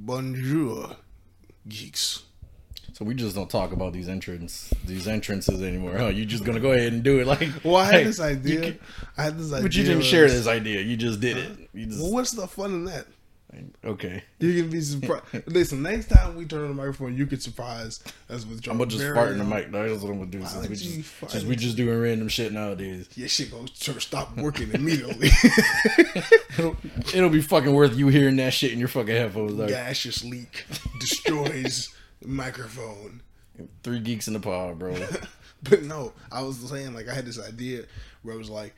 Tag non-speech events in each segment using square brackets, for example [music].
Bonjour, geeks. So we just don't talk about these entrance these entrances anymore. Huh? You're just gonna go ahead and do it like Well, I had hey, this idea. can- I had this idea. but you didn't share this idea. You just did it. You uh, just Well, what's the fun in that? Okay. You can be surprised. Listen, next time we turn on the microphone, you can surprise us with John. I'm gonna just fart in the mic. That's what I'm gonna do. Since we just, since we just doing random shit nowadays. Yeah, shit gonna stop working [laughs] immediately. It'll, it'll be fucking worth you hearing that shit in your fucking headphones. Like Gaseous leak destroys the microphone. three geeks in the pod, bro. [laughs] But no, I was saying like I had this idea where I was like,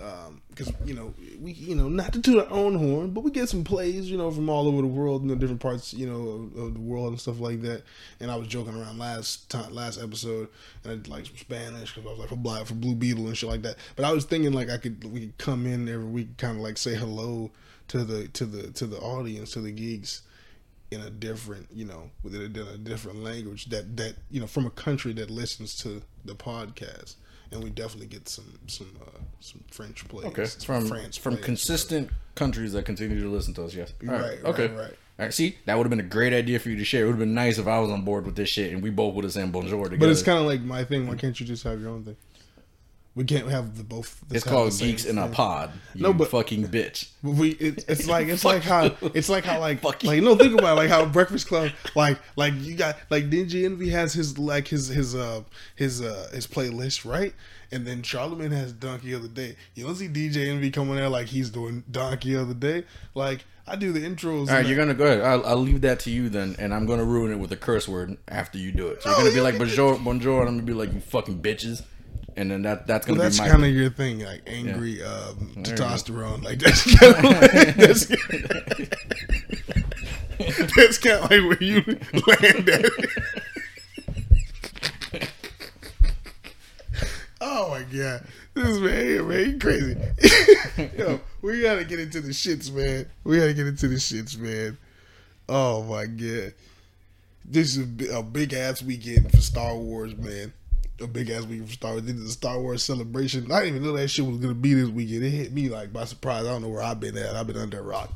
Um, because you know we you know not to toot our own horn, but we get some plays you know from all over the world, you know different parts you know of, of the world and stuff like that. And I was joking around last time last episode, and I did like some Spanish because I was like for Black for Blue Beetle and shit like that. But I was thinking like I could we could come in every week, kind of like say hello to the to the to the audience to the geeks in a different, you know, within a, a different language that that you know from a country that listens to the podcast, and we definitely get some some uh, some French plays. Okay, some from from plays. consistent countries that continue to listen to us. Yes, All Right, right, okay, right. All right, see, that would have been a great idea for you to share. It would have been nice if I was on board with this shit and we both would have said bonjour together. But it's kind of like my thing. Why can't you just have your own thing? We can't have the both. it's called geeks in a pod. You No, but- fucking bitch. [laughs] We it, it's like it's like how it's like how like Fuck like no think about it, like how [laughs] Breakfast Club like like you got like Ninja Envy has his like his his uh his uh his playlist right and then Charlemagne has Donkey of the Day you don't see DJ Envy coming there like he's doing Donkey of the Day like I do the intros All right, you're gonna go ahead. I'll, I'll leave that to you then, and I'm gonna ruin it with a curse word after you do it. So you're gonna be like bonjour, bonjour, and I'm gonna be like you fucking bitches, and then that that's gonna that's be my. kind of your thing, like angry um, testosterone. Like that's kind of like, that's, [laughs] that's kind of like where you land at. [laughs] oh my god, this man man, he crazy. [laughs] Yo, we gotta get into the shits, man. We gotta get into the shits, man. Oh my god, this is a big ass weekend for Star Wars, man a big ass weekend for Star Wars. Did the Star Wars celebration. I didn't even know that shit was gonna be this weekend. It hit me like by surprise. I don't know where I've been at. I've been under a rock.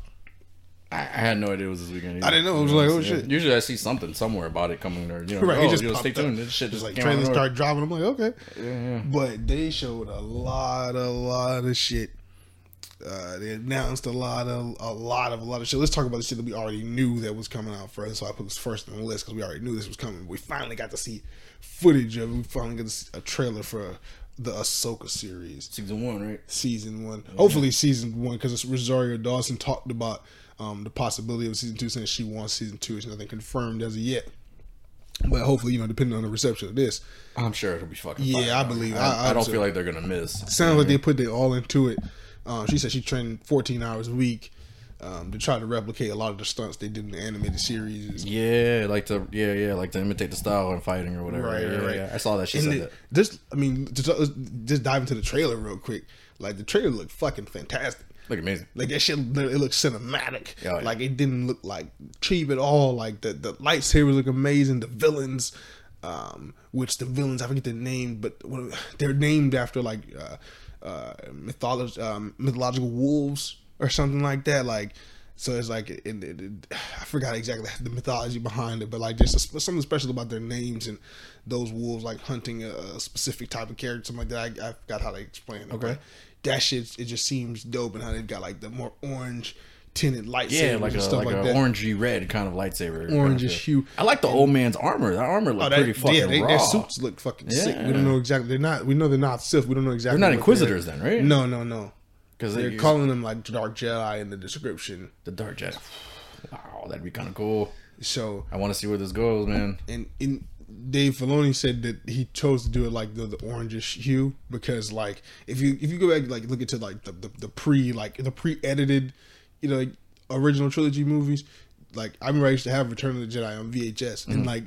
I, I had no idea it was this weekend. I didn't know. I was like, oh, Yeah. shit. Usually I see something somewhere about it coming or you know, Right, oh, it just you know, stay up. tuned. This shit Just just like trailers start dropping. I'm like, okay. Yeah, yeah. But they showed a lot, a lot of shit. Uh, they announced a lot of, a lot of, a lot of shit. Let's talk about the shit that we already knew that was coming out first. So I put this first on the list because we already knew this was coming. We finally got to see footage of. it. We finally see a trailer for the Ahsoka series. Season one, right? season one. Hopefully, season one because Rosario Dawson talked about um, the possibility of season two, since she wants season two. It's nothing confirmed as of yet. But hopefully, you know, depending on the reception of this, I'm sure it'll be fucking. Yeah, fire, I believe- I, I- I don't I'm feel like they're gonna miss. sounds like they put their all into it. Um, she said she trained 14 hours a week um, to try to replicate a lot of the stunts they did in the animated series. Yeah, like to yeah, yeah, like to imitate the style in fighting or whatever. Right, yeah, right, yeah, yeah. I saw that she And said the- that. Just, I mean, just, just dive into the trailer real quick. Like the trailer looked fucking fantastic. Look amazing. Like that shit, it looked cinematic. Oh, yeah. Like it didn't look like cheap at all. Like the the lightsabers look amazing. The villains, um, which the villains I forget the name, but they're named after like uh, uh, mythology, um, mythological wolves or something like that. Like so, it's like it, it, it, I forgot exactly the mythology behind it, but like just a, something special about their names and those wolves like hunting a, a specific type of character, something like that. I, I forgot how they explain it. Okay. that shit it just seems dope and how they've got like the more orange tinted lightsabers Yeah, like a stuff like, like, a that. orangey red kind of lightsaber. Orange kind of hue. I like the old man's armor. That armor looked Oh, that, pretty fucking yeah, they, raw. their suits look fucking sick. We don't know exactly. They're not. We know they're not Sith. We don't know exactly. They're not Inquisitors then, right? No, no, no. Because They're they calling them like Dark Jedi in the description. the Dark Jedi. Wow, that'd be kind of cool. So I want to see where this goes, man. and in Dave Filoni said that he chose to do it like the, the orangish hue because like if you if you go back like look into like the, the, the pre like the pre edited you know like, original trilogy movies like I remember I used to have Return of the Jedi on VHS and like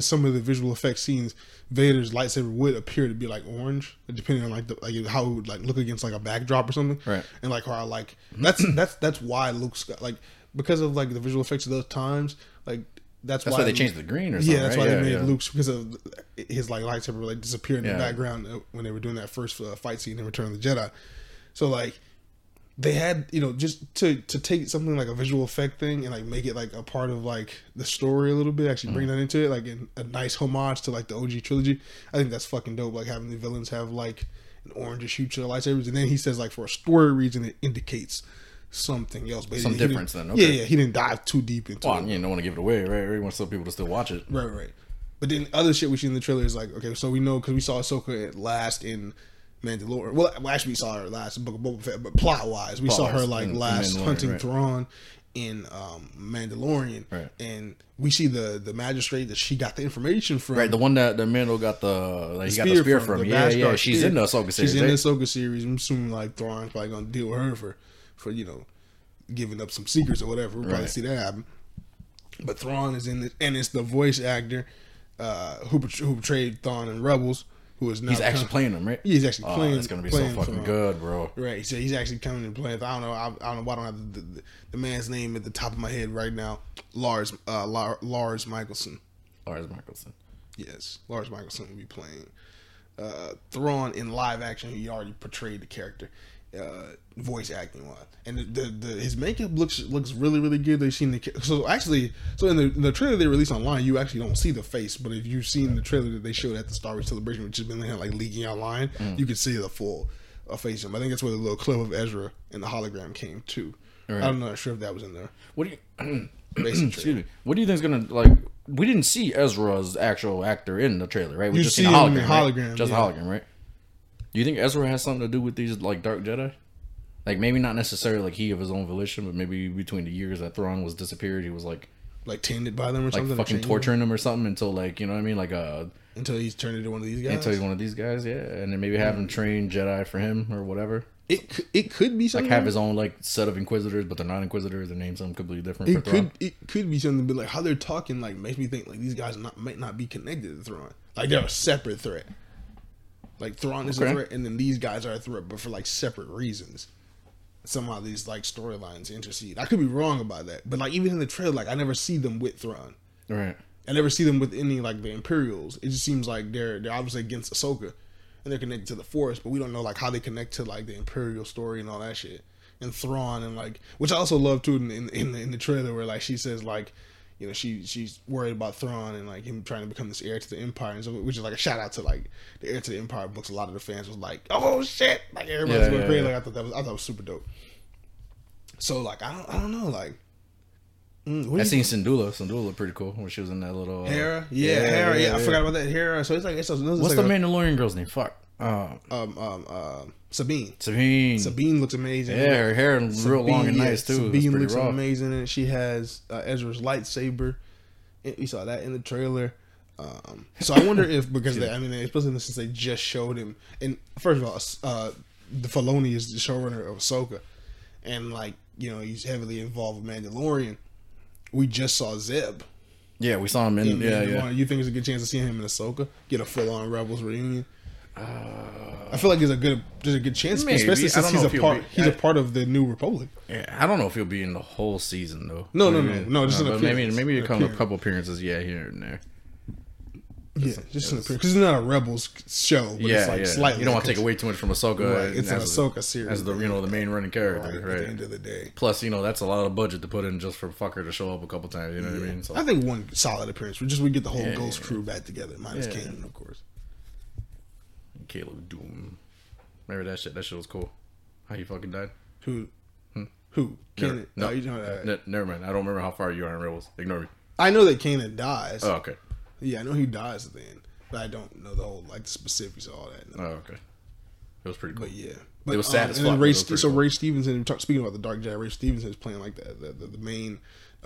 some of the visual effects scenes Vader's lightsaber would appear to be like orange depending on like the like how it would like look against like a backdrop or something Right. and like how I like that's that's that's why Luke's got like because of like the visual effects of those times like that's, That's why they changed the green or something. yeah, that's right? why yeah, they made yeah. Luke's because of his like lightsaber like disappear in the background uh, when they were doing that first uh, fight scene in Return of the Jedi. So like, they had you know just to to take something like a visual effect thing and like make it like a part of like the story a little bit actually bring mm-hmm. that into it like in a nice homage to like the og trilogy i think that's fucking dope like having the villains have like an orange shoot their lightsabers and then he says like for a story reason it indicates something else but Some he difference then, yeah okay. yeah he didn't dive too deep into Well, it you don't want to give it away, right? We want some people to still watch it. Right, right. But then other shit we see in the trailer is like, okay, so we know because we saw Ahsoka at last in Mandalorian. Well, well, actually, we saw her last Book of Boba Fett, but plot wise, we saw her like in- last hunting right. Thrawn in um, Mandalorian, Right. and we see the the magistrate that she got the information from. Right, the one that the Mando got the like, he got the spear from. the yeah, yeah. She's spear. in the Ahsoka series. She's in right? the Ahsoka series. I'm assuming like Thrawn's probably gonna deal with her for for you know giving up some secrets or whatever. We'll probably Right. see that happen. But Thrawn is in this, and it's the voice actor uh, who who portrayed Thrawn in Rebels, who is now He's actually playing them, right? He's actually Oh, playing. that's gonna be so fucking Thrawn. good, bro. Right, so he's actually coming and playing. I don't know. I, I don't know why I don't have the, the, the man's name at the top of my head right now. Lars uh, Lar, Lars Mikkelsen. Lars Mikkelsen. Yes, Lars Mikkelsen will be playing uh, Thrawn in live action. He already portrayed the character, uh, voice acting wise, and the, the, the his makeup looks looks really really good. They've seen the so actually so in the, in the trailer they released online, you actually don't see the face, but if you've seen the trailer that they showed at the Star Wars Celebration, which has been like leaking online, you can see the full uh, face him. I think that's where the little clip of Ezra and the hologram came too. Right. I'm not sure if that was in there. What do you? [clears throat] [clears throat] Excuse me. What do you think is gonna like? We didn't see Ezra's actual actor in the trailer, right? We You just see seen a hologram, in right? hologram, just yeah. a hologram, right? Do you think Ezra has something to do with these like Dark Jedi? Like maybe not necessarily like he of his own volition, but maybe between the years that Thrawn was disappeared, he was like Like tended by them or like something. fucking torturing him or something until like you know what I mean, like uh until he's turned into one of these guys. until he's one of these guys, yeah, and then maybe have him train Jedi for him or whatever. It could, it could be Like have his own like set of Inquisitors, but they're not Inquisitors. Their names something completely different. for it Thrawn. could it could be something, but like how they're talking, like makes me think like these guys not might not be connected to Thrawn. Like they're a separate threat. Like Thrawn is a threat, and then these guys are a threat, but for like separate reasons. Somehow these like storylines intercede. I could be wrong about that, but like even in the trailer, like I never see them with Thrawn. right. I never see them with any like the Imperials. It just seems like they're they're obviously against Ahsoka, and they're connected to the Force, but we don't know like how they connect to like the Imperial story and all that shit. And Thrawn and like, which I also love too in in, in, the, in the trailer where like she says like, you know, she she's worried about Thrawn and like him trying to become this heir to the Empire, and so which is like a shout out to like the heir to the Empire books. A lot of the fans was like, oh shit, like everybody's Yeah, going yeah, crazy. yeah. Like I thought that was I thought it was super dope. So like I don't I don't know like. mm, I seen Syndulla. Syndulla looked pretty cool when she was in that little uh, Hera, yeah, Hera, yeah, I forgot about that Hera. So it's like it's, it's What's like the a- Mandalorian girl's name? Fuck. Uh, um um um Sabine. Sabine. Sabine looks amazing. Yeah, her hair real long and yeah, nice too. Sabine looks raw. amazing, and she has uh, Ezra's lightsaber. We saw that in the trailer. Um, so I wonder if [laughs] because they, I mean, especially since they just showed him. And first of all, uh, the Filoni is the showrunner of Ahsoka, and like you know he's heavily involved with Mandalorian. We just saw Zeb. Yeah, we saw him in. in yeah, Mandalorian. yeah. You think there's a good chance of seeing him in Ahsoka? Get a full on Rebels reunion. Uh, I feel like there's a good there's a good chance, Maybe. especially since he's a part be- he's I- a part of the New Republic. Yeah, I don't know if he'll be in the whole season though. No, no, Maybe- no, no, just but maybe maybe a couple, appearance. couple appearances. Yeah, here and there. Yeah, just an appearance because it's not a Rebels show, but yeah, it's like yeah. slightly. you don't want to take away too much from Ahsoka. Right, it's an Ahsoka series. as the you know the main running character, right, right? at the end of the day. Plus, you know that's a lot of budget to put in just for fucker to show up a couple times. You know what I mean? So I think one solid appearance. We just we get the whole Yeah, Ghost yeah. crew back together, minus Yeah. Kanan, of course. Caleb Dume. Remember that shit? That shit was cool. How he fucking died? Who? Who? Never, Kanan? no, No, you know, uh, ne- never mind. I don't remember how far you are in Rebels. Ignore me. I know that Kanan dies. Oh, okay. Yeah, I know he dies at the end, but I don't know the whole like the specifics of all that. Oh, okay. It was pretty cool. But yeah, but It was sad um, as and then fuck, Ray, so cool. Ray Stevenson, speaking about the Dark Jedi, Ray Stevenson is playing like the the, the, the main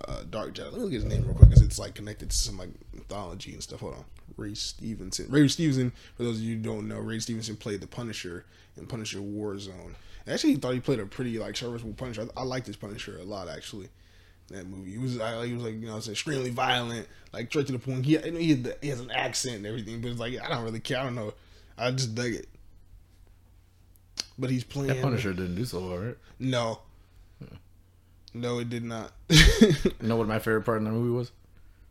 uh, Dark Jedi. Let me look at his name real quick because it's like connected to some like mythology and stuff. Hold on, Ray Stevenson. Ray Stevenson, for those of you who don't know, Ray Stevenson played the Punisher in Punisher Warzone. I actually thought he played a pretty like serviceable Punisher. I, I liked his Punisher a lot actually. That movie, he was I, he was like you know, it's extremely violent, like straight to the point. He, he, the, he has an accent and everything, but it's like I don't really care. I don't know. I just dug it. But he's playing. That Punisher didn't do so well, right? No. No, it did not. [laughs] You know what my favorite part in the movie was?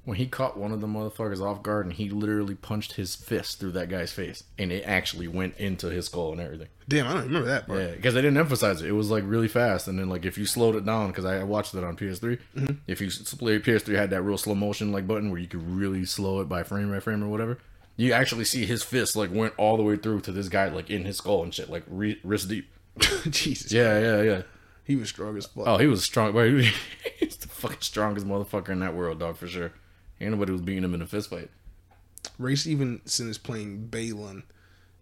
When he caught one of the motherfuckers off guard and he literally punched his fist through that guy's face and it actually went into his skull and everything. Damn, I don't remember that part. Yeah, because they didn't emphasize it. It was like really fast, and then like if you slowed it down, because I watched it on PS3. Mm-hmm. If you split PS3 had that real slow motion like button where you could really slow it by frame by frame or whatever. You actually see his fist like went all the way through to this guy like in his skull and shit, like re- wrist deep. [laughs] Jesus. Yeah, yeah, yeah. He was strong as fuck. Oh, he was strong. [laughs] He's the fucking strongest motherfucker in that world, dog, for sure. Ain't nobody was beating him in a fist fight. Ray Stevenson is playing Baylan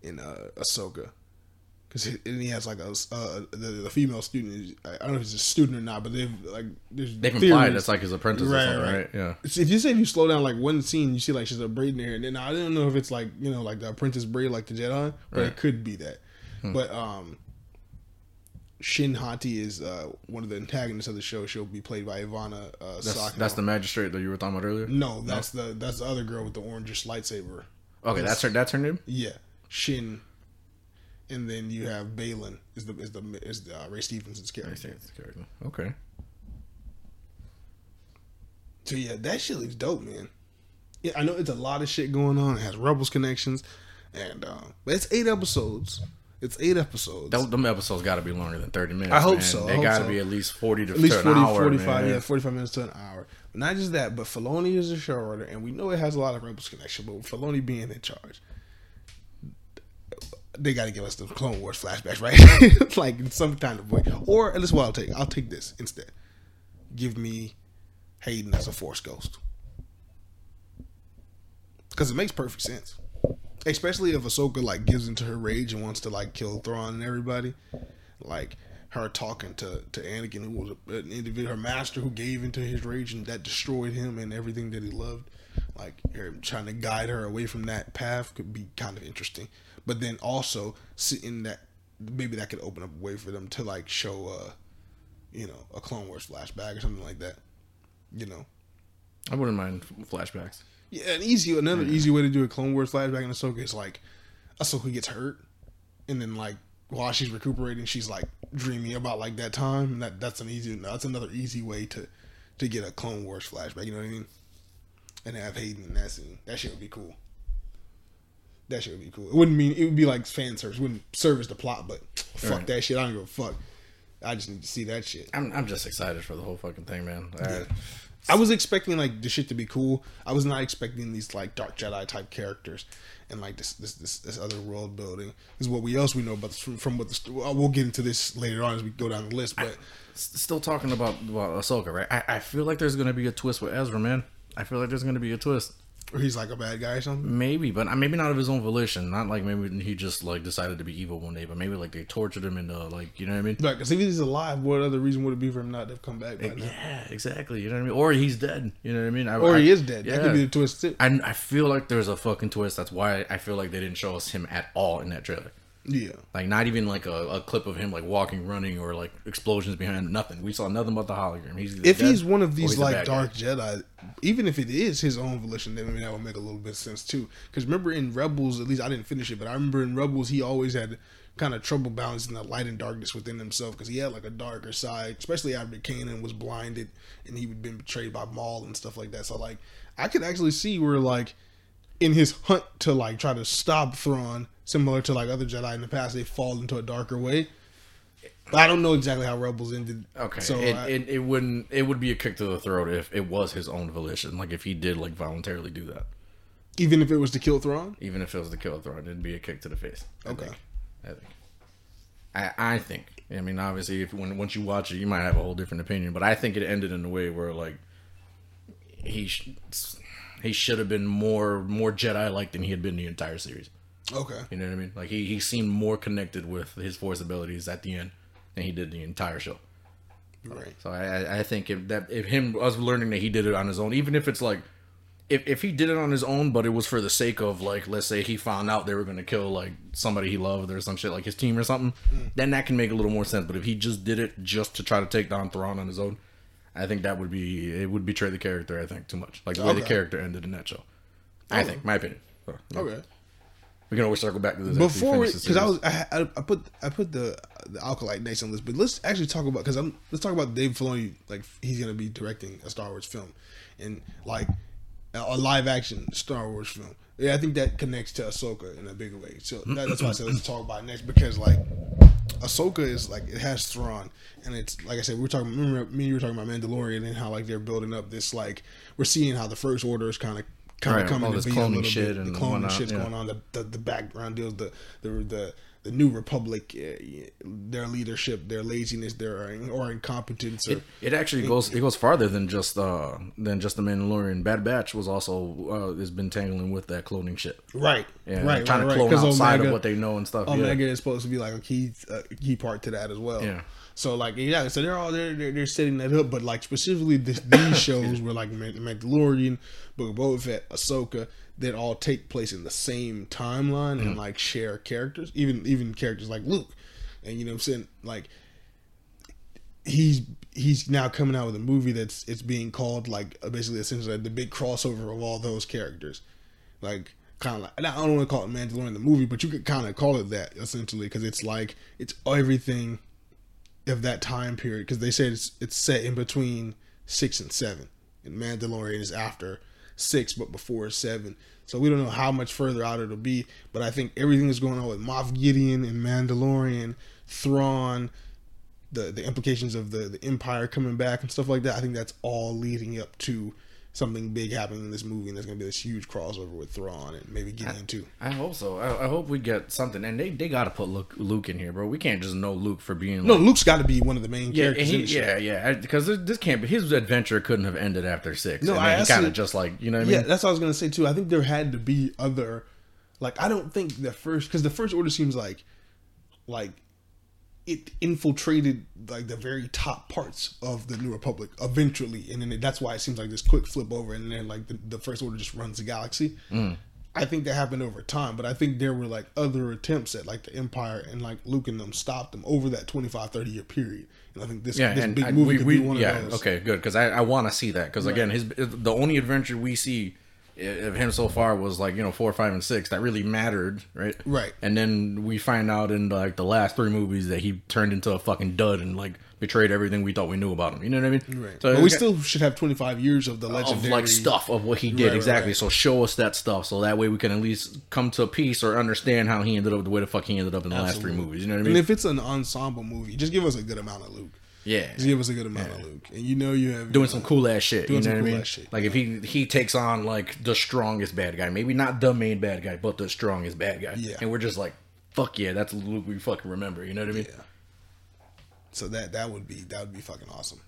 in uh, Ahsoka. Because he, and he has like a uh, the, the female student. is- I don't know if he's a student or not, but they've like there's They've theories. implied it's like his apprentice Right, or something, right. right? Yeah. It's- If you say if you slow down like one scene, you see like she's a braid in her. And then I don't know if it's like you know like the apprentice braid like the Jedi, but Right. it could be that. But um, Shin Hati is uh, one of the antagonists of the show. She'll be played by Ivana uh, That's, that's the magistrate that you were talking about earlier. no, that's the that's the other girl with the orangish lightsaber. Okay, that's her. That's her name. Yeah, Shin, and then you have Baylan is the is the is the, uh, Ray Stevenson's character. Okay. So yeah, that shit looks dope, man. Yeah, I know it's a lot of shit going on. It has Rebels connections, and uh, but it's eight episodes. It's eight episodes. That, them episodes got to be longer than thirty minutes. I hope man. so, I They got to so. be at least forty to at least to 40, an hour, 45, man. yeah, 45 minutes to an hour. But not just that, but Filoni is a showrunner, and we know it has a lot of Rebels connection, but with Filoni being in charge, they got to give us the Clone Wars flashbacks, right? [laughs] like some kind of way. Or, at least what I'll take. I'll take this instead. Give me Hayden as a Force Ghost. Because it makes perfect sense. Especially if Ahsoka, like, gives into her rage and wants to, like, kill Thrawn and everybody like her talking to to Anakin, who was an individual, her master who gave into his rage and that destroyed him and everything that he loved. Like trying to guide her away from that path could be kind of interesting. But then also sitting that maybe that could open up a way for them to like show uh you know a Clone Wars flashback or something like that. You know. I wouldn't mind flashbacks. Yeah, an easy another easy way to do a Clone Wars flashback in Ahsoka is like Ahsoka gets hurt, and then like while she's recuperating, she's like dreaming about like that time. And that that's an easy that's another easy way to to get a Clone Wars flashback. You know what I mean? And have Hayden in that scene. That shit would be cool. That shit would be cool. It wouldn't mean it would be like fan service. It wouldn't service the plot, but fuck Right. that shit. I don't give a fuck. I just need to see that shit. I'm I'm just excited for the whole fucking thing, man. I- I was expecting like the shit to be cool. I was not expecting these like Dark Jedi type characters and like this this this, this other world building. This is what we else we know about from, from what the well, we'll get into this later on as we go down the list. But S- still talking about about Ahsoka, right? I, I feel like there's gonna be a twist with Ezra, man. I feel like there's gonna be a twist. Or he's like a bad guy or something. Maybe, but uh, maybe not of his own volition. Not like maybe he just like decided to be evil one day, but maybe like they tortured him into like you know what I mean? Like, cause if he's alive, what other reason would it be for him not to come back by now? Yeah, exactly. You know what I mean? Or he's dead. You know what I mean? I, Or I- he is dead. Yeah. That could be the twist too. I, I feel like there's a fucking twist. That's why I feel like they didn't show us him at all in that trailer. Yeah. Like not even like a, a clip of him like walking, running, or like explosions behind him. Nothing. We saw nothing but the hologram. He's If dead he's one of these like bad guy. dark Jedi, even if it is his own volition, then that would make a little bit of sense too. Because remember in Rebels, at least I didn't finish it, but I remember in Rebels he always had kind of trouble balancing the light and darkness within himself because he had like a darker side, especially after Kanan was blinded and he had been betrayed by Maul and stuff like that. So like I could actually see where like in his hunt to like try to stop Thrawn, similar to like other Jedi in the past, they fall into a darker way. But I don't know exactly how Rebels ended. Okay, so it, I- it, it wouldn't it would be a kick to the throat if it was his own volition. Like if he did like voluntarily do that, even if it was to kill Thrawn. even if it was the kill throw, it'd be a kick to the face. I Okay. think. I think. I I think. I mean, obviously, if when once you watch it, you might have a whole different opinion. But I think it ended in a way where like he sh- he should have been more more Jedi like than he had been the entire series. Okay. You know what I mean? Like he, he seemed more connected with his force abilities at the end than he did the entire show. Right. So I, I- think if that if him us learning that he did it on his own, even if it's like if if he did it on his own, but it was for the sake of like let's say he found out they were gonna kill like somebody he loved or some shit like his team or something, mm. then that can make a little more sense. But if he just did it just to try to take down Thrawn on his own, I think that would be it would betray the character. I think too much, like the way the character ended in that show. I think my opinion. So, yeah. Okay. We can always circle back to this Before we, finish the because I was, I, I, put, I put the the Acolyte Nation list, but let's actually talk about because I'm let's talk about Dave Filoni. Like he's gonna be directing a Star Wars film, and like a live action Star Wars film. Yeah, I think that connects to Ahsoka in a bigger way. So that, that's why I said let's talk about it next because like Ahsoka is like it has Thrawn, and it's like I said we were talking. Remember me and you were talking about Mandalorian and how like they're building up this like we're seeing how the First Order is kind of kind Right, of coming all to this a cloning little shit bit. and the cloning whatnot, shit's yeah. going on. The, the the background deals, the the the the New Republic, uh, their leadership, their laziness, their or incompetence. Or, It, it actually goes it goes farther than just uh than just the Mandalorian. Bad Batch was also uh, has been tangling with that cloning shit. right, Yeah, right, trying right, to right. outside Omega- of what they know and stuff. Omega yeah. is supposed to be like a key uh, key part to that as well. Yeah. So like yeah, so they're all they're they're, they're setting that up, but like specifically this, these [coughs] shows were like Man- Mandalorian, Book of Boba Fett, Ahsoka, that all take place in the same timeline Mm-hmm. and like share characters, even even characters like Luke, and you know what I'm saying? Like he's he's now coming out with a movie that's it's being called like basically essentially like the big crossover of all those characters, like kind of like I don't want to call it Mandalorian the movie, but you could kind of call it that essentially because it's like it's everything of that time period because they said it's it's set in between six and seven, and Mandalorian is after six but before seven. So we don't know how much further out it'll be, but I think everything that's going on with Moff Gideon and Mandalorian, Thrawn, the the implications of the the Empire coming back and stuff like that. I think that's all leading up to something big happening in this movie, and there's gonna be this huge crossover with Thrawn and maybe Gideon too. I hope so. I, I hope we get something, and they, they got to put Luke, Luke in here, bro. We can't just know Luke for being No, like, Luke's got to be one of the main yeah, characters. he- in the show. yeah, yeah. Because this, can't be his adventure. Couldn't have ended after six. No, I kind of just like you know what I Yeah, that's what I was gonna say too. I think there had to be other, like I don't think the first because the first order seems like, like, it infiltrated like the very top parts of the New Republic eventually, and then it, that's why it seems like this quick flip over, and then like the, the first order just runs the galaxy. Mm. I think that happened over time, but I think there were like other attempts at like the Empire and like Luke and them stopped them over that 25, 30 year period. And I think this, Yeah, this big I, movie we, could we be one yeah of those. okay good because I, I want to see that because again his the only adventure we see of him so far was like you know four five and six that really mattered right Right. and then we find out in like the last three movies that he turned into a fucking dud and like betrayed everything we thought we knew about him you know what I mean Right. so but we it's- still should have 25 years of the legend. of like stuff of what he did Right, exactly. right. So show us that stuff, so that way we can at least come to peace or understand how he ended up the way the fuck he ended up in the last three movies. You know what I mean? And if it's an ensemble movie, just give us a good amount of Luke. Yeah, Just give us a good amount of Luke, and you know you have doing some cool ass shit. Doing you know some what I mean? ass shit. Like if he he takes on like the strongest bad guy, maybe not the main bad guy, but the strongest bad guy. Yeah. and we're just like, fuck yeah, that's Luke we fucking remember. You know what I mean? Yeah. So that that would be that would be fucking awesome.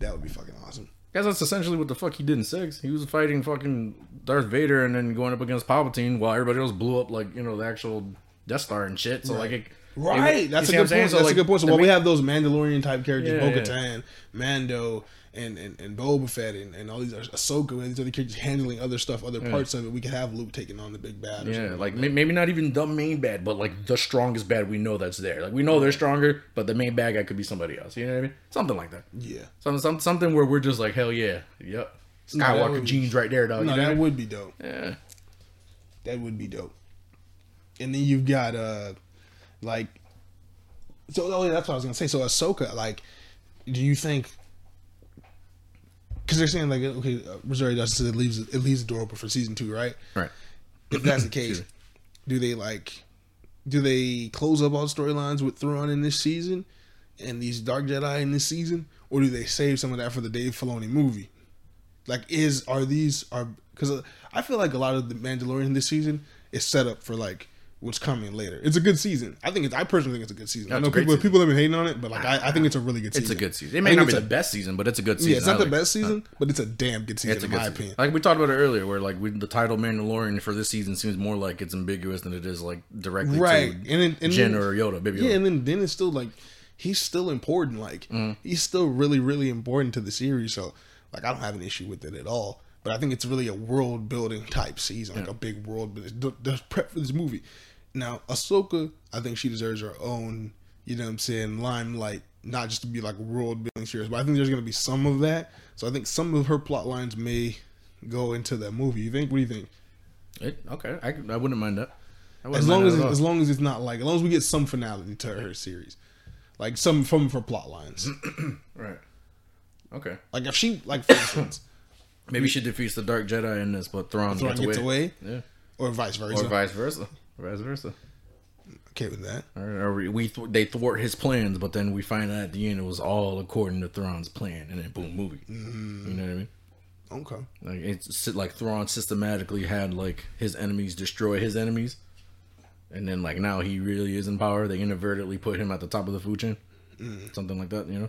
That would be fucking awesome. Guys, that's essentially what the fuck he did in six. He was fighting fucking Darth Vader and then going up against Palpatine while everybody else blew up like you know the actual Death Star and shit. So like, it, Right, that's a good point. So, that's like, a good point. So while we have those Mandalorian type characters, Yeah, Bo yeah. Katan, Mando, and, and and Boba Fett, and, and all these Ahsoka and these other characters handling other stuff, other parts of it, we could have Luke taking on the big bad. Or Yeah, something like may- maybe not even the main bad, but like the strongest bad we know that's there. Like we know they're stronger, but the main bad guy could be somebody else. You know what I mean? Something like that. yeah. Some, some something where we're just like, hell yeah, yep. No, that Skywalker would- genes right there, dog. No, you know what I that mean? would be dope. Yeah. That would be dope. And then you've got uh like so oh, yeah, that's what I was gonna say. So Ahsoka, like, do you think? Because they're saying like, okay, uh, Rosario Dawson it leaves it leaves the door open for season two, right? Right. If that's the [clears throat] case, do they like, do they close up all storylines with Thrawn in this season, and these Dark Jedi in this season, or do they save some of that for the Dave Filoni movie? Like, is are these are because I feel like a lot of the Mandalorian this season is set up for like what's coming later. It's a good season. I think it's. I personally think it's a good season. I know people people have been hating on it, but like I, I think it's a really good season. It's a good season. It may not be a- the best season, but it's a good season. Yeah, it's not I the like- best season, but it's a damn good season in my season. opinion. Like we talked about it earlier, where like we, the title Mandalorian for this season seems more like it's ambiguous than it is like directly Right, to and then, and Jen then- or Yoda, baby. Yeah, Yoda. and then then it's still like he's still important. Like Mm-hmm. he's still really really important to the series. So like I don't have an issue with it at all. But I think it's really a world building type season, like a big world building. The, prep for this movie. Now Ahsoka, I think she deserves her own. You know what I'm saying? Limelight, not just to be like world building series, but I think there's gonna be some of that. So I think some of her plot lines may go into that movie. You think? What do you think? It- okay, I, I wouldn't mind that. Wouldn't as long mind as it, as long as it's not like as long as we get some finality to her series, like some from her plot lines. [clears throat] right. Okay. like if she like for instance, [coughs] Maybe she defeats the Dark Jedi in this, but Thrawn, Thrawn gets, gets away. away, Yeah, or vice versa. or vice versa, vice versa. okay with that. Or, we, we th- they thwart his plans, but then we find out at the end it was all according to Thrawn's plan, and then boom, movie. Mm-hmm. You know what I mean? Okay. Like it's like Thrawn systematically had like his enemies destroy his enemies, and then like now he really is in power. They inadvertently put him at the top of the food chain, Mm. something like that. You know,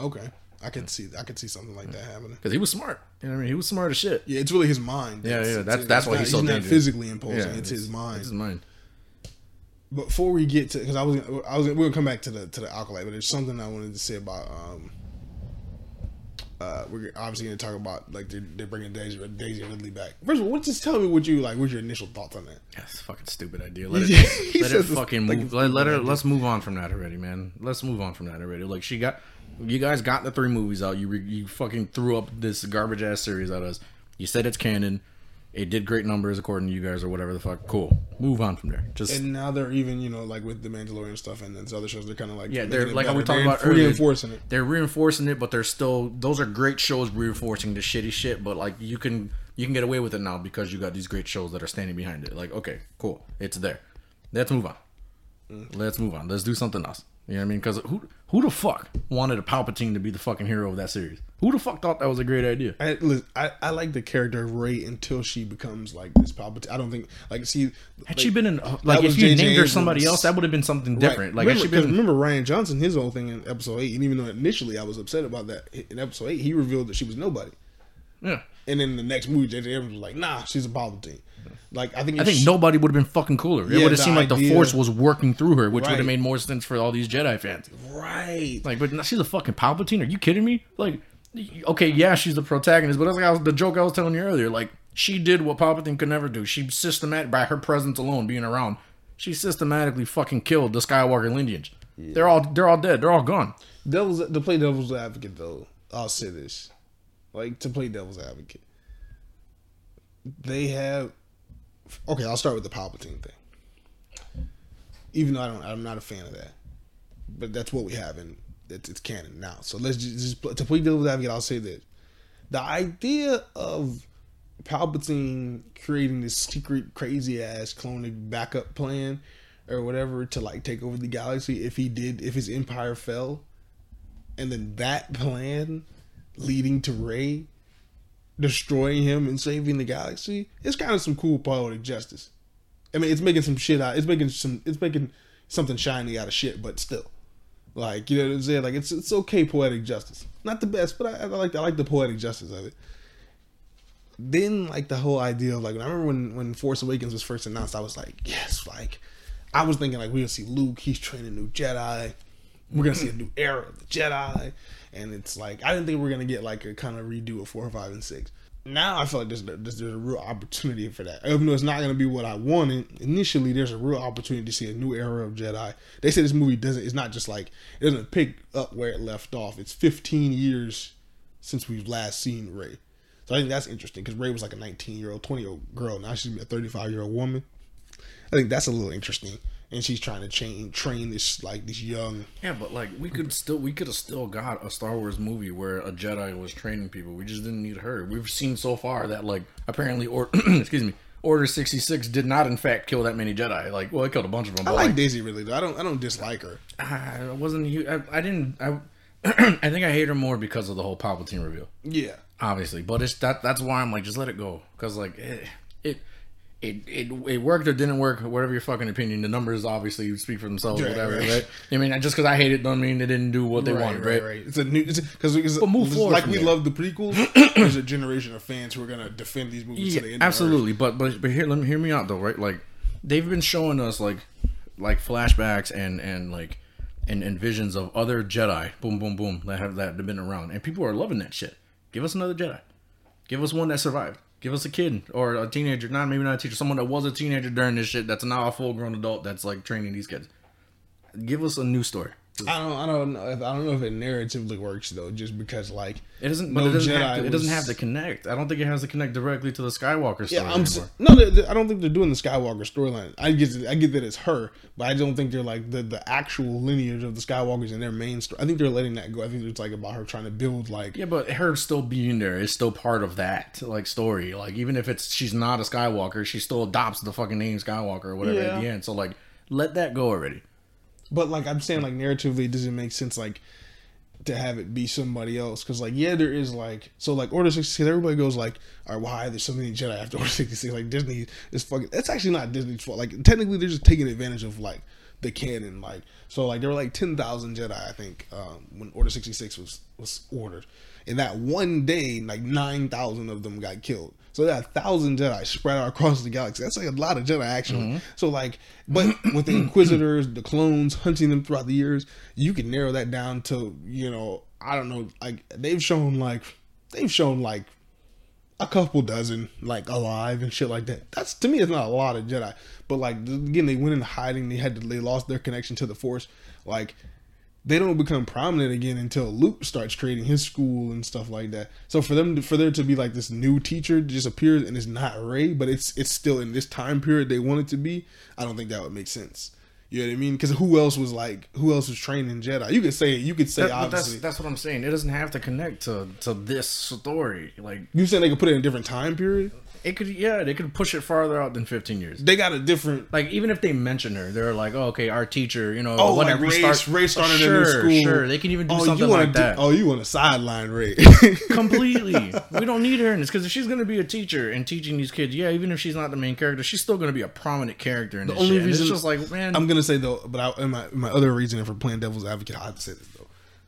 Okay. I could see. I can see something like that happening. because he was smart. You know what I mean? He was smart as shit. Yeah, it's really his mind. Yeah, It's- yeah, it's- that's- it's that's why not- he's so not dangerous. physically imposing. Yeah, it's, his mind. It's his mind. Before we get to, because I was, I was, we're gonna come back to the to the alkali, but there's something I wanted to say about. um uh, we're obviously going to talk about like they're, they're bringing Daisy Daisy Ridley back. First of all, what, just tell me what you like. What's your initial thoughts on that? That's a fucking stupid idea. [laughs] Let it, let it fucking move. a Let, let her. stupid [laughs] Let's move on from that already, man. Let's move on from that already. Like she got, you guys got the three movies out. You re, you fucking threw up this garbage ass series at us. You said it's canon. It did great numbers according to you guys or whatever the fuck. Cool. Move on from there. Just And now they're even, you know, like with the Mandalorian stuff and then other shows, they're kind of like Yeah, they're like we talked They're about earlier. reinforcing it. They're reinforcing it, but they're still those are great shows reinforcing the shitty shit. But like you can you can get away with it now because you got these great shows that are standing behind it. Like okay, cool, it's there. Let's move on. Mm. Let's move on. Let's do something else. You know what I mean? Because who who the fuck wanted a Palpatine to be the fucking hero of that series? Who the fuck thought that was a great idea? I, listen, I I like the character of Rey until she becomes like this Palpatine. I don't think like see Had like, she been in uh, like if you named her somebody else, that would have been something Right. different. Like had remember, been remember Rian Johnson his whole thing in episode eight, and even though initially I was upset about that in episode eight, he revealed that she was nobody. yeah. And then the next movie, J.J. Abrams was like, "Nah, she's a Palpatine." Like I think I think nobody would have been fucking cooler. It would have seemed like the Force was working through her, which would have made more sense for all these Jedi fans. right. Like, but she's a fucking Palpatine. Are you kidding me? Like, okay, yeah, she's the protagonist, but that's like I was, the joke I was telling you earlier. Like, she did what Palpatine could never do. She systematic by her presence alone, being around, she systematically fucking killed the Skywalker lineage. They're all they're all dead. They're all gone. Devil's to play devil's advocate though. I'll say this, like to play devil's advocate, they have. Okay, I'll start with the Palpatine thing. Even though I don't, I'm not a fan of that, but that's what we have and it's, it's canon now. So let's just, just to play devil's advocate. I'll say this: the idea of Palpatine creating this secret, crazy ass cloning backup plan or whatever to like take over the galaxy if he did, if his empire fell, and then that plan leading to Rey destroying him and saving the galaxy, it's kind of some cool poetic justice. I mean, it's making some shit out. It's making some. It's making something shiny out of shit, but still, like you know what I'm saying. Like it's it's okay poetic justice. Not the best, but I, I like I like the poetic justice of it. Then like the whole idea of like I remember when when Force Awakens was first announced, I was like, yes, like I was thinking like we're gonna see Luke, he's training new Jedi. We're gonna see a new era of the Jedi, and it's like I didn't think we are gonna get like a kind of redo of four, five, and six. Now I feel like there's there's, there's a real opportunity for that. Even though it's not gonna be what I wanted initially, there's a real opportunity to see a new era of Jedi. They say this movie doesn't. It's not just like it doesn't pick up where it left off. It's 15 years since we've last seen Rey. So I think that's interesting because Rey was like a 19 year old, 20 year old girl. Now she's a 35 year old woman. I think that's a little interesting. And she's trying to train train this like this young. Yeah, but like we could still we could have still got a Star Wars movie where a Jedi was training people. We just didn't need her. We've seen so far that like apparently or [clears throat] excuse me, Order sixty six did not in fact kill that many Jedi. Like well, it killed a bunch of them. I like like, Daisy Ridley though. I don't I don't dislike her. I wasn't. I, I didn't. I [clears throat] I think I hate her more because of the whole Palpatine reveal. Yeah. obviously but it's that that's why i'm like just let it go because like it, it it it worked or didn't work whatever your fucking opinion the numbers obviously speak for themselves Right, whatever right. right i mean just because i hate it don't mean they didn't do what they wanted right, It's a new because But move forward like we there. love the prequels. [clears throat] there's a generation of fans who are gonna defend these movies Yeah, to the end. of absolutely but but but here let me hear me out though right like they've been showing us like like flashbacks and and like and, and visions of other jedi boom boom boom that have that have been around and people are loving that shit give us another jedi give us one that survived give us a kid or a teenager. Not maybe not a teacher. Someone that was a teenager during this shit that's now a full grown adult that's like training these kids. Give us a new story I don't. I don't know. If, I don't know if it narratively works though, just because like It doesn't. No But it doesn't, Jedi have to, it doesn't have to connect. I don't think it has to connect directly to the Skywalker story yeah, I'm anymore. no. they- they- I don't think they're doing the Skywalker storyline. I get. I get that it's her, but I don't think they're like the the actual lineage of the Skywalkers in their main story. I think they're letting that go. I think it's like about her trying to build like Yeah, but her still being there is still part of that like story. Like even if it's she's not a Skywalker, she still adopts the fucking name Skywalker or whatever Yeah. at the end. So like, let that go already. But like I'm saying, like narratively, it doesn't make sense like to have it be somebody else. Because like yeah, there is like so like Order sixty six. Everybody goes like, all right, why there's so many Jedi after [laughs] Order sixty six? Like Disney is fucking. That's actually not Disney's fault. Like technically, they're just taking advantage of like the canon. Like so like there were like ten thousand Jedi I think um, when Order sixty six was was ordered. In that one day, like nine thousand of them got killed. So that thousand Jedi spread out across the galaxy. That's like a lot of Jedi actually. Mm-hmm. So like, but with the Inquisitors, the clones, hunting them throughout the years, you can narrow that down to you know I don't know like they've shown like they've shown like a couple dozen like alive and shit like that. That's to me, it's not a lot of Jedi. But like again, they went in hiding. They had to, they lost their connection to the Force. Like they don't become prominent again until Luke starts creating his school and stuff like that. So for them, to, for there to be like this new teacher just appears and it's not Rey, but it's it's still in this time period they want it to be. I don't think that would make sense. You know what I mean? Because who else was like who else was training Jedi? You could say you could say That- obviously. that's that's what I'm saying. It doesn't have to connect to to this story. Like you saying they could put it in a different time period? It could, yeah, they could push it farther out than 15 years. They got a different Like even if they mention her, they're like, oh, okay, our teacher, you know, Oh, when like Rey, restarts- Rey started sure, a new school. Sure, they can even do oh, something like do- that. oh, you want to sideline Rey? [laughs] completely. [laughs] we don't need her in this because if she's gonna be a teacher and teaching these kids, yeah, even if she's not the main character, she's still gonna be a prominent character in this only shit. Reason- it's just like, man, I'm gonna say though, but I, my my other reason for playing devil's advocate, I have to say this.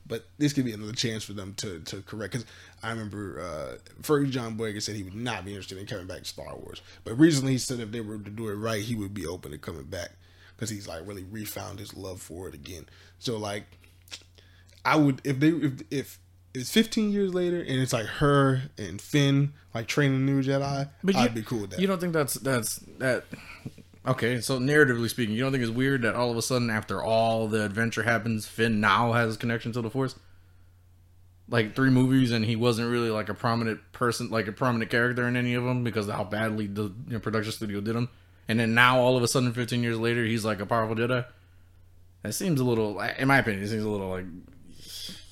But this could be another chance for them to to correct. Because I remember uh, Fergie John Boyega said he would not be interested in coming back to Star Wars. But recently he said if they were to do it right, he would be open to coming back because he's like really refound his love for it again. So like, I would if they if if it's 15 years later and it's like her and Finn like training new Jedi, but I'd you, be cool with that. You don't think that's that's that? Okay, so narratively speaking, you don't think it's weird that all of a sudden, after all the adventure happens, Finn now has a connection to the Force? Like three movies, and he wasn't really like a prominent person, like a prominent character in any of them because of how badly the you know, production studio did him. And then now, all of a sudden, 15 years later, he's like a powerful Jedi. That seems a little, in my opinion, it seems a little like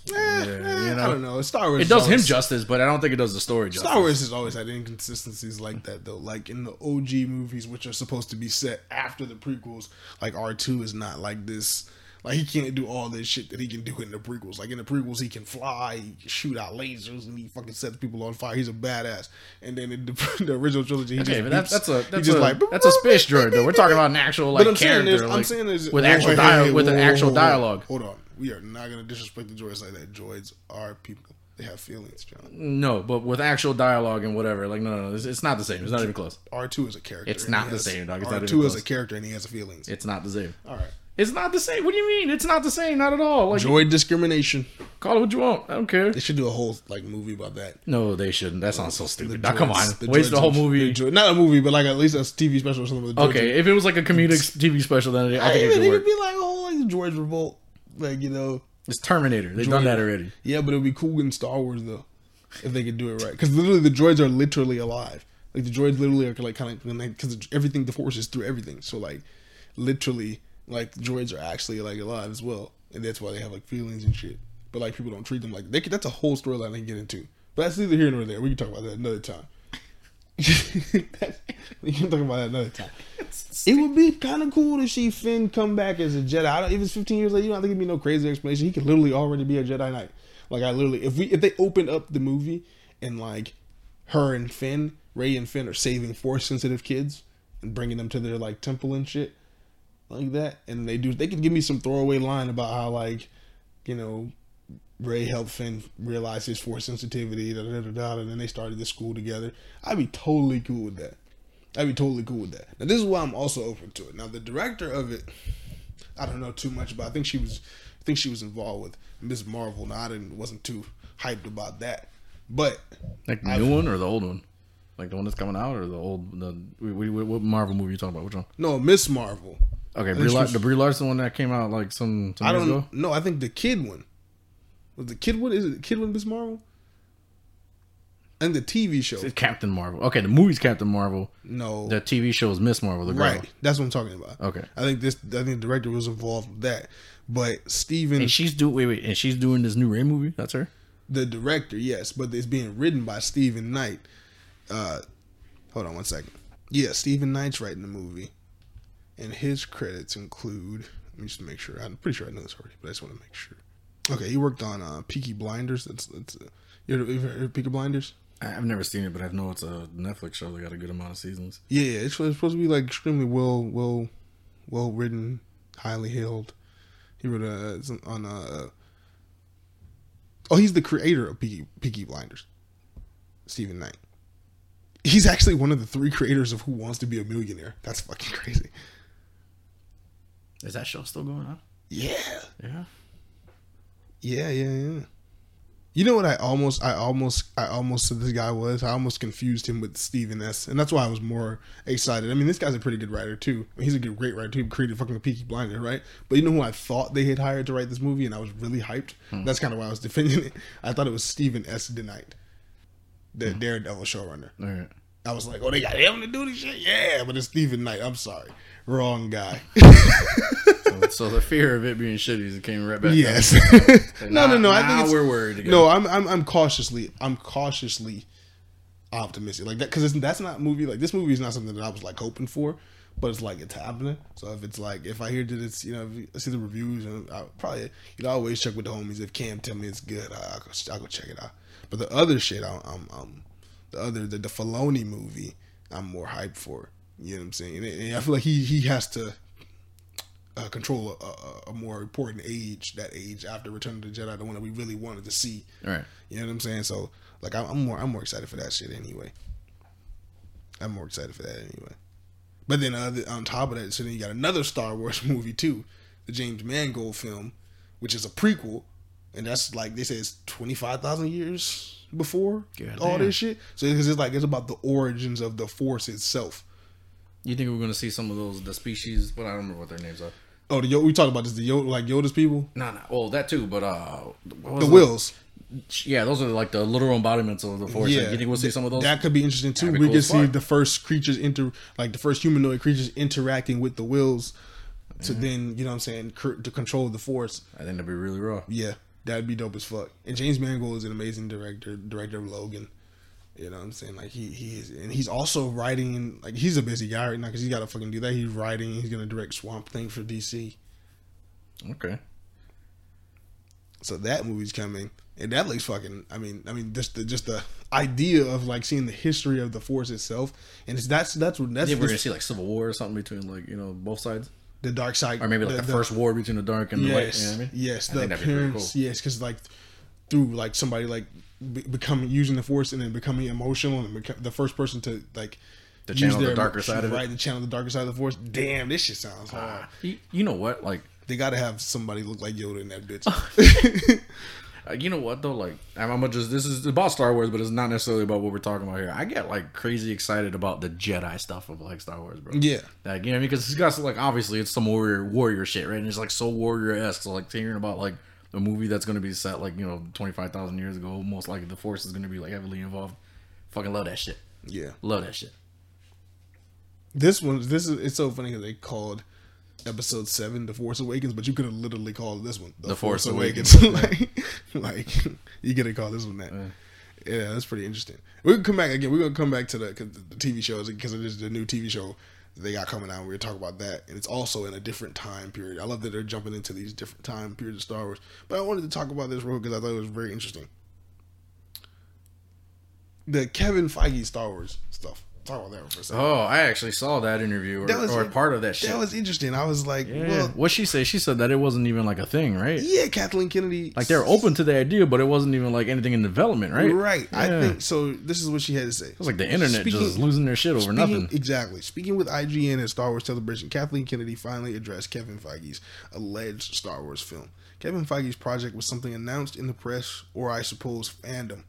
Yeah, eh, you know. I don't know. Star Wars it does him justice, but I don't think it does the story justice. Star Wars has always had inconsistencies like that, though. Like in the OG movies, which are supposed to be set after the prequels, like R two is not like this. Like he can't do all this shit that he can do in the prequels. Like in the prequels, he can fly, he can shoot out lasers, and he fucking sets people on fire. He's a badass. And then in the, [laughs] the original trilogy, he Okay, just but that's that's a that's just a like that's a space droid though. We're talking about an actual like I'm saying character, there's, I'm saying with actual dialogue with an actual dialogue. Hold on, we are not gonna disrespect the droids like that. Droids are people. They have feelings, John. No, but with actual dialogue and whatever, like no, no, no it's, it's not the same. It's not even close. R two is a character. It's not the has- same, dog. It's not R two is a character and he has feelings. It's not the same. All right. It's not the same. What do you mean? It's not the same. Not at all. Like Droid discrimination. call it what you want. I don't care. They should do a whole like movie about that. No, they shouldn't. That sounds so The stupid. Now, come on, the waste the whole movie. the droid- not a movie, but like at least a TV special or something. with Okay, if it was like a comedic TV special, then I I think it could work. be like a whole like droids revolt, like you know. It's Terminator. They've done that already. Yeah, but it would be cool in Star Wars though, if they could do it right. Because literally, the droids are literally alive. Like the droids literally are like kind of because everything the force is through everything. So like, literally, like droids are actually like alive as well, and that's why they have like feelings and shit. But like people don't treat them like they could. That's a whole storyline they can get into. But that's neither here nor there. We can talk about that another time. [laughs] we can talk about that another time. [laughs] It would be kind of cool to see Finn come back as a Jedi. I don't, if it's 15 years later, you don't think it'd be no crazy explanation. He could literally already be a Jedi Knight. Like I literally, if we if they open up the movie and like her and Finn, Rey and Finn are saving force sensitive kids and bringing them to their like temple and shit like that, and they do, they could give me some throwaway line about how like, you know, Rey helped Finn realize his force sensitivity, da da da da, and then they started the school together. I'd be totally cool with that. I'd be totally cool with that. Now this is why I'm also open to it. Now the director of it, I don't know too much about. I think she was, I think she was involved with Miss Marvel. Now I didn't wasn't too hyped about that, but Like the new one or the old one? Like the one that's coming out or the old the we, we, what Marvel movie you talking about? Which one? no Miss Marvel. Okay, Brie the Brie Larson one that came out like some, some I don't ago. know. I think the kid one was the kid one. Is it the kid one Miss Marvel? And the TV show. It's Captain Marvel. Okay, the movie's Captain Marvel. No, The TV show is Miss Marvel, the girl. right. That's what I'm talking about. Okay. I think this. I think the director was involved with that. But Steven, And she's doing wait wait, and she's doing this new Rey movie. That's her. the director, yes, but it's being written by Steven Knight. Uh, hold on one second. Yeah, Steven Knight's writing the movie, and his credits include. Let me just make sure. I'm pretty sure I know this already, but I just want to make sure. Okay, he worked on uh, Peaky Blinders. That's that's. Uh, you ever, ever heard of Peaky Blinders? I've never seen it, but I know it's a Netflix show. They got a good amount of seasons. Yeah, it's, it's supposed to be like extremely well, well, well written, highly hailed. He wrote uh, on uh, oh, he's the creator of Peaky, Peaky Blinders, Steven Knight. He's actually one of the three creators of Who Wants to Be a Millionaire. That's fucking crazy. Is that show still going on? Yeah, Yeah. yeah, yeah, yeah. You know what? I almost, I almost, I almost said this guy was. I almost confused him with Steven S. And that's why I was more excited. I mean, this guy's a pretty good writer too. I mean, he's a good, great writer too. He created fucking Peaky Blinders, right? But you know who I thought they had hired to write this movie, and I was really hyped. Hmm. That's kind of why I was defending it. I thought it was Steven S. DeKnight, the hmm. Daredevil showrunner. All right. I was like, oh, they got him to do this shit, yeah. But it's Steven Knight. I'm sorry, wrong guy. [laughs] So, [laughs] so the fear of it being shitty is it came right back. yes. down. [laughs] no, no, no. I think it's, we're worried again. No, I'm, I'm, I'm cautiously, I'm cautiously optimistic, like that, because that's not a movie. Like this movie is not something that I was like hoping for, but it's like it's happening. So if it's like, if I hear that it's, you know, if I see the reviews, and I probably, you know, I always check with the homies. If Cam tell me it's good, I, I'll, go, I'll go check it out. But the other shit, I'm, I'm, I'm the other, the, the Filoni movie, I'm more hyped for. You know what I'm saying? And, I feel like he, he has to uh, control a, a, a more important age, that age after Return of the Jedi, the one that we really wanted to see. All right. You know what I'm saying? So, like, I'm, I'm more, I'm more excited for that shit anyway. I'm more excited for that anyway. But then uh, on top of that, so then you got another Star Wars [laughs] movie too, the James Mangold film, which is a prequel, and that's like they say it's twenty five thousand years before God all damn. this shit. So because it's like it's about the origins of the Force itself. You think we're gonna see some of those the species? But I don't remember what their names are. Oh, the we talked about this. The Yoda, like Yoda's people, No, no. Well, that too. But uh, the? Whills. Yeah, those are like the literal embodiments of the force. Yeah, you think we'll see some of those? That could be interesting too. Be we could see the first creatures inter, like the first humanoid creatures interacting with the Whills to then, you know what I'm saying, cr- to control the force. I think that'd be really raw. Yeah, that'd be dope as fuck. And James Mangold is an amazing director, director of Logan. You know what I'm saying? Like he he is, and he's also writing. Like he's a busy guy right now because he's got to fucking do that. He's writing. He's gonna direct Swamp Thing for DC. Okay. So that movie's coming, and that looks fucking. I mean, I mean, just the just the idea of like seeing the history of the Force itself, and it's that's that's what that's Yeah, we're gonna see like civil war or something between like you know both sides, the dark side, or maybe like the, first war between the dark and the light. Yes, You know what I mean? yes, I the think that'd be pretty appearance. Yes, because like through like somebody like be- becoming using the force and then becoming emotional and become the first person to like To use channel the darker side of it. right? To channel the darker side of the force. Damn, this shit sounds hard. You, you know what? Like, They got to have somebody look like Yoda in that bitch. [laughs] uh, you know what though? Like, I'm, I'm gonna just this is about Star Wars, but it's not necessarily about what we're talking about here. I get like crazy excited about the Jedi stuff of like Star Wars, bro. yeah, Like, you know, because it's got like obviously it's some warrior warrior shit, right? And it's like so warrior esque. So like hearing about like a movie that's gonna be set like you know twenty five thousand years ago, most likely the Force is gonna be like heavily involved. Fucking love that shit. yeah. Love that shit. This one, this is it's so funny because they called episode seven the Force Awakens, but you could have literally called this one the, The Force, Force Awakens. [laughs] like, like you could have called this one that. Yeah, that's pretty interesting. We're gonna come back again. We're gonna come back to the, 'cause the TV shows because it is the new TV show that they got coming out. We're gonna talk about that, and it's also in a different time period. I love that they're jumping into these different time periods of Star Wars. But I wanted to talk about this real because I thought it was very interesting. The Kevin Feige Star Wars. Talk about that for a second. Oh, I actually saw that interview or, That was or part of that shit. That was interesting. I was like, yeah. well, what she say? She said that it wasn't even like a thing, right? yeah, Kathleen Kennedy. Like they're open to the idea, but it wasn't even like anything in development, right? Right. I think so. This is what she had to say. It was like the internet Speaking- just losing their shit over Speaking- nothing. Exactly. Speaking with IGN and Star Wars Celebration, Kathleen Kennedy finally addressed Kevin Feige's alleged Star Wars film. Kevin Feige's project was something announced in the press, or I suppose fandom,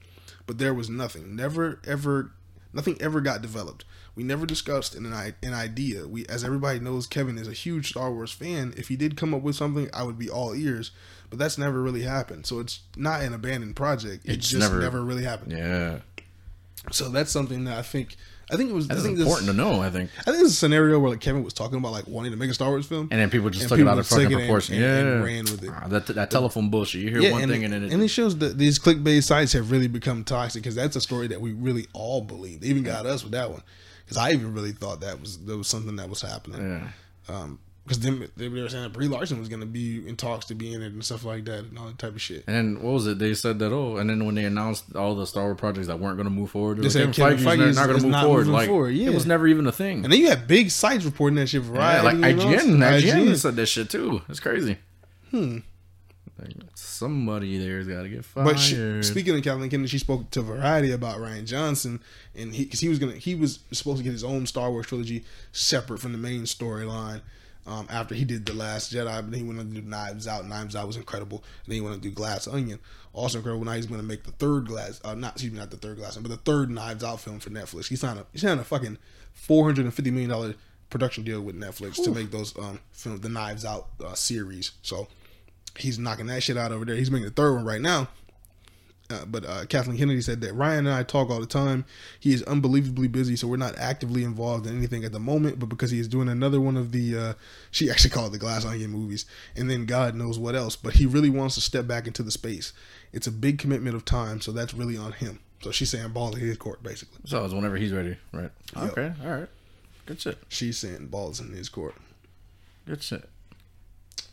but there was nothing. Never, ever, Nothing ever got developed. We never discussed an, an idea. We, as everybody knows, Kevin is a huge Star Wars fan. If he did come up with something, I would be all ears. But that's never really happened. So it's not an abandoned project. It It's just never- never, really happened. Yeah, So that's something that I think. I think it was. that's I think important this, to know. I think, I think it's a scenario where like Kevin was talking about like wanting to make a Star Wars film. and then people just And took people it out of fucking proportion. and- yeah, and ran with it. Ah, that that telephone bullshit. You hear one and, thing and then it, and it shows that these clickbait sites have really become toxic because that's a story that we really all believed. They even got us with that one because I even really thought that was that was something that was happening. yeah. Um, because then they were saying that Brie Larson was going to be in talks to be in it and stuff like that and all that type of shit. And then what was it? They said that oh, and then when they announced all the Star Wars projects that weren't going to move forward, They said Kevin Kevin Feige Feige's not going to move forward. Like forward, yeah. it was never even a thing. And then you had big sites reporting that shit. Yeah, Variety, like you know, IGN, IGN IGN. said that shit too. It's crazy. Hmm. somebody there's got to get fired. But she, speaking of Kathleen Kennedy, she spoke to Variety about Rian Johnson, and he because he was gonna he was supposed to get his own Star Wars trilogy separate from the main storyline. Um, after he did the Last Jedi, but then he went on to do Knives Out. Knives Out was incredible, and then he went on to do Glass Onion, also incredible. Now he's going to make the third Glass, uh, not excuse me, not the third Glass, but the third Knives Out film for Netflix. He signed a he signed a fucking four hundred and fifty million dollar production deal with Netflix to make those um film the Knives Out uh, series. So he's knocking that shit out over there. He's making the third one right now. Uh, but uh, Kathleen Kennedy said that Rian and I talk all the time. He is unbelievably busy, so we're not actively involved in anything at the moment. But because he is doing another one of the, uh, she actually [laughs] called it the Glass Onion movies, and then God knows what else. But he really wants to step back into the space. It's a big commitment of time, so that's really on him. So she's saying ball in his court, basically. so it's whenever he's ready, right? Yep. Okay, all right, good shit, She's saying balls in his court. good shit.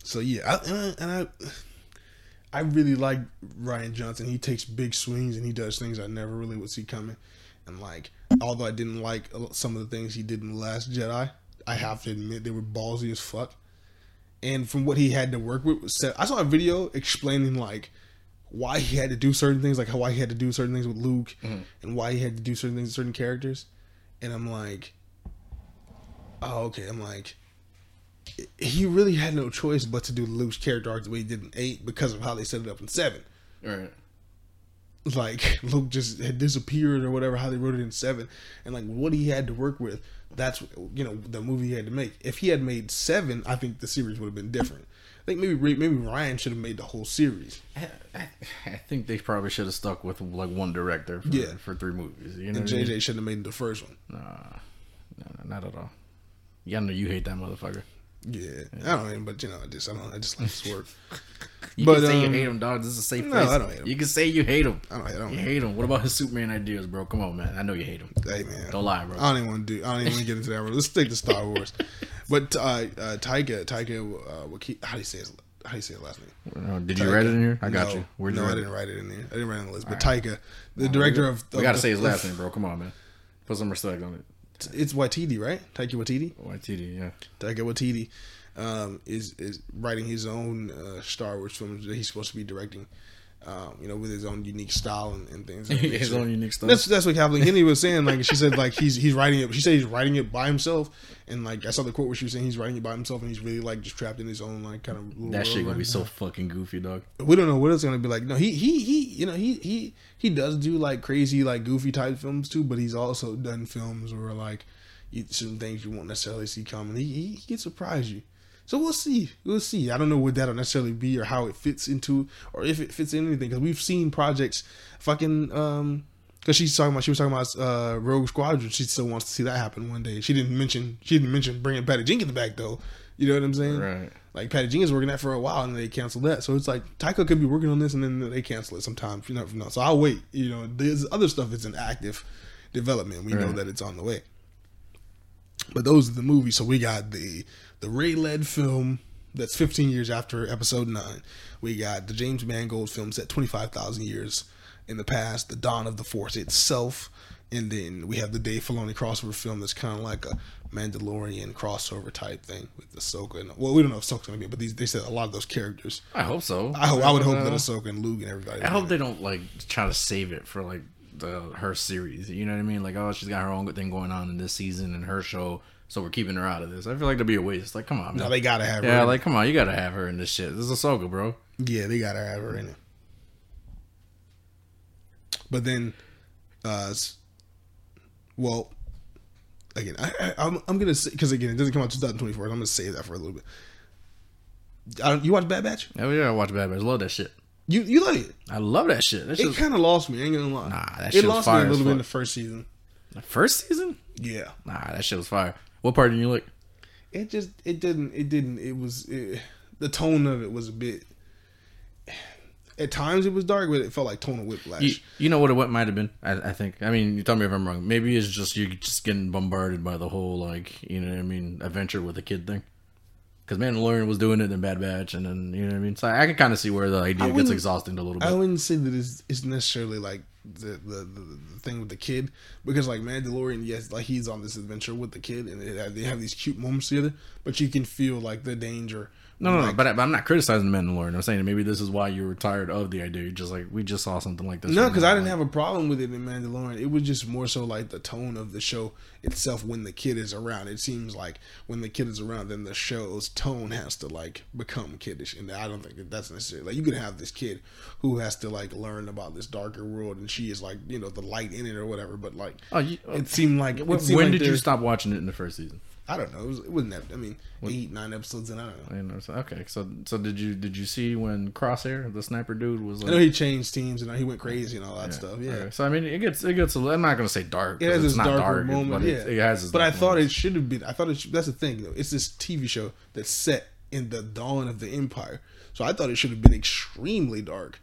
So yeah, I, and, I, and I, I really like Rian Johnson. He takes big swings and he does things I never really would see coming. And like, although I didn't like some of the things he did in the Last Jedi, I have to admit they were ballsy as fuck. And from what he had to work with, I saw a video explaining like why he had to do certain things, like how why he had to do certain things with Luke, mm-hmm. and why he had to do certain things with certain characters. And I'm like, oh okay. I'm like, he really had no choice but to do Luke's character arc the way he did in eight because of how they set it up in seven. Right. Like [laughs] Luke just had disappeared or whatever, how they wrote it in seven, and like what he had to work with. That's you know the movie he had to make. If he had made seven, I think the series would have been different. I think maybe maybe Rian should have made the whole series. I, I, I think they probably should have stuck with like one director for, Yeah. for three movies. You know, And what I mean? JJ shouldn't have made the first one. Nah, no, no, not at all. Yeah, I know you hate that motherfucker. Yeah, I don't know, but you know, I just I don't I just like his work. [laughs] You But, can say um, you hate him, dog. This is a safe no, place. I don't hate him. You can say you hate him. I don't I don't You hate him. What about his Superman ideas, bro? Come on, man. I know you hate him. Hey man, Don't lie, bro. I don't even want to do. I don't even want to get into that. Let's stick to Star Wars. [laughs] But uh, uh, Taika, Taika, uh, Waki- how do you say his? How do you say his last name? Uh, Did you write it in here? I got no, you. Where'd no, you I didn't it? write it in there. I didn't write it on the list. But Taika, the director of, We gotta say his last name, bro. Come on, man. Put some respect on it. It's Waititi, right? Taika Waititi. YTD, yeah. Taika Waititi um, is is writing his own uh, Star Wars films that he's supposed to be directing. Um, you know, with his own unique style and, and things. [laughs] that his nature. own unique stuff. That's that's what Kathleen Kennedy was saying. Like she said, like he's he's writing it. She said he's writing it by himself, and like I saw the quote where she was saying he's writing it by himself, and he's really like just trapped in his own like kind of. Little that shit gonna be right so fucking goofy, dog. We don't know what it's gonna be like. No, he he he. You know he he he does do like crazy like goofy type films too, but he's also done films where like you, some things you won't necessarily see coming. He he, he can surprise you. So we'll see. We'll see. I don't know what that'll necessarily be or how it fits into or if it fits in anything because we've seen projects fucking um because she's talking about she was talking about uh Rogue Squadron. She still wants to see that happen one day. She didn't mention she didn't mention bringing Patty Jenkins back though. You know what I'm saying? Right. Like Patty Jenkins working that for a while and they canceled that. So it's like Taika could be working on this and then they cancel it sometimes. You know. So I'll wait. You know, there's other stuff that's in active development. We know that it's on the way. But those are the movies. So we got the the Rey led film that's 15 years after Episode Nine. We got the James Mangold film set 25,000 years in the past. The Dawn of the Force itself, and then we have the Dave Filoni crossover film that's kind of like a Mandalorian crossover type thing with Ahsoka. And, well, we don't know if Ahsoka's gonna be, but these, they said a lot of those characters. I hope so. I hope I would hope that Ahsoka and Luke and everybody. I hope they don't like try to save it for like the her series. You know what I mean? Like, oh, she's got her own good thing going on in this season and her show, so we're keeping her out of this. I feel like that'd be a waste. Like, come on, No, man. they gotta have her. yeah, like, come on, you gotta have her in this shit. This is Ahsoka, bro. yeah, they gotta have her in it. But then, uh, Well, again, I, I, I'm I'm gonna say because again, it doesn't come out 2024. I'm gonna say that for a little bit. I don't, you watch Bad Batch? Oh yeah, I watch Bad Batch. Love that shit. You you like it? I love that shit. That It kind of lost me. I ain't gonna lie. Nah, that it shit was lost me a little bit in the first season. the first season. Yeah, Nah, that shit was fire. What part did you like? it just it didn't it didn't it was it, the tone of it was a bit. At times it was dark, but it felt like tonal whiplash. You, you know what it what might have been. I, I think. I mean, you tell me if I'm wrong. Maybe it's just you're just getting bombarded by the whole like you know what I mean adventure with a kid thing. Because Mandalorian was doing it in Bad Batch, and then you know what I mean. So I can kind of see where the idea gets exhausting a little bit. I wouldn't say that it's, it's necessarily like the, the, the, the thing with the kid because like Mandalorian, yes, like he's on this adventure with the kid and it, they have these cute moments together, but you can feel like the danger. No, no, no, like, but, I, but I'm not criticizing the Mandalorian. I'm saying maybe this is why you were tired of the idea. You're just like we just saw something like this. no, because. I didn't Like, have a problem with it in Mandalorian. It was just more so like the tone of the show itself when the kid is around. It seems like when the kid is around, then the show's tone has to like become kiddish, and I don't think that that's necessary. Like you could have this kid who has to like learn about this darker world, and she is like you know the light in it or whatever. But like Oh, you, it seemed like it when seemed when like did you stop watching it in the first season? I don't know. It, was, it wasn't that. I mean, eight nine episodes, and I don't know. Okay, so so did you did you see when Crosshair, the sniper dude, was I know he changed teams and he went crazy and all that stuff. Yeah. Okay, So I mean, it gets it gets. A, little- I'm not gonna say dark. It has it's not darker dark, moment, but yeah. it, it has. But I dark thought moments. it should have been. I thought it. Should, that's the thing, though. It's this TV show that's set in the dawn of the empire. So I thought it should have been extremely dark.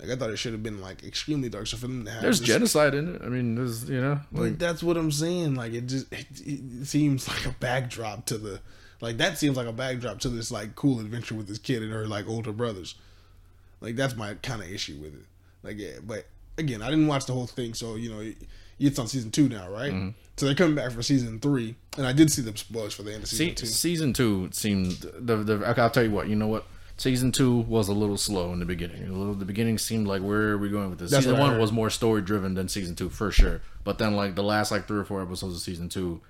Like I thought it should have been like extremely dark. So for them to have there's this, genocide in it. I mean, there's you know like, like that's what I'm saying. Like it just it, it seems like a backdrop to the like that seems like a backdrop to this like cool adventure with this kid and her like older brothers. Like that's my kind of issue with it. Like yeah, but again, I didn't watch the whole thing, so you know it, it's on season two now, right? Mm-hmm. So they're coming back for season three, and I did see the spoilers for the end of season see, two. season two seemed the the. I'll tell you what. You know what? Season two was a little slow in the beginning. A little, the beginning seemed like where are we going with this? That's season one was more story driven than season two for sure. But then like the last like three or four episodes of season two,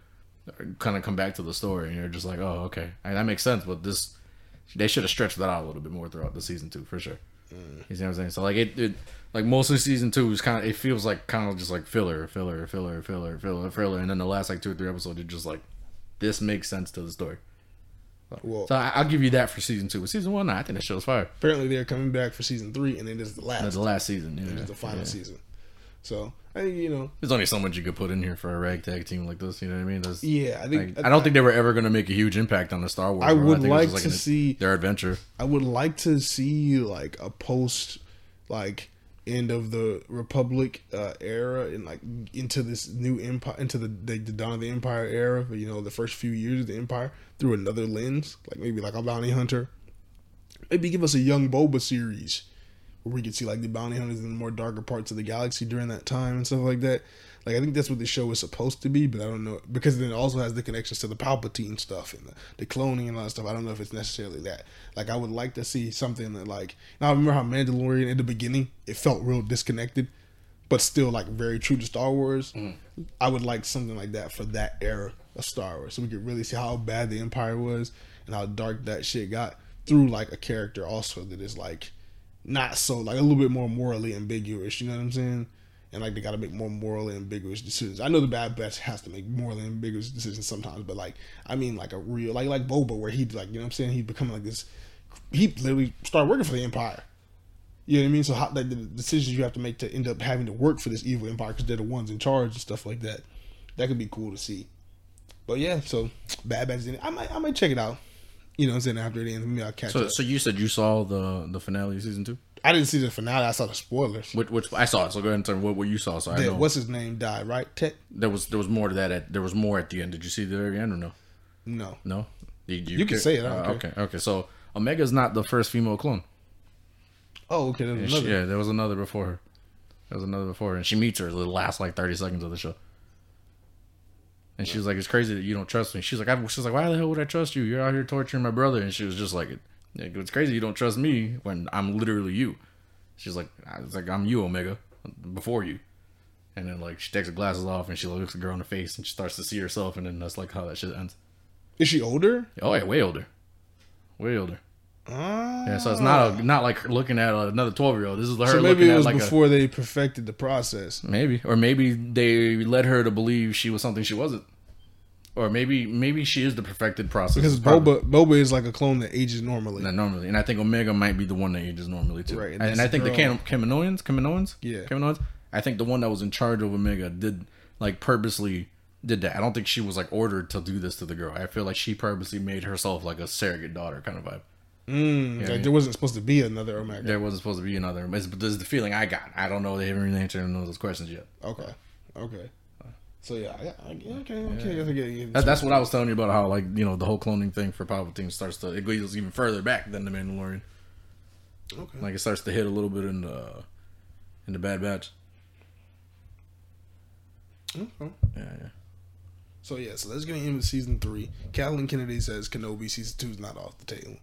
uh, kind of come back to the story, and you're just like, oh okay, and that makes sense. But this, they should have stretched that out a little bit more throughout the season two for sure. Mm. You see what I'm saying? So like it, it like mostly season two is kind of it feels like kind of just like filler, filler, filler, filler, filler, filler, and then the last like two or three episodes you're just like this makes sense to the story. Well, So I, I'll give you that for season two. But season one, nah, I think that show's fire. apparently they're coming back for season three, and then it is the last. That's the last season. Yeah, It is the final yeah. season. So I think you know, There's only so much you could put in here for a ragtag team like this. You know what I mean? There's, yeah, I think like, I don't think they were ever going to make a huge impact on the Star Wars. I world. would it was like to an- see- their adventure. I would like to see like a post like end of the Republic uh, era and like into this new empire into the, the the dawn of the Empire era. But you know, the first few years of the Empire through another lens, like maybe like a bounty hunter. Maybe give us a young Boba series where we could see like the bounty hunters in the more darker parts of the galaxy during that time and stuff like that. Like I think that's what the show is supposed to be, but I don't know because then it also has the connections to the Palpatine stuff and the, the cloning and all that stuff. I don't know if it's necessarily that. Like I would like to see something that like now I remember how Mandalorian in the beginning it felt real disconnected, but still like very true to Star Wars. Mm. I would like something like that for that era of Star Wars, so we could really see how bad the Empire was and how dark that shit got through like a character also that is like not so like a little bit more morally ambiguous. You know what I'm saying? And like they got to make more morally ambiguous decisions. I know the Bad Batch has to make morally ambiguous decisions sometimes, but like I mean like a real like like Boba where he like you know what I'm saying he becoming like this. He literally started working for the Empire. You know what I mean? So how like the decisions you have to make to end up having to work for this evil empire because they're the ones in charge and stuff like that. That could be cool to see. But yeah, so Bad Batch. I might I might check it out. You know, what I'm saying after it ends, maybe I'll catch So, up. so you said you saw the the finale of season two, I didn't see the finale. I saw the spoilers. which, which I saw. it. So go ahead and tell me what, what you saw. So I know what's his name died, right? Tech? there was there was more to that. At, there was more at the end. Did you see the very end or no? No. No. Did You can say it, Uh, okay. Okay. So Omega's not the first female clone. Oh, okay. Another. she- yeah, there was another before her. There was another before her, and she meets her the last like thirty seconds of the show. And she was like, "It's crazy that you don't trust me." She's like, I, "She's like, why the hell would I trust you? You're out here torturing my brother." And she was just like, "Yeah, "It's crazy you don't trust me when I'm literally you." She's like, "I was like, I'm you, Omega, before you." And then like she takes her glasses off and she looks the girl in the face and she starts to see herself, and then that's like how that shit ends. Is she older? Oh yeah, way older, way older. Yeah, so it's not a, not like looking at another twelve year old. This is her Ah. So maybe looking it at was like before they perfected the process. maybe, or maybe they led her to believe she was something she wasn't, or maybe maybe she is the perfected process. Because Boba Boba is like a clone that ages normally. not normally, and I think Omega might be the one that ages normally too. Right, and and, I think the girl- Kam- Kaminoans, Kaminoans, Yeah. Kaminoans. I think the one that was in charge of Omega did like purposely did that. I don't think she was like ordered to do this to the girl. I feel like she purposely made herself like a surrogate daughter kind of vibe. Mm, like there wasn't supposed to be another Omega. There wasn't supposed to be another, but this is the feeling I got. I don't know. They haven't really answered any of those questions yet. Okay. Okay. So yeah, yeah, I- okay, okay, okay. That, that's what I was telling you about how like you know the whole cloning thing for Palpatine starts to it goes even further back than the Mandalorian. Okay. Like it starts to hit a little bit in the in the Bad Batch. Okay. Yeah, yeah. So yeah, so let's get into season three. Kathleen Kennedy says Kenobi season two is not off the table.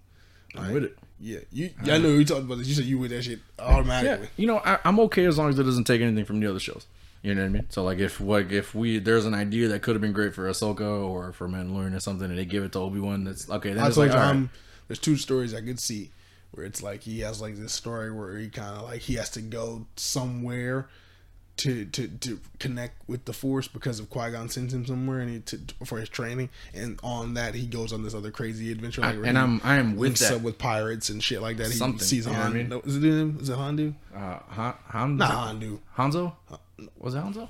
I'm with it. Yeah, you. Uh-huh. Yeah, I know you talked about this. You said you with that shit automatically. Yeah, you know I, I'm okay as long as it doesn't take anything from the other shows. You know what I mean? So like if like if we there's an idea that could have been great for Ahsoka or for Mandalorian or something, and they give it to Obi Wan, that's okay. Then I it's told like, right. um, there's two stories I could see where it's like he has like this story where he kind of like he has to go somewhere to to to connect with the Force because of Qui Gon sends him somewhere and he to, for his training, and on that he goes on this other crazy adventure. Like where and I'm I am with that. up with pirates and shit like that. He Something, sees you know what I mean? is it him? Is it Handu? Uh, Han, Han, Not Handu. Hanzo? Was it Hanzo?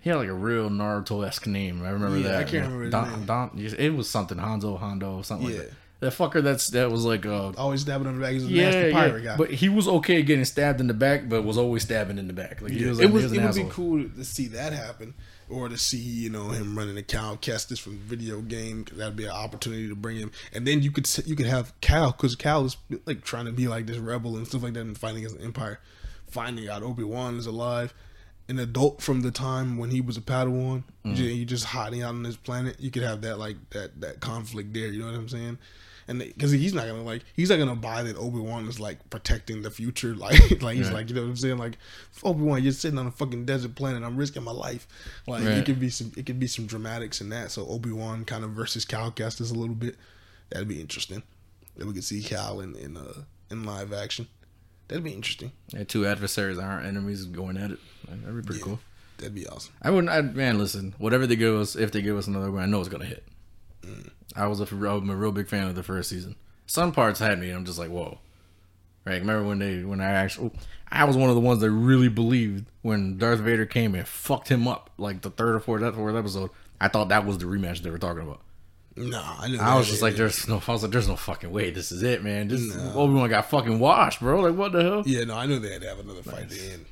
He had like a real Naruto esque name. I remember Yeah, that. I can't remember his Don, name. Don, it was something Hanzo, Hondo, or something Yeah. like that. That fucker that's that was like uh Always stabbing on the back. He's a yeah, nasty yeah. pirate guy. But he was okay getting stabbed in the back, but was always stabbing in the back. Like he Yeah, was, it like, was, he was it would be cool to see that happen, or to see you know him running a Cal Kestis from video game. 'cause that'd be an opportunity to bring him, and then you could you could have Cal because Cal is like trying to be like this rebel and stuff like that, and fighting against the Empire. Finding out Obi Wan is alive, an adult from the time when he was a Padawan, Mm. you just hiding out on this planet. You could have that like that that conflict there. You know what I'm saying? And because he's not gonna like he's not gonna buy that Obi Wan is like protecting the future, [laughs] like like he's Right. like you know what I'm saying like Obi Wan you're sitting on a fucking desert planet I'm risking my life like it could be some it could be some dramatics in that so Obi Wan kind of versus Cal Kestis a little bit that'd be interesting then we could see Cal in in uh in live action that'd be interesting Yeah, two adversaries aren't enemies going at it. That'd be pretty Yeah. cool. that'd be awesome I wouldn't. I, man, listen. Whatever they give us, if they give us another one, I know it's gonna hit. Mm. I was a, I'm a real big fan of the first season. Some parts had me. and I'm just like, whoa. Right? Remember when they when I actually, oh, I was one of the ones that really believed when Darth Vader came and fucked him up like the third or fourth, fourth episode. I thought that was the rematch they were talking about. No I knew I was just like, there's no. I was like, there's no fucking way. This is it, man. This Obi Wan got fucking washed, bro. Like, what the hell? yeah no I knew they had to have another fight at the end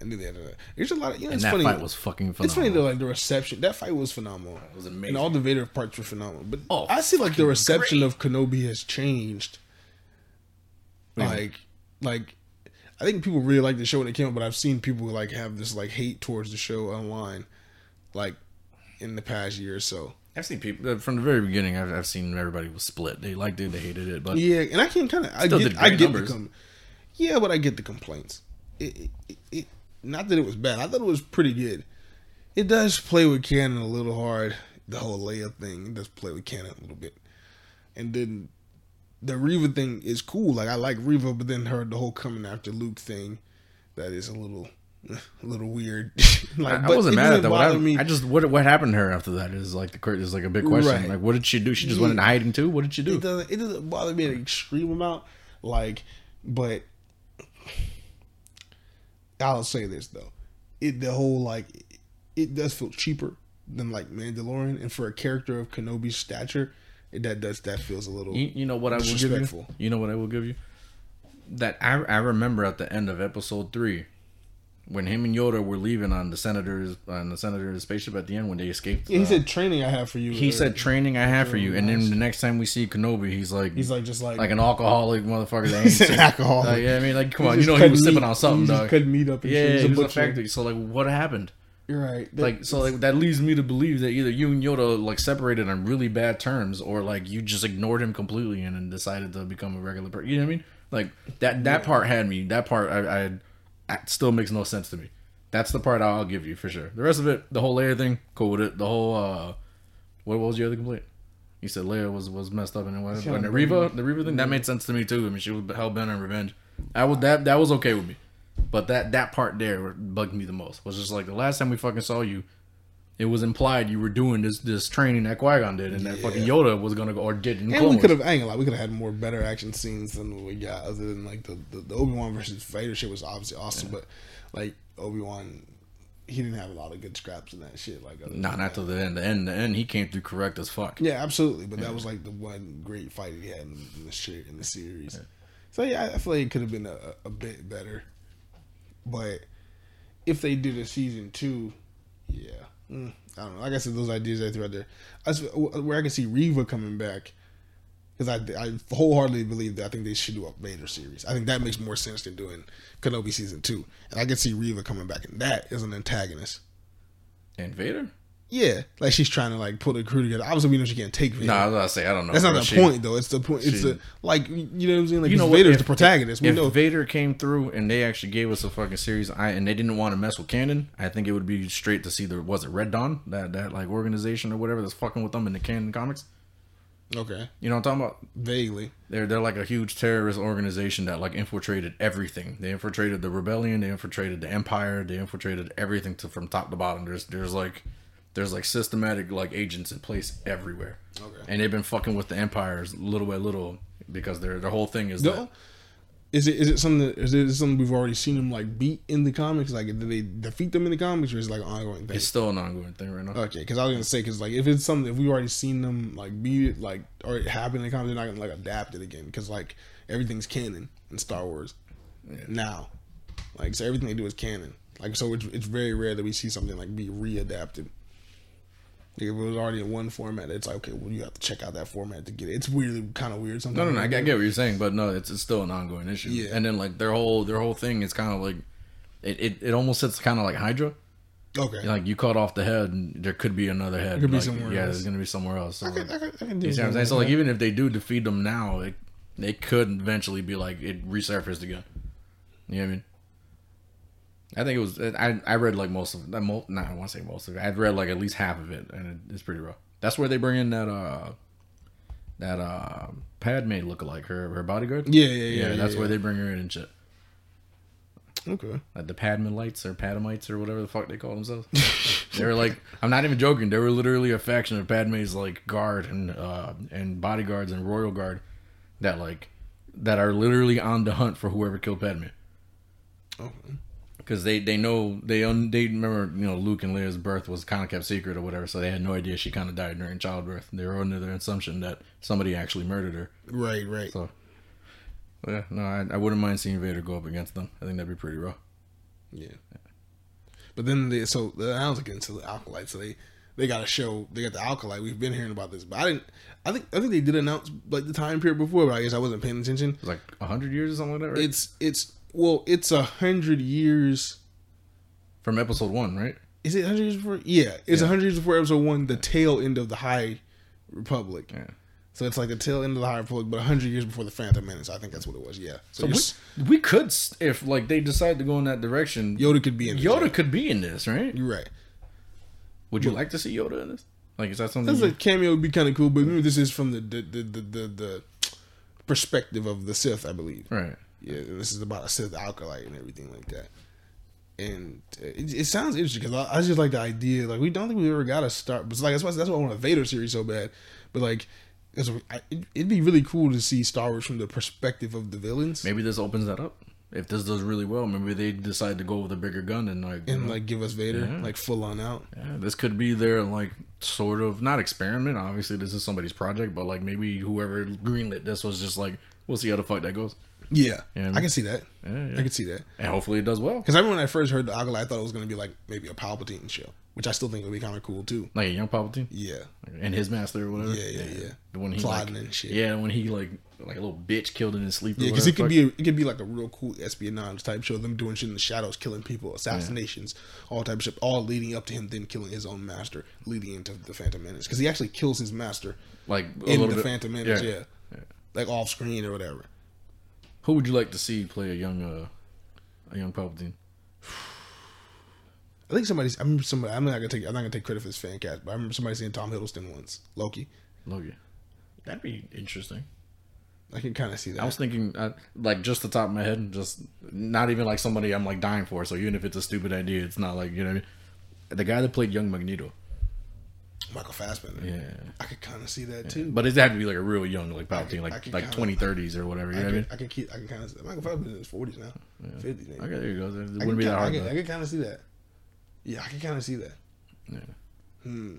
I knew they had to there's a lot of you know And it's that funny fight was fucking phenomenal. It's funny though, like the reception. That fight was phenomenal. It was and amazing. all the Vader parts were phenomenal. But Oh, I see like the reception great. of Kenobi has changed. What do you Like, like I think people really like the show when it came out, but I've seen people like have this like hate towards the show online, like in the past year or so. I've seen people uh, from the very beginning. I've, I've seen everybody was split. They liked it, they hated it, but Yeah, and I can kind of I get I get numbers. the com- yeah, but I get the complaints. It, it, it, not that it was bad. I thought it was pretty good. It does play with canon a little hard. The whole Leia thing it does play with canon a little bit, and then the Reva thing is cool. Like I like Reva, but then her the whole coming after Luke thing that is a little a little weird. like, [laughs] I, I wasn't mad at that. What I. I just what what happened to her after that is like the is like a big question. Right. Like, what did she do? She just went into hiding too. What did she do? It doesn't. It doesn't bother me an extreme amount. Like, but I'll say this though, it the whole like it does feel cheaper than like Mandalorian, and for a character of Kenobi's stature, it, that does that feels a little. You, you know what I will give you. You know what I will give you. That I I remember at the end of episode three, when him and Yoda were leaving on the senator's on the senator's spaceship at the end when they escaped. Yeah, he uh, said training I have for you. he or- said training I have for you, and then the next time we see Kenobi, he's like he's like just like like an alcoholic motherfucker. That [laughs] He's an alcoholic. Like, yeah, I mean, like, come on, you know, he was sipping on something, he just dog. cut meat up. And Yeah. He was a factory. So, like, what happened? You're right. That- Like, so, like, that leads me to believe that either you and Yoda like separated on really bad terms, or like you just ignored him completely and then decided to become a regular person. You know what I mean? Like that that part had me. That part I, I, that still makes no sense to me. That's the part I'll give you for sure. The rest of it, the whole Leia thing, cool with it. The whole uh, what, was your other complaint? You said Leia was was messed up, and it was and the Reva, the Reva thing that made sense to me too. I mean, she was hell bent on revenge. I was that that was okay with me, but that that part there bugged me the most. Was just like the last time we fucking saw you, it was implied you were doing this this training that Qui Gon did, and that fucking Yoda was gonna go or did in And we could have, I ain't gonna we could have had more better action scenes than we got. Other than like the the, the Obi Wan versus Vader shit was obviously awesome, but like Obi Wan, he didn't have a lot of good scraps in that shit. Like other Nah, not till the end. The end, the end, he came through correct as fuck. Yeah, absolutely. But that was like the one great fight he had in, in the shit in the series. So yeah, I feel like it could have been a, a bit better. But if they did a season two, yeah, mm, I don't know. Like I said, those ideas I threw out there, where I can see Reva coming back. Because I, I wholeheartedly believe that I think they should do a Vader series. I think that makes more sense than doing Kenobi season two. And I can see Reva coming back and that is an antagonist. And Vader? Yeah, like she's trying to like put a crew together. Obviously, we know she can't take Vader. Nah, I was gonna say I don't know. That's not the She- point, though. It's the point. It's she- the like you know what I'm saying. Like You know? Vader's If- the protagonist. We if know. Vader came through and they actually gave us a fucking series, I, and they didn't want to mess with canon, I think it would be straight to see the was it Red Dawn that that like organization or whatever that's fucking with them in the canon comics. okay, You know what I'm talking about? vaguely. They're they're like a huge terrorist organization that like infiltrated everything. They infiltrated the rebellion. They infiltrated the empire. They infiltrated everything to from top to bottom. There's there's like there's like systematic like agents in place everywhere. Okay. And they've been fucking with the empires little by little because their their whole thing is No, that is it is it something that, is it something we've already seen them like beat in the comics? Like, did they defeat them in the comics, or is it like an ongoing thing? it's still an ongoing thing right now. Okay, because I was gonna say because like if it's something if we've already seen them like beat it like or it happened in the comics, they're not gonna like adapt it again because like everything's canon in Star Wars now. Like so, everything they do is canon. Like so, it's it's very rare that we see something like be readapted. Like, if it was already in one format, it's like okay, well you have to check out that format to get it. It's weirdly kind of weird No, sometimes. no, no. I, get- I get what you're saying, but no, it's, it's still an ongoing issue. Yeah. And then like their whole their whole thing is kind of like it, it, it almost sits kind of like Hydra. Okay, Like you cut off the head, and there could be another head. could be somewhere Yeah, else. there's gonna be somewhere else. So, I can, like, I can, I can do you see what I'm saying? So like even if they do defeat them now, it they could eventually be like it resurfaced again. You know what I mean? I think it was. I I read like most of it. Not, not I want to say most of it. I've read like at least half of it, and it, it's pretty rough. That's where they bring in that uh that uh Padme lookalike her her bodyguard. Yeah, yeah, yeah. Yeah, that's yeah, where they bring her in and shit. Okay. Like the Padmalites or Padamites or whatever the fuck they call themselves. [laughs] they were like, I'm not even joking. They were literally a faction of Padme's like guard and uh, and bodyguards and royal guard that like that are literally on the hunt for whoever killed Padme. Okay. Because they they know they un, they remember you know Luke and Leia's birth was kind of kept secret or whatever, so they had no idea she kind of died during childbirth. They were under the assumption that somebody actually murdered her. Right, right. So yeah, no, I, I wouldn't mind seeing Vader go up against them. I think that'd be pretty rough. Yeah. But then they so the I was get into the Acolyte, so they they got a show. They got the Acolyte. We've been hearing about this, but I didn't. I think I think they did announce like the time period before, but I guess I wasn't paying attention. It was like hundred years or something like that, right? It's it's well, it's a hundred years. From episode one, right? Is it hundred years before? Yeah, it's a Yeah. hundred years before episode one. The tail end of the High Republic. Yeah. So it's like the tail end of the High Republic, but a hundred years before the Phantom Menace. I think that's what it was. Yeah. So, So we, we could, if like they decide to go in that direction, Yoda could be in. Yoda Yoda. could be in this, right? You're right. Would you like to see Yoda in this? Like, is that something? That's You, a cameo would be kind of cool, but remember this is from the the, the the the the perspective of the Sith, I believe. right. Yeah, this is about a Sith acolyte and everything like that. And it, it sounds interesting because I, I just like the idea. Like we don't think we ever got to start, but it's like that's why that's why I want a Vader series so bad. But like, it's, I, it, it'd be really cool to see Star Wars from the perspective of the villains Maybe this opens that up. If this does really well, maybe they decide to go with a bigger gun and like, you and know, like give us Vader Yeah. like full on out. yeah, this could be their like sort of not experiment. Obviously, this is somebody's project, but like maybe whoever greenlit this was just like, we'll see how the fuck that goes. Yeah, Yeah. I can see that. Yeah, yeah. I can see that. And hopefully it does well. Because I remember when I first heard the Acolyte, I thought it was going to be like maybe a Palpatine show, which I still think would be kind of cool too. Like a young Palpatine Yeah, and his master or whatever. Yeah, yeah, yeah. The one he Plotting like, and shit. Yeah, when he like like a little bitch killed in his sleep. Yeah, because it could be a, it could be like a real cool espionage type show. Them doing shit in the shadows, killing people, assassinations, all type of shit, all leading up to him then killing his own master, leading into the Phantom Menace. Because he actually kills his master like a in the bit- Phantom Menace, yeah. Yeah. like off screen or whatever. Who would you like to see play a young uh a young Palpatine? I think somebody's. I remember somebody. I'm not gonna take. I'm not gonna take credit for this fan cast, but I remember somebody saying Tom Hiddleston once. Loki. Loki. That'd be interesting. I can kind of see that. I was thinking, uh, like, just the top of my head, just not even like somebody I'm like dying for. So even if it's a stupid idea, it's not like you know, what I mean? the guy that played young Magneto. Michael Fassbender. Yeah, I could kind of see that too. but it had to be like a real young, like Palpatine, like like kinda- twenty thirties or whatever. You I know what I mean? I could keep. I can kind of. Michael Fassbender in his forties now, fifties. maybe. Okay, there you go. It wouldn't can be that hard. I can, I can kind of see that. Yeah, I can kind of see that. Yeah. Hmm.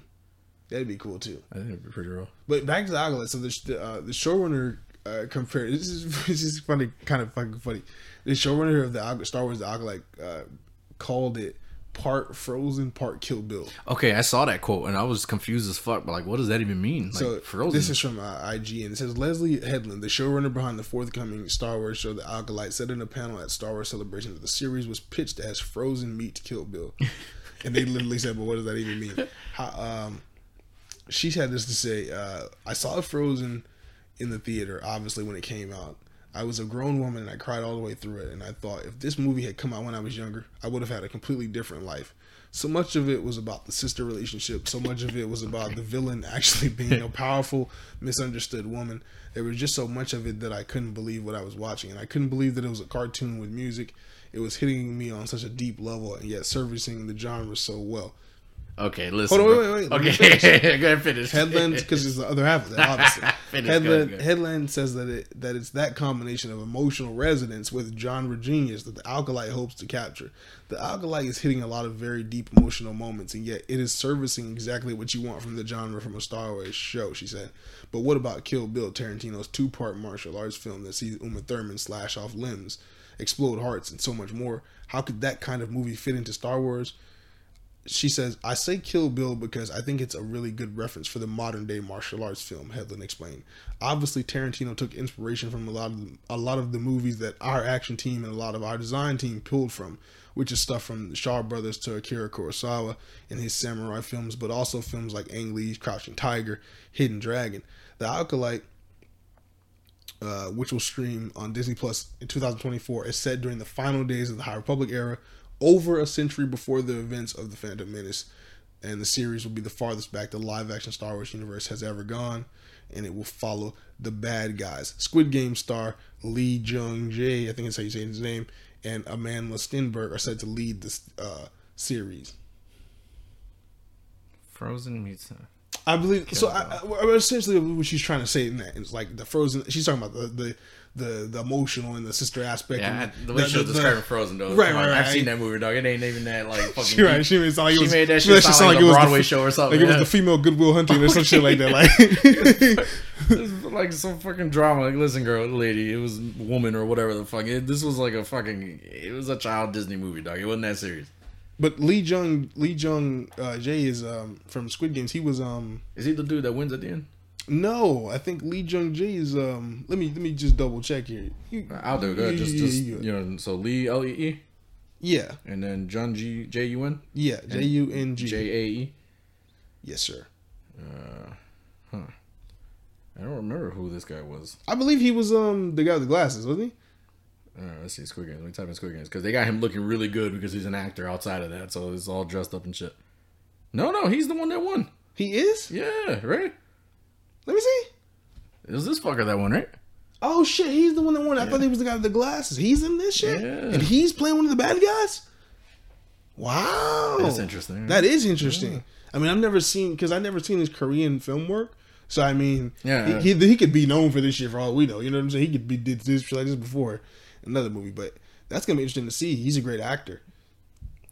That'd be cool too. I think it'd be pretty real. But back to the Acolyte. So the the, uh, the showrunner uh, compared. This is [laughs] this is funny, kind of fucking funny. The showrunner of the Star Wars, the Acolyte, uh, called it part Frozen, part Kill Bill. Okay, I saw that quote and I was confused as fuck. But like, what does that even mean? Like, so Frozen. this is from uh, IG, and it says Leslie Headland, the showrunner behind the forthcoming Star Wars show, The Acolyte, said in a panel at Star Wars Celebration that the series was pitched as Frozen meets Kill Bill, [laughs] and they literally said, "But what does that even mean?" How, um, she had this to say: uh, "I saw Frozen in the theater, obviously when it came out." I was a grown woman and I cried all the way through it. And I thought if this movie had come out when I was younger, I would have had a completely different life. So much of it was about the sister relationship. So much of it was about the villain [laughs] actually being a powerful, misunderstood woman. There was just so much of it that I couldn't believe what I was watching. And I couldn't believe that it was a cartoon with music. It was hitting me on such a deep level and yet servicing the genre so well. Okay, listen. Hold on, wait, wait, wait, Okay, [laughs] go ahead, finish. Headland, because it's the other half of that, obviously. [laughs] Finish, Headland, ahead, go. Headland says that it that it's that combination of emotional resonance with genre genius that the Acolyte hopes to capture. The Acolyte is hitting a lot of very deep emotional moments, and yet it is servicing exactly what you want from the genre from a Star Wars show. She said. But what about Kill Bill, Tarantino's two-part martial arts film that sees Uma Thurman slash off limbs, explode hearts, and so much more? How could that kind of movie fit into Star Wars? She says, I say Kill Bill because I think it's a really good reference for the modern day martial arts film, Headland explained. Obviously Tarantino took inspiration from a lot of the, a lot of the movies that our action team and a lot of our design team pulled from, which is stuff from the Shaw brothers to Akira Kurosawa and his samurai films, but also films like Ang Lee's Crouching Tiger, Hidden Dragon. The Acolyte uh, which will stream on Disney Plus in 2024, is set during the final days of the High Republic era, over a century before the events of the Phantom Menace. And the series will be the farthest back the live action Star Wars universe has ever gone, and it will follow the bad guys. Squid Game star Lee Jung Jae, I think that's how you say his name, and Amanda Stenberg are said to lead this uh, series. Frozen meets. I believe so. I, I, essentially, what she's trying to say in that is like the frozen. She's talking about the the the, the emotional and the sister aspect. Yeah, and the way she was the- describing Frozen though. Right, on, right, I've right. seen that movie, dog. It ain't even that like [laughs] fucking. She, right, she made like She was, made that shit sound sound like a it was the Broadway f- show or something, Like it was the female Good Will Hunting or some shit like that. Like [laughs] like some fucking drama. Like, listen, girl, lady, it was woman or whatever the fuck. It, this was like a fucking. It was a child Disney movie, dog. It wasn't that serious. But Lee Jung Lee Jung uh, Jae is um, from Squid Games. He was um Is he the dude that wins at the end? No, I think Lee Jung Jae is um. Let me let me just double check here. You- I'll do it. Just, just you do it. you know. So Lee L E E, yeah, and then John G J U N yeah, J U N G J A E. Yes, sir. Uh. huh. I don't remember who this guy was. I believe he was um the guy with the glasses, wasn't he? All right, let's see Squid Games. Let me type in Squid Games because they got him looking really good because he's an actor outside of that, so he's all dressed up and shit. No, no, he's the one that won. He is. Yeah, right. Let me see. It was this fucker that won, right? Oh shit, he's the one that won. I thought he was the guy with the glasses. He's in this shit, Yeah. and he's playing one of the bad guys. Wow, That's interesting. That is interesting. I mean, I've never seen because I've never seen his Korean film work. So I mean, Yeah. he, he, he could be known for this shit for all we know. You know what I'm saying? He could be did this shit like this before another movie, but that's gonna be interesting to see. He's a great actor.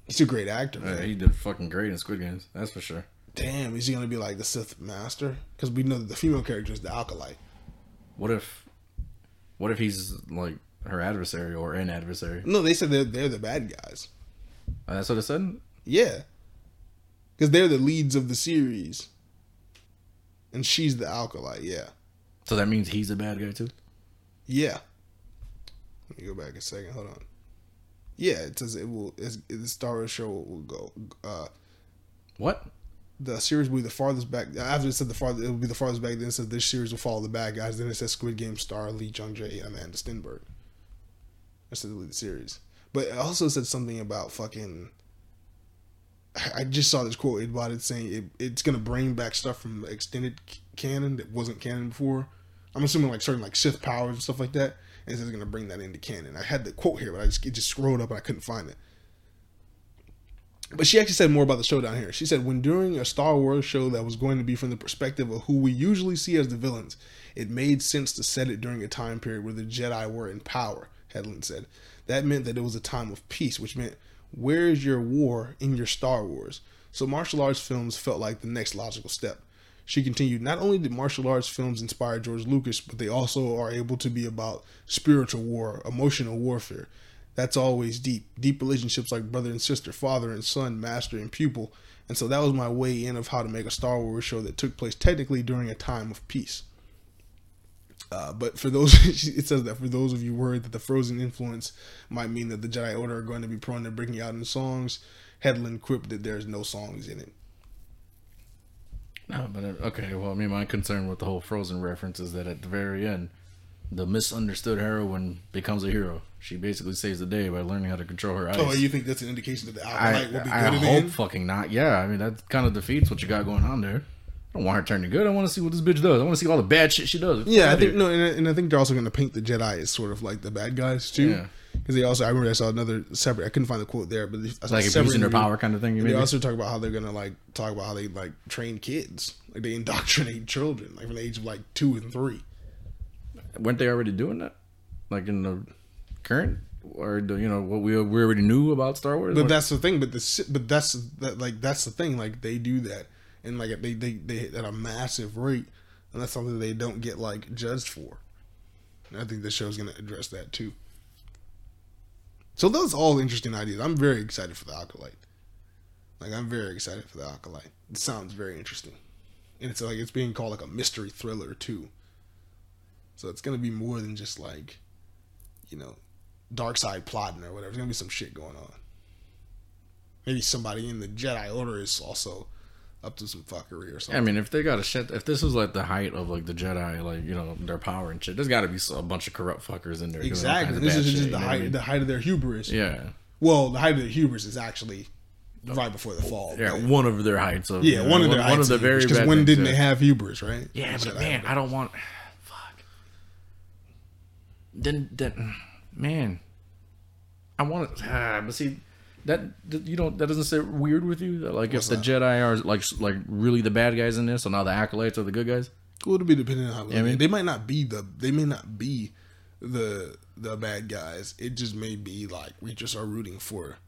He's a great actor. Yeah, he did fucking great in Squid Games. That's for sure. Damn, is he gonna be like the Sith Master? Because we know that the female character is the Acolyte. What if, what if he's like her adversary or an adversary? No, they said they're they're the bad guys. Uh, that's what it said. Yeah. Because they're the leads of the series. And she's the acolyte, yeah. So that means he's a bad guy too. Yeah. Let me go back a second. Hold on. Yeah, it says it will. It's, the Star Wars show will go. Uh, What? The series will be the farthest back. After it said the farthest, it will be the farthest back. Then it said this series will follow the bad guys. Then it says Squid Game star Lee Jung Jae and Amanda Stenberg. That's the lead series. But it also said something about fucking. I just saw this quote about it saying it, it's gonna bring back stuff from extended canon that wasn't canon before. I'm assuming like certain like Sith powers and stuff like that, and it's gonna bring that into canon. I had the quote here, but I just it just scrolled up and I couldn't find it. But she actually said more about the show down here. She said, when doing a Star Wars show that was going to be from the perspective of who we usually see as the villains, it made sense to set it during a time period where the Jedi were in power, Headland said. That meant that it was a time of peace, which meant, where is your war in your Star Wars? So martial arts films felt like the next logical step. She continued, not only did martial arts films inspire George Lucas, but they also are able to be about spiritual war, emotional warfare. That's always deep. Deep relationships like brother and sister, father and son, master and pupil. And so that was my way in of how to make a Star Wars show that took place technically during a time of peace. Uh, but for those, [laughs] it says that for those of you worried that the Frozen influence might mean that the Jedi Order are going to be prone to breaking out in songs, Headland quipped that there's no songs in it. No, but uh, okay. Well, I mean, my concern with the whole Frozen reference is that at the very end, the misunderstood heroine becomes a hero. She basically saves the day by learning how to control her oh, eyes. Oh, you think that's an indication that the I, Acolyte will be good in the hope end? fucking not. Yeah, I mean that kind of defeats what you got going on there. I don't want her turning good. I want to see what this bitch does. I want to see all the bad shit she does. Yeah, I think no, and, and I think they're also going to paint the Jedi as sort of like the bad guys too. Yeah. Because they also, I remember I saw another separate. I couldn't find the quote there, but I saw like a separate abusing their power kind of thing. They also talk about how they're gonna like talk about how they like train kids, like they [laughs] indoctrinate children, like from the age of like two and three. Weren't they already doing that? Like in the current, or the, you know what we we already knew about Star Wars. But Like, that's the thing. But the but that's that like that's the thing. Like they do that, and like they they they hit at a massive rate, and that's something they don't get like judged for. And I think the show's gonna address that too. So those all interesting ideas. I'm very excited for the Acolyte. Like I'm very excited for the Acolyte. It sounds very interesting, and it's like it's being called like a mystery thriller too. So it's gonna be more than just like, you know, dark side plotting or whatever. There's gonna be some shit going on. Maybe somebody in the Jedi Order is also up to some fuckery or something. I mean, if they got a shit, if this was like the height of like the Jedi, like you know their power and shit, there's got to be a bunch of corrupt fuckers in there. exactly. This is just the what I height, mean? the height of their hubris. Yeah, Well, the height of their hubris is actually oh. right before the fall. yeah, but- one of their heights of yeah. One of their one heights of the very because when didn't yeah. they have hubris, right? Yeah, but Jedi man, I don't want. Then then, man, I want to. Ah, but see, that, you don't. That doesn't sit weird with you. Like What's if the that? Jedi are like like really the bad guys in this, so now the acolytes are the good guys. Well, it'll be depending on how. I mean- they might not be the. They may not be the the bad guys. It just may be like we just are rooting for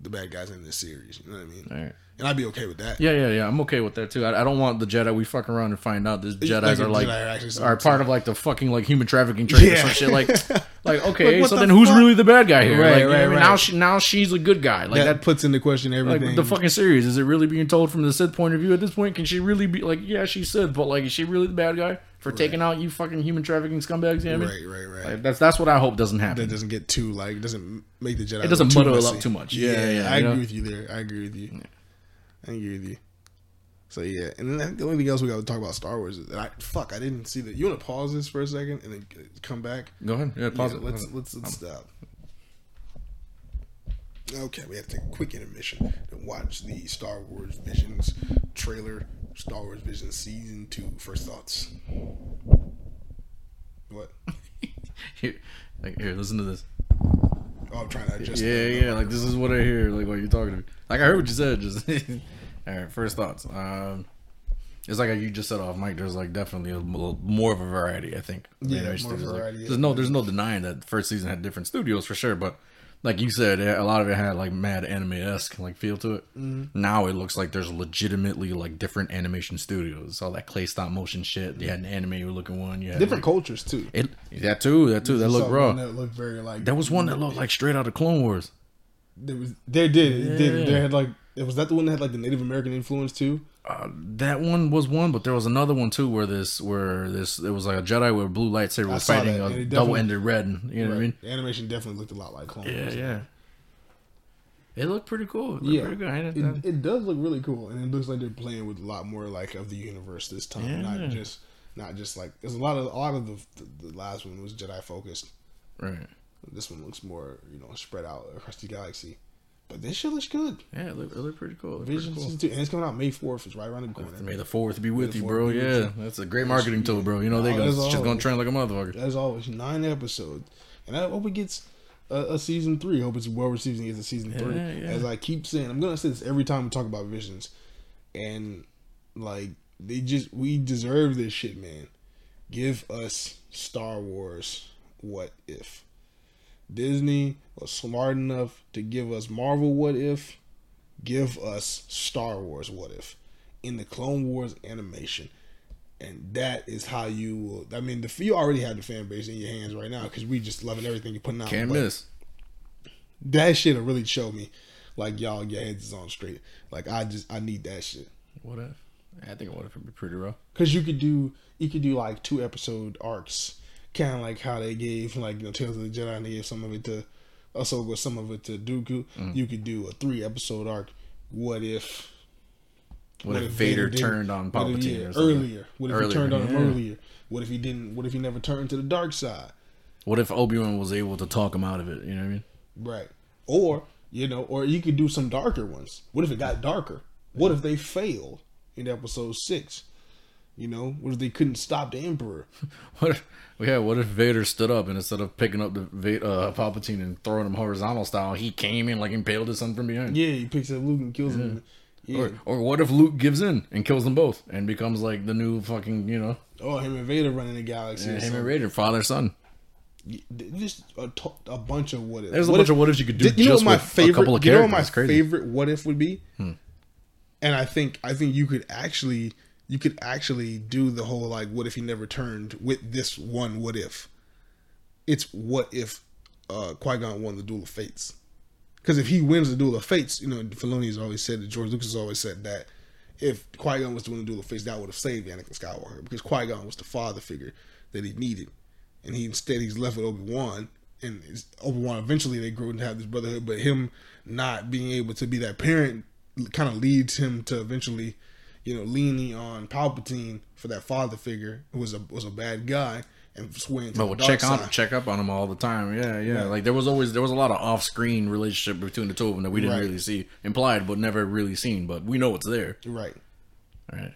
the bad guys in this series. You know what I mean? Right. And I'd be okay with that. Yeah, yeah, yeah. I'm okay with that too. I, I don't want the Jedi. We fuck around and find out this Jedi's like are like Jedi are are part of like the fucking like human trafficking trade or some shit. [laughs] Like, like okay, Like, so the then who's really the bad guy here? Right, like, you know right, right. Now she now she's a good guy. Like that, that. puts into question Like everything. the fucking series, is it really being told from the Sith point of view at this point? Can she really be like, yeah, she's Sith, but like, is she really the bad guy for taking out you fucking human trafficking scumbags? You know what I mean? right, right, right. Like, that's that's what I hope doesn't happen. that doesn't get too like doesn't make the Jedi. It doesn't muddle messy. up too much. Yeah, yeah, I you know? agree with you there. I agree with you. I agree with you. So yeah, and then I the only thing else we got to talk about Star Wars is that I fuck I didn't see that. You want to pause this for a second and then come back? Go ahead. Yeah, pause Yeah, it. Let's let's let's stop. Okay, we have to take a quick intermission to watch the Star Wars Visions trailer. Star Wars Vision season two. First thoughts. What? [laughs] Here, like, here, listen to this. Oh, I'm trying to adjust. Yeah, yeah. Like this is what I hear. Like what you're talking to me. Like I heard what you said. Just [laughs] all right. First thoughts. Um, it's like you just said off mic. There's like definitely a little more of a variety. I think. Yeah, You know, it's- more there's, like- variety, there's no, there's no denying that first season had different studios for sure. But like you said, a lot of it had like mad anime esque like feel to it. Mm-hmm. Now it looks like there's legitimately like different animation studios. All that clay stop motion shit. You had an anime looking one. You had different like, cultures too. It that too. That too. That looked raw. That looked very like. There was one that looked like straight out of Clone Wars. There was. There did. It did. There had like. Was that the one that had like the Native American influence too? Uh, that one was one, but there was another one too where this where this it was like a Jedi with a blue lightsaber was fighting that, a double ended red. You know what I mean? The animation definitely looked a lot like Clone Yeah, Wars. yeah. It looked pretty cool. It Yeah, pretty good. It, it does look really cool, and it looks like they're playing with a lot more like of the universe this time, Yeah. not just not just like there's a lot of a lot of the, the, the last one was Jedi focused. right. This one looks more you know spread out across the galaxy, But this shit looks good. Yeah, it looked, it looked pretty cool. It looked pretty cool. season two, and it's coming out May fourth. It's right around the corner. May the fourth be with you, bro. Yeah, that's a great marketing tool, bro. You know they go, that's just gonna trend like a motherfucker. As always, nine episodes, and I hope it gets a, a season three. I hope it's well received and gets a season three. Yeah, yeah. As I keep saying, I'm gonna say this every time we talk about Visions, and like they just we deserve this shit, man. Give us Star Wars. What if Disney was smart enough to give us Marvel? What if? Give us Star Wars. What if? In the Clone Wars animation and that is how you will. I mean, the you already have the fan base in your hands right now because we just loving everything you're putting out. Can't miss. That shit will really show me, like y'all, your heads is on straight. Like I just, I need that shit What if? I think what if it'd be pretty rough. because you could do, you could do like two episode arcs, kind of like how they gave like you know Tales of the Jedi and they gave some of it to Ahsoka, some of it to Dooku. Mm. You could do a three episode arc. What if? What, if Vader, didn't- turned on what if- Palpatine yeah, earlier? What if Earlier, he turned on him earlier? What if he didn't? What if he never turned to the dark side? What if Obi Wan was able to talk him out of it? You know what I mean? Right. Or, you know, or you could do some darker ones. What if it got darker? What if they failed in episode six? You know, what if they couldn't stop the Emperor? [laughs] What? If, yeah. What if Vader stood up and instead of picking up the uh, Palpatine and throwing him horizontal style, he came in like impaled his son from behind? Yeah, he picks up Luke and kills him. Yeah. Or, or what if Luke gives in and kills them both and becomes like the new fucking you know oh, him and Vader running the galaxy. or him and Vader father son? Just a, bunch of what ifs. There's a What bunch if- of what ifs you could do Did- you know what my favorite, a you know what my. Hmm. favorite what if would be? And I think I think you could actually you could actually do the whole like what if he never turned with this one what if. It's what if uh Qui Gon won the Duel of Fates. Because if he wins the Duel of Fates, you know, Filoni always said that George Lucas has always said that if Qui Gon was to win the Duel of Fates, that would have saved Anakin Skywalker because Qui Gon was the father figure that he needed, and he instead he's left with Obi Wan, and Obi Wan eventually they grow and have this brotherhood, but him not being able to be that parent kind of leads him to eventually, you know, leaning on Palpatine for that father figure who was a was a bad guy and swaying to we'll check on check up on him all the time. Yeah, yeah. Like there was always there was a lot of off screen relationship between the two of them that we didn't Right. really see implied, but never really seen. But we know it's there. Right. All right,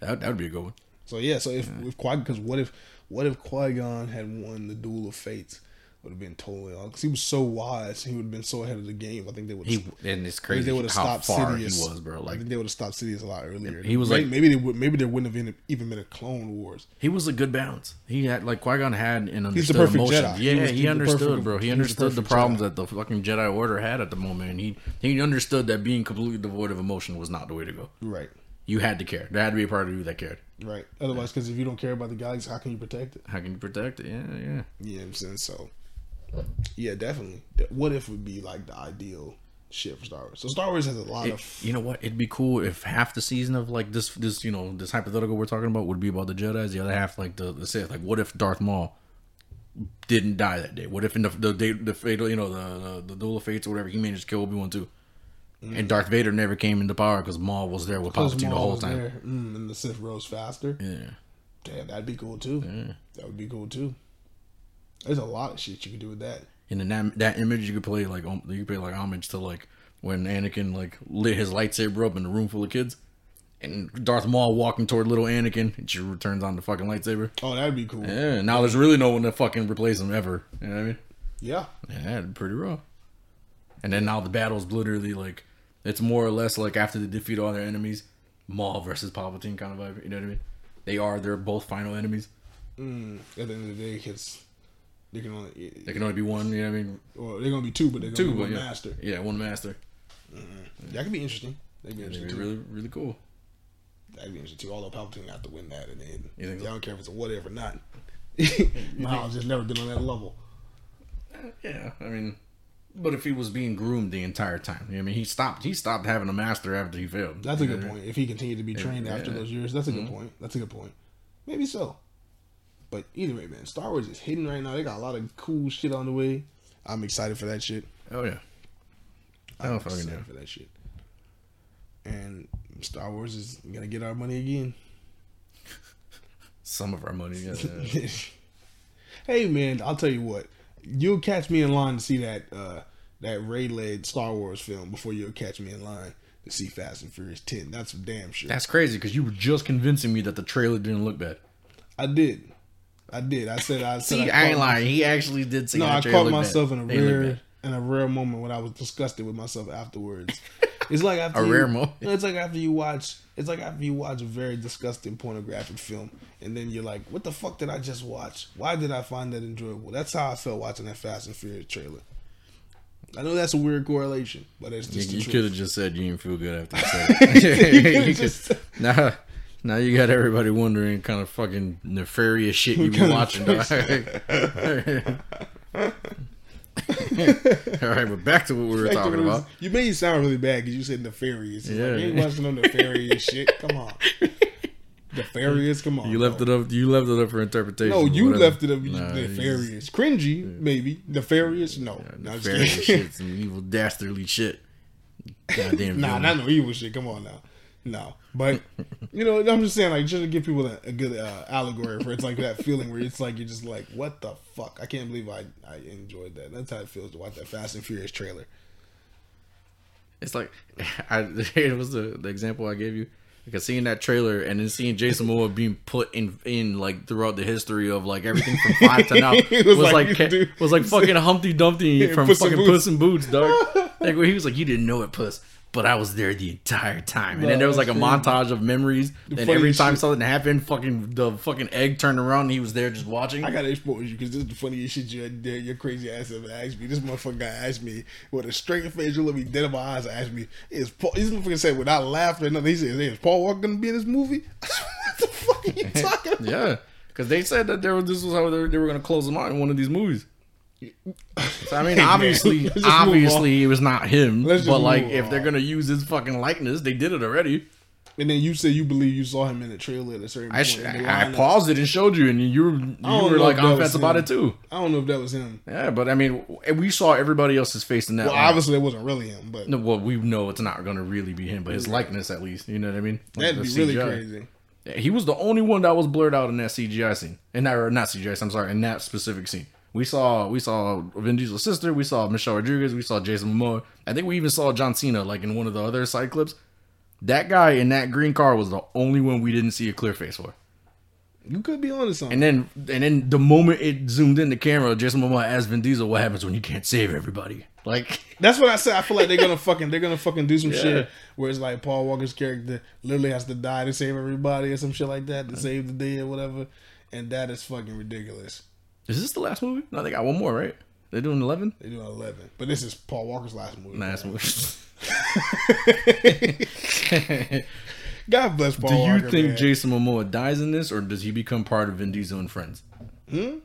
that that would be a good one. So yeah, so if if Qui because what if what if Qui Gon had won the Duel of Fates? Would have been totally off because he was so wise. He would have been so ahead of the game. I think they would. He and it's crazy they would have stopped far Sidious. he was, bro. I think they would have stopped Sidious a lot earlier. He was maybe, like- maybe they would maybe there wouldn't have been even been a Clone Wars. he was a good balance. He had like Qui Gon had an He's the perfect emotion. Jedi. He Yeah, was he, the understood, perfect- bro. He, he was the understood the problems Jedi. that the fucking Jedi Order had at the moment. And he he understood that being completely devoid of emotion was not the way to go. Right. You had to care. There had to be a part of you that cared. Right. Otherwise, because if you don't care about the galaxy, how can you protect it? How can you protect it? Yeah, yeah. Yeah, I'm saying? So, yeah, definitely. What if would be like the ideal shit for Star Wars? So Star Wars has a lot It- of you know what? It'd be cool if half the season of like this, this you know, this hypothetical we're talking about would be about the Jedi's. The other half, like the the Sith. Like, what if Darth Maul didn't die that day? What if in the the day the fatal, you know, the the, the duel of fates or whatever, he managed to kill Obi Wan too, and Darth Vader never came into power because Maul was there with Palpatine the whole time. mm, and the Sith rose faster. Yeah, Damn, that'd be cool too. yeah. That would be cool too. There's a lot of shit you could do with that. And in that that image, you could play like you could pay like homage to like when Anakin like lit his lightsaber up in a room full of kids, and Darth Maul walking toward little Anakin, and she returns on the fucking lightsaber. Oh, that'd be cool. Yeah. Yeah, now there's really no one to fucking replace him ever. You know what I mean? Yeah, that'd be pretty rough. And then now the battle's literally like it's more or less like after they defeat all their enemies, Maul versus Palpatine kind of vibe. You know what I mean? They are they're both final enemies. Mm, at the end of the day, because they can only They can only be one. You know what I mean? or they're gonna be two, but they're gonna Two, be one yeah, master. yeah, one master. That could be interesting. That'd be That'd interesting be really really cool. That'd be interesting too. Although Palpatine have to win that, and then You think? I don't care if it's a what if or not. [laughs] Miles [laughs] just never been on that level. Yeah, I mean, but if he was being groomed the entire time, you know I mean, he stopped. He stopped having a master after he failed. That's a good point. If he continued to be trained after yeah. Mm-hmm. those years, that's a good point. That's a good point. Maybe so. But either way, man, Star Wars is hitting right now. They got a lot of cool shit on the way. I'm excited for that shit. Oh yeah. I'm Oh, fucking excited yeah. for that shit. And Star Wars is gonna get our money again. [laughs] Some of our money. Yeah. yeah. [laughs] hey man, I'll tell you what. You'll catch me in line to see that uh that Rey led Star Wars film before you'll catch me in line to see Fast and Furious 10. That's for damn sure. That's crazy because you were just convincing me that the trailer didn't look bad. I did. I did. I said I said See, I, ain't lying. He actually did say that. No, the I caught myself bad. in a They rare in a rare moment when I was disgusted with myself afterwards. It's like [laughs] after A you- rare moment. It's like after you watch. It's like after you watch a very disgusting pornographic film, and then you're like, "What the fuck did I just watch? Why did I find that enjoyable?" That's how I felt watching that Fast and Furious trailer. I know that's a weird correlation, but it's You, just the you could have just said you didn't feel good after you said [laughs] it. [laughs] You You could've could- just- now, you got everybody wondering kind of fucking nefarious shit you be Kind of watching. [laughs] All right, but back to what we were talking was- about. You made it sound really bad because you said nefarious. It's Yeah. Like, you ain't watching no nefarious shit. Come on, [laughs] nefarious. Come on. You left bro. it up. You left it up for interpretation. No, you whatever. left it up. Nah, nefarious, cringy, maybe nefarious. No, you- no, I'm just nefarious shit, some evil dastardly shit. [laughs] Goddamn. nah, villain. not no evil shit. Come on now, no. But you know, I'm just saying, like, just to give people a, a good uh, allegory for it's like that feeling where it's like you're just like, what the fuck? I can't believe I I enjoyed that. That's how it feels to watch that Fast and Furious trailer. It's like [laughs] I [laughs] it was the, the example I gave you. Because seeing that trailer and then seeing Jason Momoa being put in in like throughout the history of like everything from [laughs] five to now It was, was like, like, dude, was like fucking Humpty Dumpty from Puss fucking Boots. Puss in Boots, dog. like where he was like, "You didn't know it, Puss." But I was there the entire time, and then there was like a montage of memories. And every time shit- something happened, fucking the fucking egg turned around, and he was there just watching. I gotta expose you because this is the funniest shit you had Your crazy ass ever asked me. This motherfucker guy asked me with a straight face, you look me dead in my eyes, and asked me, "Is Paul?" This motherfucker said without laughing or nothing. He said, "Is Paul Walker gonna be in this movie?" [laughs] what the fuck are you [laughs] talking about? Yeah, because they said that there was, this was how they, they were to close him out in one of these movies. So, I mean, Hey, obviously, let's [laughs] just move obviously, it was not him. Let's But like, if they're gonna use his fucking likeness, they did it already. And then you said you believe you saw him in the trailer at a certain I, point. sh- the I paused it and showed you, and you were you were like if that on fence about it too. I don't know if that was him. Yeah, but I mean, we saw everybody else's face in that. Well, lineup. obviously it wasn't really him, but No, well, we know it's not gonna really be him, but his likeness at least. You know what I mean? Like that'd be really crazy. Yeah, he was the only one that was blurred out in that CGI scene. In that, or not CGI, I'm sorry, in that specific scene. We saw we saw Vin Diesel's sister, we saw Michelle Rodriguez, we saw Jason Momoa. I think we even saw John Cena like in one of the other side clips. That guy in that green car was the only one we didn't see a clear face for. You could be on onto something. And then and then the moment it zoomed in the camera, Jason Momoa asked Vin Diesel, "What happens when you can't save everybody?" Like, [laughs] That's what I said. I feel like they're gonna fucking they're gonna fucking do some Yeah. shit where it's like Paul Walker's character literally has to die to save everybody or some shit like that to save the day or whatever, and that is fucking ridiculous. Is this the last movie? No, they got one more, right? They're doing eleven. They're doing eleven, but this is Paul Walker's last movie. Last movie. [laughs] God bless Paul Do you Walker. think man. Jason Momoa dies in this, or does he become part of Vin Diesel and Friends? Hmm?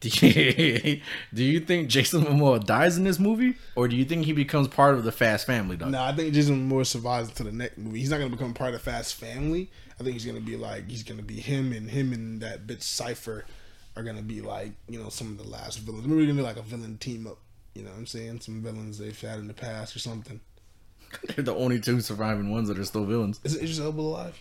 Do [laughs] you, do you think Jason Momoa dies in this movie, or do you think he becomes part of the Fast Family? No, I think Jason Momoa survives to the next movie. He's not gonna become part of Fast Family. I think he's gonna be like he's gonna be him and him and that bitch Cipher are gonna be like you know some of the last villains. Maybe gonna be like a villain team up. You know what I'm saying? Some villains they've had in the past or something. [laughs] They're the only two surviving ones that are still villains. Is Idris Elba alive?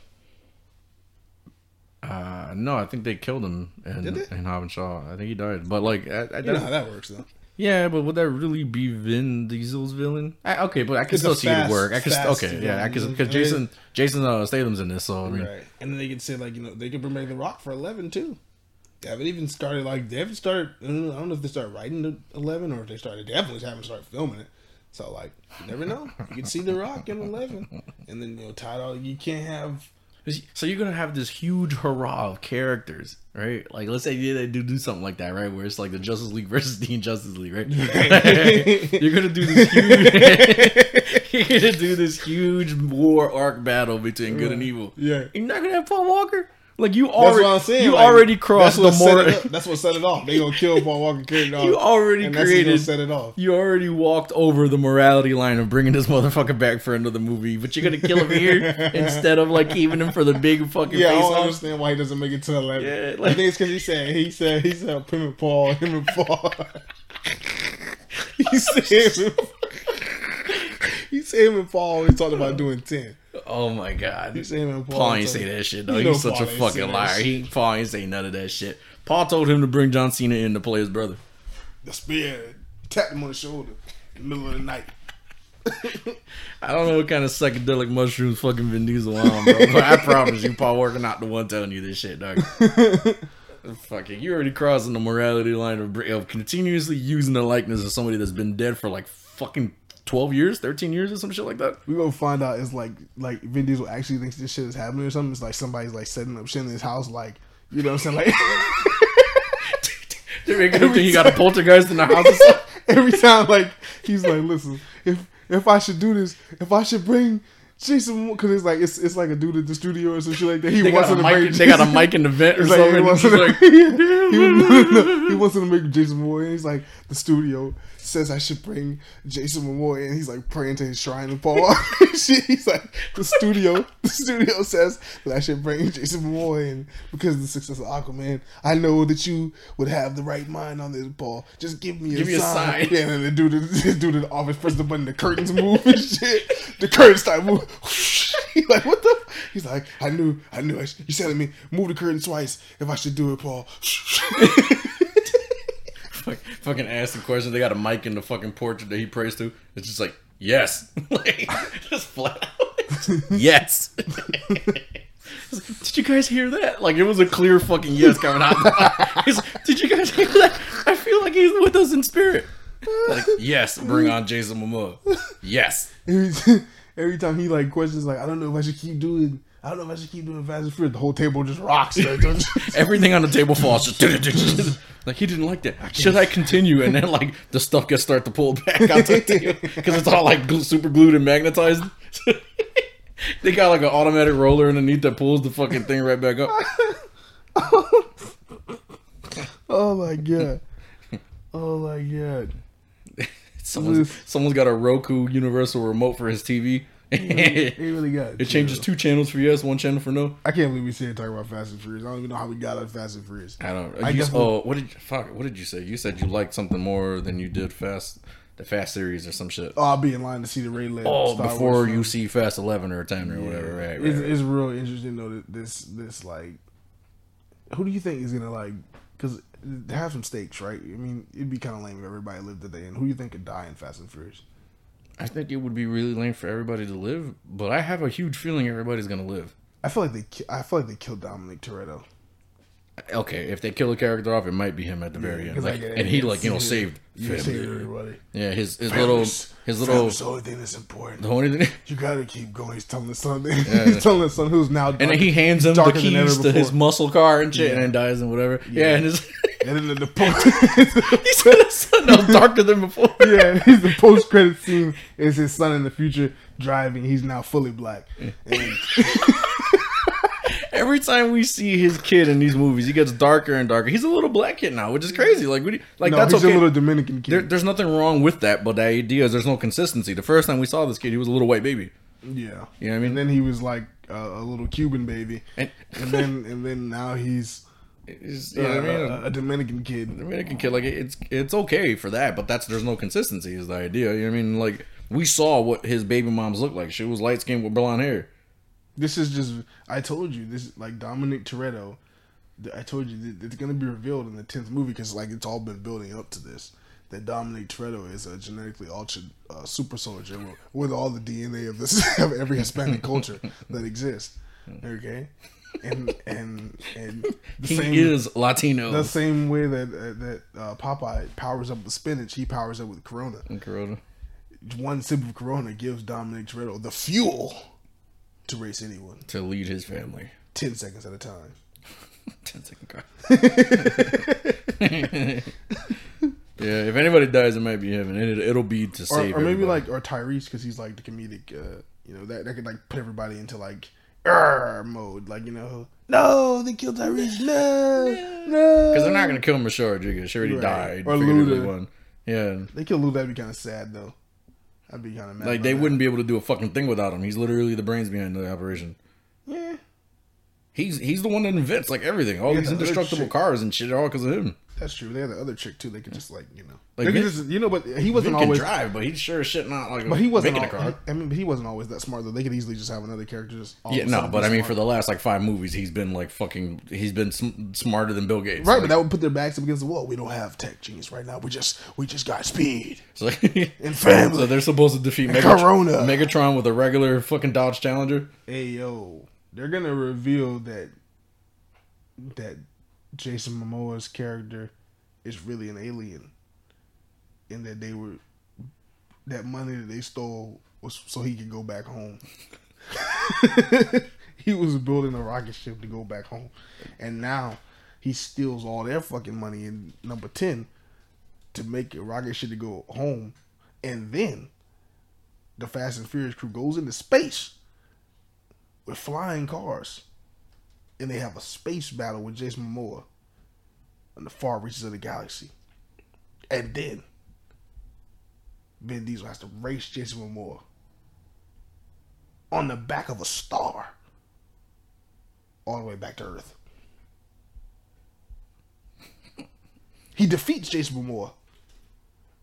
Uh, no, I think they killed him in, in Hobbs Shaw. I think he died. But like, I, I, You know how that works though. yeah, but would that really be Vin Diesel's villain? I, okay, but I can It's still see it work. I can st- fast okay, yeah, I can because Jason Jason uh, Statham's in this, so I mean, Right. And then they could say like you know they could bring back The Rock for eleven too. They haven't even started like they haven't started. I don't know, I don't know if they started writing the eleven or if they started. They definitely haven't started filming it. So like you never know. You can see The Rock in eleven, and then you know it all. You can't have. So you're gonna have this huge hurrah of characters, right? Like, let's say yeah, they do do something like that, right? Where it's like the Justice League versus the Injustice League, right? [laughs] you're gonna do this huge, [laughs] you're gonna do this huge war arc battle between good and evil. Yeah. you're not gonna have Paul Walker. Like you That's already, what I'm saying. you like, already crossed the that's what set more. it That's what set it off. They gonna kill Paul Walker character. off, You already that's created. set it off. You already walked over the morality line of bringing this motherfucker back for another movie, but you're gonna kill him here [laughs] instead of like keeping him for the big fucking Yeah, I don't off. understand why he doesn't make it to eleven. Yeah, I think it's because he said he said he said him and Paul, him and Paul. [laughs] he said him. He said him and Paul. He talked about doing ten. Oh my god. He said him and Paul. Paul ain't say that shit though. [laughs] know He's such Paul a fucking liar. He Paul ain't say none of that shit. Paul told him to bring John Cena in to play his brother. The spear tapped him on the shoulder. in the middle of the night. [laughs] I don't know what kind of psychedelic mushrooms fucking Vin Diesel on, bro. But I [laughs] promise you, Paul Walker not the one telling you this shit, dog. Fucking, you already crossing the morality line of, of continuously using the likeness of somebody that's been dead for like fucking twelve years, thirteen years, or some shit like that. We gonna find out it's like like Vin Diesel actually thinks this shit is happening or something. It's like somebody's like setting up shit in his house, like you know what I'm saying? Like They're making him think he got a poltergeist in the house. Or something. [laughs] every time, like he's like, listen, if if I should do this, if I should bring Jason, because it's like it's it's like a dude at the studio or some shit like that. He They wants got, a to mic, they got a mic in the vent or like, something. he, wants to, like, he, [laughs] he wants to make Jason Momoa, and he's like, the studio says I should bring Jason Momoa, and he's like praying to his shrine and Paul. [laughs] He's like, the studio, [laughs] the studio says that I should bring Jason Momoa in because of the success of Aquaman. I know that you would have the right mind on this, Paul. Just give me a Give me a sign. sign. Yeah, and then the dude, [laughs] the dude in the office press the button, the curtains move and shit. The curtains start moving. He's like, what the? He's like, I knew, I knew. I should, you said to me, move the curtain twice if I should do it, Paul. Fuck- fucking asking questions. They got a mic in the fucking portrait that he prays to. It's just like, yes. [laughs] like, just flat out. [laughs] yes. [laughs] Did you guys hear that? Like, it was a clear fucking yes coming out. Like, Did you guys hear that? I feel like he's with us in spirit. Like, yes, bring on Jason Momoa. Yes. every, every time he like questions, like, I don't know if I should keep doing. I don't know if I should keep doing Fast and Furious. The whole table just rocks. [laughs] Everything on the table falls. Just like he didn't like that. Should I continue? And then like the stuff gets start to pull back the table because it's all like super glued and magnetized. [laughs] they got like an automatic roller underneath that pulls the fucking thing right back up. [laughs] oh my god. Oh my god. Someone's, someone's got a Roku universal remote for his TV. It [laughs] really got it. changes two channels for yes, one channel for no. I can't believe we here talking about Fast and Furious. I don't even know how we got on Fast and Furious. I don't. I you, guess oh, what did fuck? What did you say? You said you liked something more than you did Fast, the Fast series or some shit. Oh, I'll be in line to see the Rey Led. Oh, Star before Wars you see Fast Eleven or Ten or whatever, right? right, it's, right. it's real interesting though. That this this like, who do you think is gonna like? Because have some stakes, right? I mean, it'd be kind of lame if everybody lived today. And who do you think could die in Fast and Furious? I think it would be really lame for everybody to live, but I have a huge feeling everybody's gonna live. I feel like they. ki- I feel like they killed Dominic Toretto. Okay, if they kill a character off, it might be him at the very end, 'cause, like, like, and he like you know it's- saved You family. saved everybody. Yeah, his his little Family's- his little family's the only thing that's important. the only thing, You gotta keep going. He's telling his son. [laughs] he's telling his son who's now. Dead. And then he hands him the darker than ever keys to his before. muscle car and shit, and then dies and whatever. Yeah, and his [laughs] And then the, the [laughs] post, he said his son was darker than before. yeah, he's the post credit scene is his son in the future driving. He's now fully black. And Every time we see his kid in these movies, he gets darker and darker. He's a little black kid now, which is crazy. Like, we, like no, that's he's okay. a little Dominican kid. There, there's nothing wrong with that, but the idea is there's no consistency. The first time we saw this kid, he was a little white baby. yeah, You know what I mean? And then he was like uh, a little Cuban baby, And, and then and then now he's you know what I mean? a, a Dominican kid. Dominican kid, like it's it's okay for that, but that's there's no consistency is the idea. You know what I mean? Like we saw what his baby moms looked like. She was light skinned with blonde hair. This is just I told you this like Dominic Toretto. I told you it's gonna be revealed in the tenth movie because like it's all been building up to this. That Dominic Toretto is a genetically altered uh, super soldier with all the DNA of this [laughs] of every Hispanic culture that exists. Okay, and and and the He same is Latino. the same way that uh, that uh, Popeye powers up with spinach, he powers up with Corona. Corona. One sip of Corona gives Dominic Toretto the fuel to race anyone. to lead his family. 10 seconds at a time. [laughs] 10 second car. [laughs] yeah, if anybody dies, it might be him, and it, it'll be to Or, save. or maybe everybody. like, or Tyrese, because he's like the comedic, uh, you know, that, that could like put everybody into like, mode. Like, you know, no, they killed Tyrese. No, no. because they're not gonna kill Michelle Rodriguez. She already Right. died. Or figuratively Luda. one. Yeah, They kill Lou, that'd be kind of sad, though. I'd be kind of mad. like they that. wouldn't be able to do a fucking thing without him. He's literally the brains behind the operation. Yeah. He's he's the one that invents like everything. All Yeah, these the indestructible cars and shit are all because of him. That's true. They had the other chick too. They could just like you know, Like, they could Vin- just you know, but he He wasn't can always. drive, but he's sure as shit not like. But he wasn't. making a All, car. I mean, but he wasn't always that smart though. They could easily just have another character just. all Yeah, a no, sudden but be I mean, smart. for the last like five movies, he's been like fucking. He's been sm- smarter than Bill Gates. right, Like, but that would put their backs up against the wall. We don't have tech genius right now. We just we just got speed so, [laughs] [laughs] and family. so they're supposed to defeat Megatron, Corona. Megatron with a regular fucking Dodge Challenger. hey yo, they're gonna reveal that that Jason Momoa's character is really an alien, and that they were that money that they stole was so he could go back home. [laughs] he was building a rocket ship to go back home, and now he steals all their fucking money in number ten to make a rocket ship to go home, and then the Fast and Furious crew goes into space with flying cars, and they have a space battle with Jason Momoa in the far reaches of the galaxy, and then Vin Diesel has to race Jason Momoa on the back of a star all the way back to Earth. [laughs] He defeats Jason Momoa,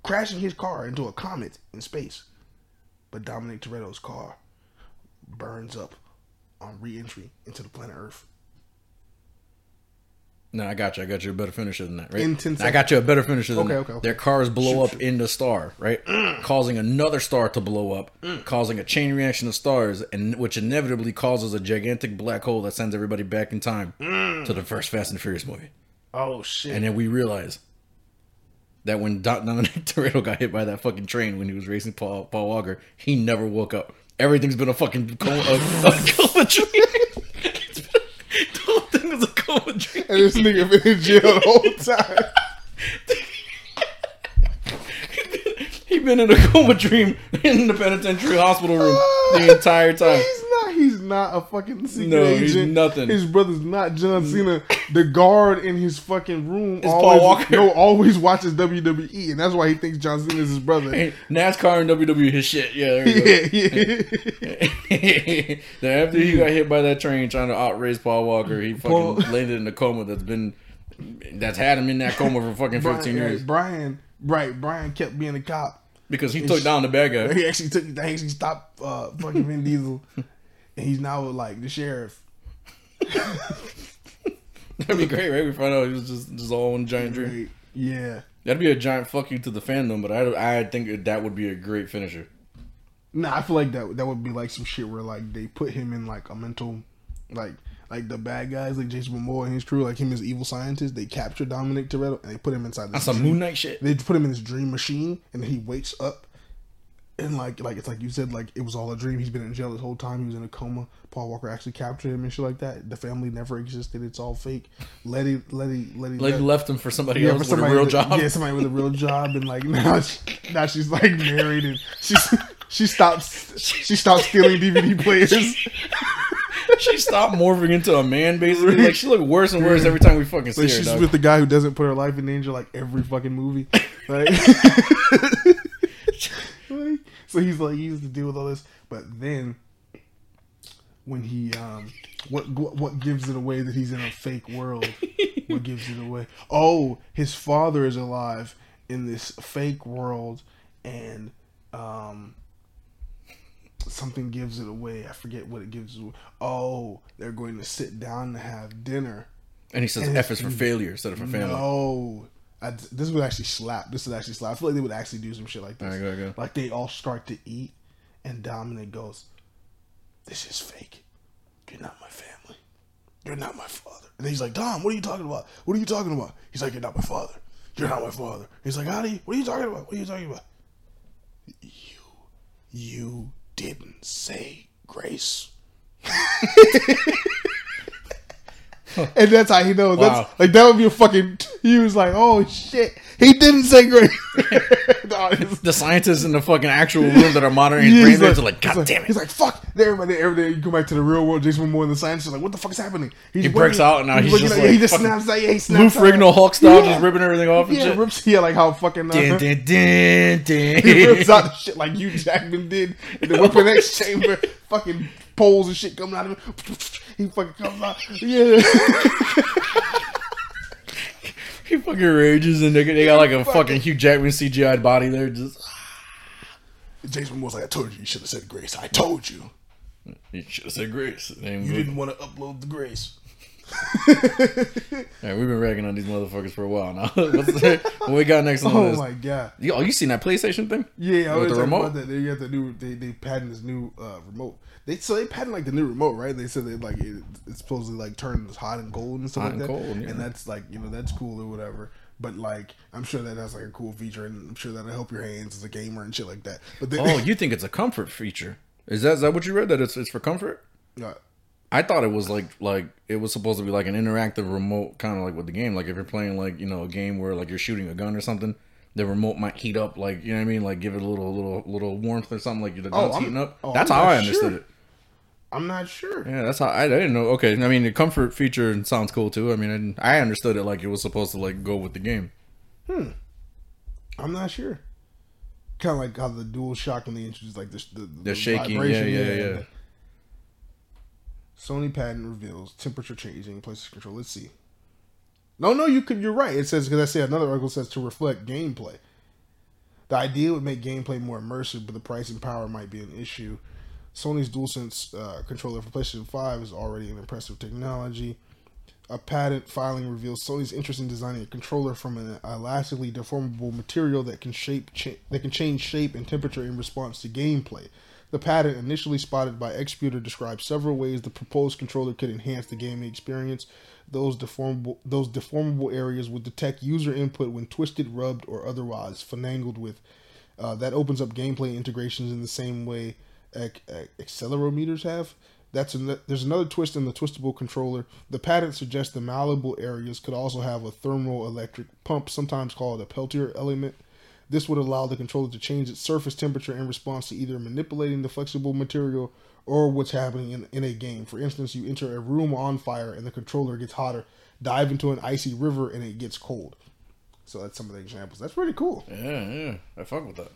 crashing his car into a comet in space. But Dominic Toretto's car burns up on re-entry into the planet Earth. No, I got you. I got you a better finisher than that, right? In 10 I got you a better finisher than Okay, that. okay, okay. Their cars blow Shoot, up in the star, right? causing another star to blow up, Mm. causing a chain reaction of stars, and which inevitably causes a gigantic black hole that sends everybody back in time Mm. to the first Fast and Furious movie. Oh shit! And then we realize that when Do- Dominic [laughs] Toretto got hit by that fucking train when he was racing Paul Paul Walker, he never woke up. Everything's been a fucking coma, a, a [laughs] coma dream. It's been- the whole thing was a and this nigga been in jail the whole time. [laughs] Been in a [laughs] coma dream in the penitentiary hospital room the [laughs] entire time. He's not. He's not a fucking secret No, agent. he's nothing. His brother's not John mm. Cena. The guard in his fucking room It's Paul always Walker. no always watches WWE, and that's why he thinks John Cena is his brother. NASCAR and WWE, his shit. Yeah, there you go. [laughs] yeah, yeah. then after he got hit by that train trying to outrace Paul Walker, he fucking Paul- landed in a coma that's been that's had him in that coma for fucking Brian, fifteen years Brian, right? Brian kept being a cop. Because he took down the bad guy. [laughs] He actually took. They actually stopped uh, fucking Vin Diesel, and he's now like the sheriff. [laughs] That'd be great, right? We find out he was just just all one giant dream. Right. Yeah. That'd be a giant fuck you to the fandom, but I I think that would be a great finisher. Nah, I feel like that that would be like some shit where like they put him in like a mental, like like the bad guys like Jason Momoa and his crew, like him as evil scientist. They capture Dominic Toretto and they put him inside this That's some Moon Knight shit. They put him in this dream machine, and then he wakes up, and like like it's like you said, like it was all a dream. He's been in jail this whole time. He was in a coma. Paul Walker actually captured him and shit like that. The family never existed. It's all fake. Letty Letty Letty. Like Let- left him for somebody yeah, else for with a real with, job. Yeah, somebody with a real job, and like [laughs] now, she, now she's like married, and she's [laughs] she stops she stops stealing DVD players. [laughs] she stopped morphing into a man basically. Like she looked worse and worse every time we fucking see Like her. she's dog. with the guy who doesn't put her life in danger like every fucking movie. [laughs] Like, like, [laughs] so he's like he used to deal with all this, but then when he um what what what gives it away that he's in a fake world? what gives it away? Oh, his father is alive in this fake world, and um something gives it away. I forget what it gives. Away. Oh, they're going to sit down to have dinner. and he says and F is for failure instead of for family. No, I, this would actually slap. This would actually slap. I feel like they would actually do some shit like this. Alright, go, go. Like they all start to eat, and Dominic goes, "This is fake. You're not my family. You're not my father." And he's like, "Dom, what are you talking about? What are you talking about?" He's like, "You're not my father. You're not my father." He's like, "Howdy, what are you talking about? What are you talking about?" You, you didn't say grace. [laughs] And that's how he knows. Wow. That's like that would be a fucking. He was like, "Oh shit, he didn't say grace." Dog, [laughs] The scientists in the fucking actual room that are monitoring his brain he's waves are like, he's God damn it. He's like, fuck. Everybody, every day you go back to the real world, Jason Momoa and the scientists are like, what the fuck is happening? He's He breaks out and now he's looking just at- like he just snaps out. Yeah, he snaps out. Ferrigno Hulk style, Yeah. just ripping everything off and Yeah, shit. rips. Yeah, like how fucking. Uh, Dun, dun, dun, dun. [laughs] he rips out the shit like Hugh Jackman did in the Weapon X chamber. [laughs] Fucking poles and shit coming out of him. He fucking comes out. Yeah. He fucking rages and they, they got like a fucking Hugh Jackman CGI body there. Just [sighs] Jason Momoa's like, I told you, you should have said grace. I told you. you should have said Grace. Name You was- didn't want to upload the grace. [laughs] Yeah, we've been ragging on these motherfuckers for a while now. [laughs] What's the, what we got next on Oh this? my god. You, oh, you seen that PlayStation thing? Yeah, I With was the remote? about that. They got the new. They they patent this new uh, remote. They so they patent like the new remote, right? They said they like it, it's supposedly like turns hot and cold and stuff Hot like and that. cold, yeah. And that's like you know that's cool or whatever. But like I'm sure that that's like a cool feature, and I'm sure that'll help your hands as a gamer and shit like that. But then, Oh, you think it's a comfort feature? Is that is that what you read? That it's it's for comfort? uh, I thought it was like like it was supposed to be like an interactive remote, kind of like with the game. Like if you're playing like you know a game where like you're shooting a gun or something, the remote might heat up. Like you know what I mean? Like give it a little little little warmth or something. Like the Oh, gun's I'm- heating up. oh, that's I'm how I understood sure. it. I'm not sure. Yeah, that's how I, I didn't know. Okay, I mean the comfort feature sounds cool too. I mean I, I understood it like it was supposed to like go with the game. Hmm. I'm not sure. Kind of like how the dual shock when they introduced like the the, The shaking, yeah, yeah, yeah. Sony patent reveals temperature changing PlayStation control. Let's see. No, no, you could. You're right. It says because I see another article says to reflect gameplay. The idea would make gameplay more immersive, but the price and power might be an issue. Sony's DualSense uh, controller for PlayStation 5 is already an impressive technology. A patent filing reveals Sony's interest in designing a controller from an elastically deformable material that can shape cha- that can change shape and temperature in response to gameplay. The patent, initially spotted by Xputer, describes several ways the proposed controller could enhance the gaming experience. Those deformable those deformable areas would detect user input when twisted, rubbed, or otherwise finangled with. Uh, that opens up gameplay integrations in the same way ac- ac- accelerometers have. That's an, there's another twist in the twistable controller. The patent suggests the malleable areas could also have a thermoelectric pump, sometimes called a Peltier element. This would allow the controller to change its surface temperature in response to either manipulating the flexible material or what's happening in, in a game. For instance, you enter a room on fire and the controller gets hotter, dive into an icy river and it gets cold. So that's some of the examples. That's pretty cool. Yeah, yeah, I fuck with that.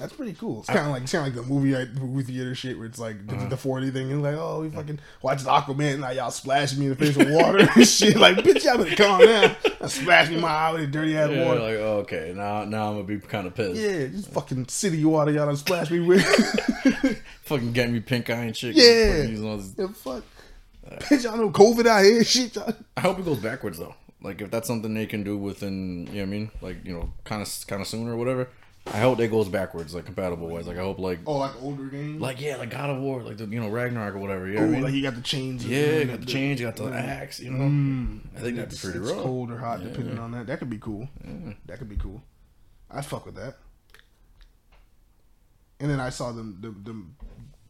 That's pretty cool. It's kind of like it's kind of like the movie like, movie theater shit where it's like the, uh-huh. the forty thing and like oh we fucking watch the Aquaman now y'all splash me in the face with water and [laughs] shit like bitch y'all better calm down. I splash me my eye with dirty ass Yeah, water. like oh, okay, now now I'm gonna be kind of pissed. Yeah, just fucking city water y'all done splash me with. [laughs] Fucking get me pink eye and shit. Yeah. Fucking using all this- yeah, fuck. Uh, bitch, y'all know COVID out here. Shit, y'all. I hope it goes backwards though. Like if that's something they can do within, you know what I mean? Like you know, kind of kind of sooner or whatever. I hope it goes backwards, like compatible wise. Like I hope like Oh, like older games. like yeah, like God of War, like the you know Ragnarok or whatever. You know oh, I mean? like you got the chains. yeah, you got the change, you got the axe. You know, Mm. I think that'd be It's, pretty it's rough. cold or hot depending on that. That could be cool. That could be cool. I'd fuck with that. And then I saw them, them, them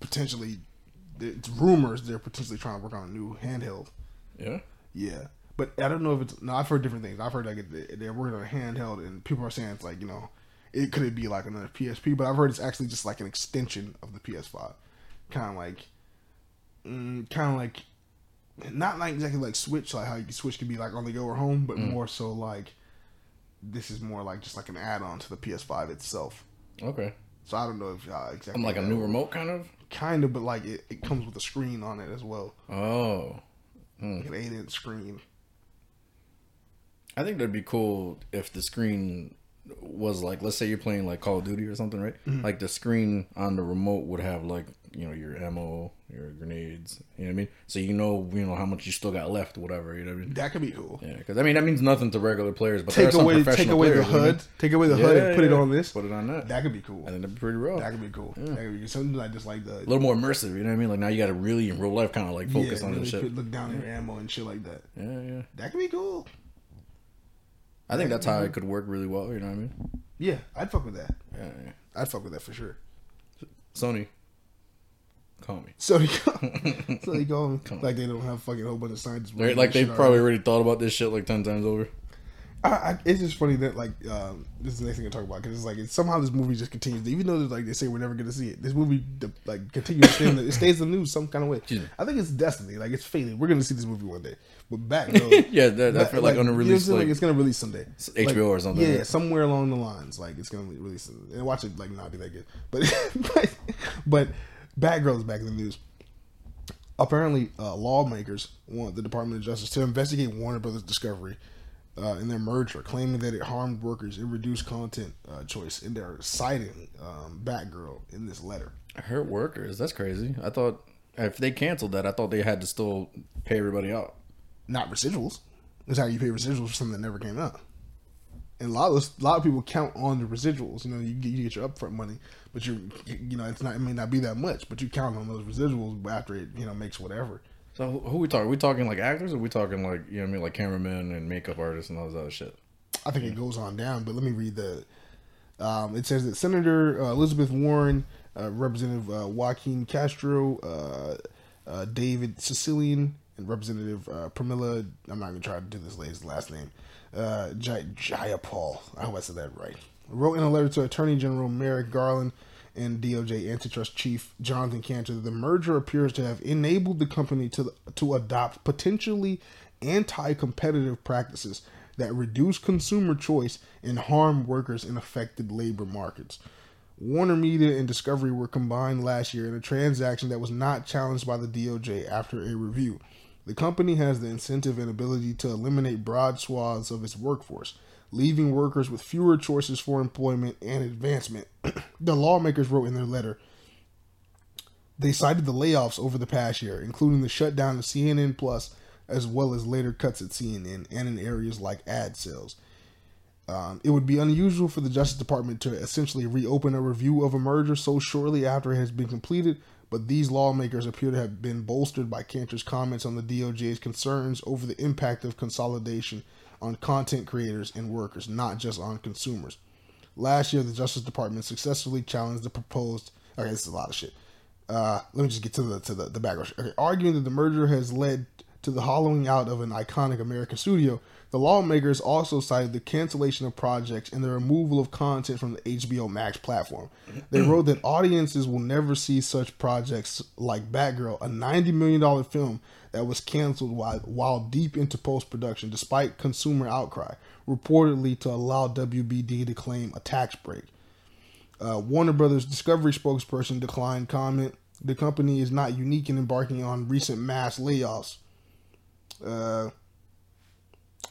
potentially. It's rumors they're potentially trying to work on a new handheld. Yeah. Yeah, but I don't know if it's. No, I've heard different things. I've heard like they're working on a handheld, and people are saying it's like you know, it could be like another PSP, but I've heard it's actually just like an extension of the PS5, kind of like, mm, kind of like, not like exactly like Switch, like how you Switch can be like on the go or home, but more so like, this is more like just like an add-on to the PS5 itself. Okay. So I don't know if uh, exactly I'm like a new remote, kind of. kind of, but like it, it comes with a screen on it as well, Oh. like an eight-inch screen. I think that'd be cool if the screen was like, let's say you're playing like Call of Duty or something, right? Mm-hmm. Like the screen on the remote would have like, you know, your ammo, your grenades. You know what I mean? So you know, you know how much you still got left, whatever. You know what I mean? That could be cool. Yeah, because I mean that means nothing to regular players, but take away take away the players, you know? hood, take away the hood, Yeah, and put it on this. Put it on that. That could be cool. I think that'd be pretty rough. That could be cool. That could be something like just like the a little more immersive. You know what I mean? Like now you got to really in real life kind of like focus yeah, on really this shit. look down at your ammo and shit like that. Yeah, yeah. That could be cool. I think that's how it could work really well. You know what I mean? Yeah, I'd fuck with that. Yeah, yeah. I'd fuck with that for sure. Sony, call me. So they go, so they go like they don't have fucking whole bunch of scientists. Right, like they probably already. thought about this shit like ten times over. I, I, it's just funny that like um, this is the next thing I talk about because it's like it's, somehow this movie just continues. Even though like they say we're never gonna see it, this movie the, like continues. to stay in the, it stays in the news some kind of way. [laughs] Me. I think it's destiny. Like it's fate. We're gonna see this movie one day. But back [laughs] though, Yeah, that, that feel like, you know what I'm like, it's gonna release someday. HBO Like, or something, Yeah, somewhere along the lines, like it's gonna release. And watch it like not be that good, but but, [laughs] but Batgirl is back in the news. Apparently, uh, lawmakers want the Department of Justice to investigate Warner Brothers' discovery uh, in their merger, claiming that it harmed workers and reduced content uh, choice. And they're citing um, Batgirl in this letter. Hurt workers. That's crazy. I thought if they canceled that, I thought they had to still pay everybody out. Not residuals. That's how you pay residuals for something that never came out. And a lot of a lot of people count on the residuals. You know, you get, you get your upfront money, but you you know it's not it may not be that much, but you count on those residuals after it you know makes whatever. So who we talking? we talking like actors, or we talking like you know I mean, like cameramen and makeup artists and all this other shit? I think it goes on down, but let me read the. Um, it says that Senator uh, Elizabeth Warren, uh, Representative uh, Joaquin Castro, uh, uh, David Cicilline, Representative uh, Pramila. I'm not gonna try to do this lady's last name. Uh, Jay, Jayapal. I hope I said that right. Wrote in a letter to Attorney General Merrick Garland and DOJ Antitrust Chief Jonathan Kanter that the merger appears to have enabled the company to to adopt potentially anti-competitive practices that reduce consumer choice and harm workers in affected labor markets. Warner Media and Discovery were combined last year in a transaction that was not challenged by the DOJ after a review. The company has the incentive and ability to eliminate broad swaths of its workforce, leaving workers with fewer choices for employment and advancement. [clears throat] the lawmakers wrote in their letter. They cited the layoffs over the past year, including the shutdown of CNN Plus, as well as later cuts at CNN and in areas like ad sales. Um, it would be unusual for the Justice Department to essentially reopen a review of a merger so shortly after it has been completed, but these lawmakers appear to have been bolstered by Kanter's comments on the DOJ's concerns over the impact of consolidation on content creators and workers, not just on consumers. Last year, the Justice Department successfully challenged the proposed. Okay, this is a lot of shit. Uh, let me just get to the to the, the background. Okay, arguing that the merger has led to the hollowing out of an iconic American studio, the lawmakers also cited the cancellation of projects and the removal of content from the HBO Max platform. They wrote that audiences will never see such projects like Batgirl, a $90 million film that was canceled while, while deep into post production despite consumer outcry, reportedly to allow WBD to claim a tax break. Uh, Warner Brothers Discovery spokesperson declined comment. The company is not unique in embarking on recent mass layoffs. Uh,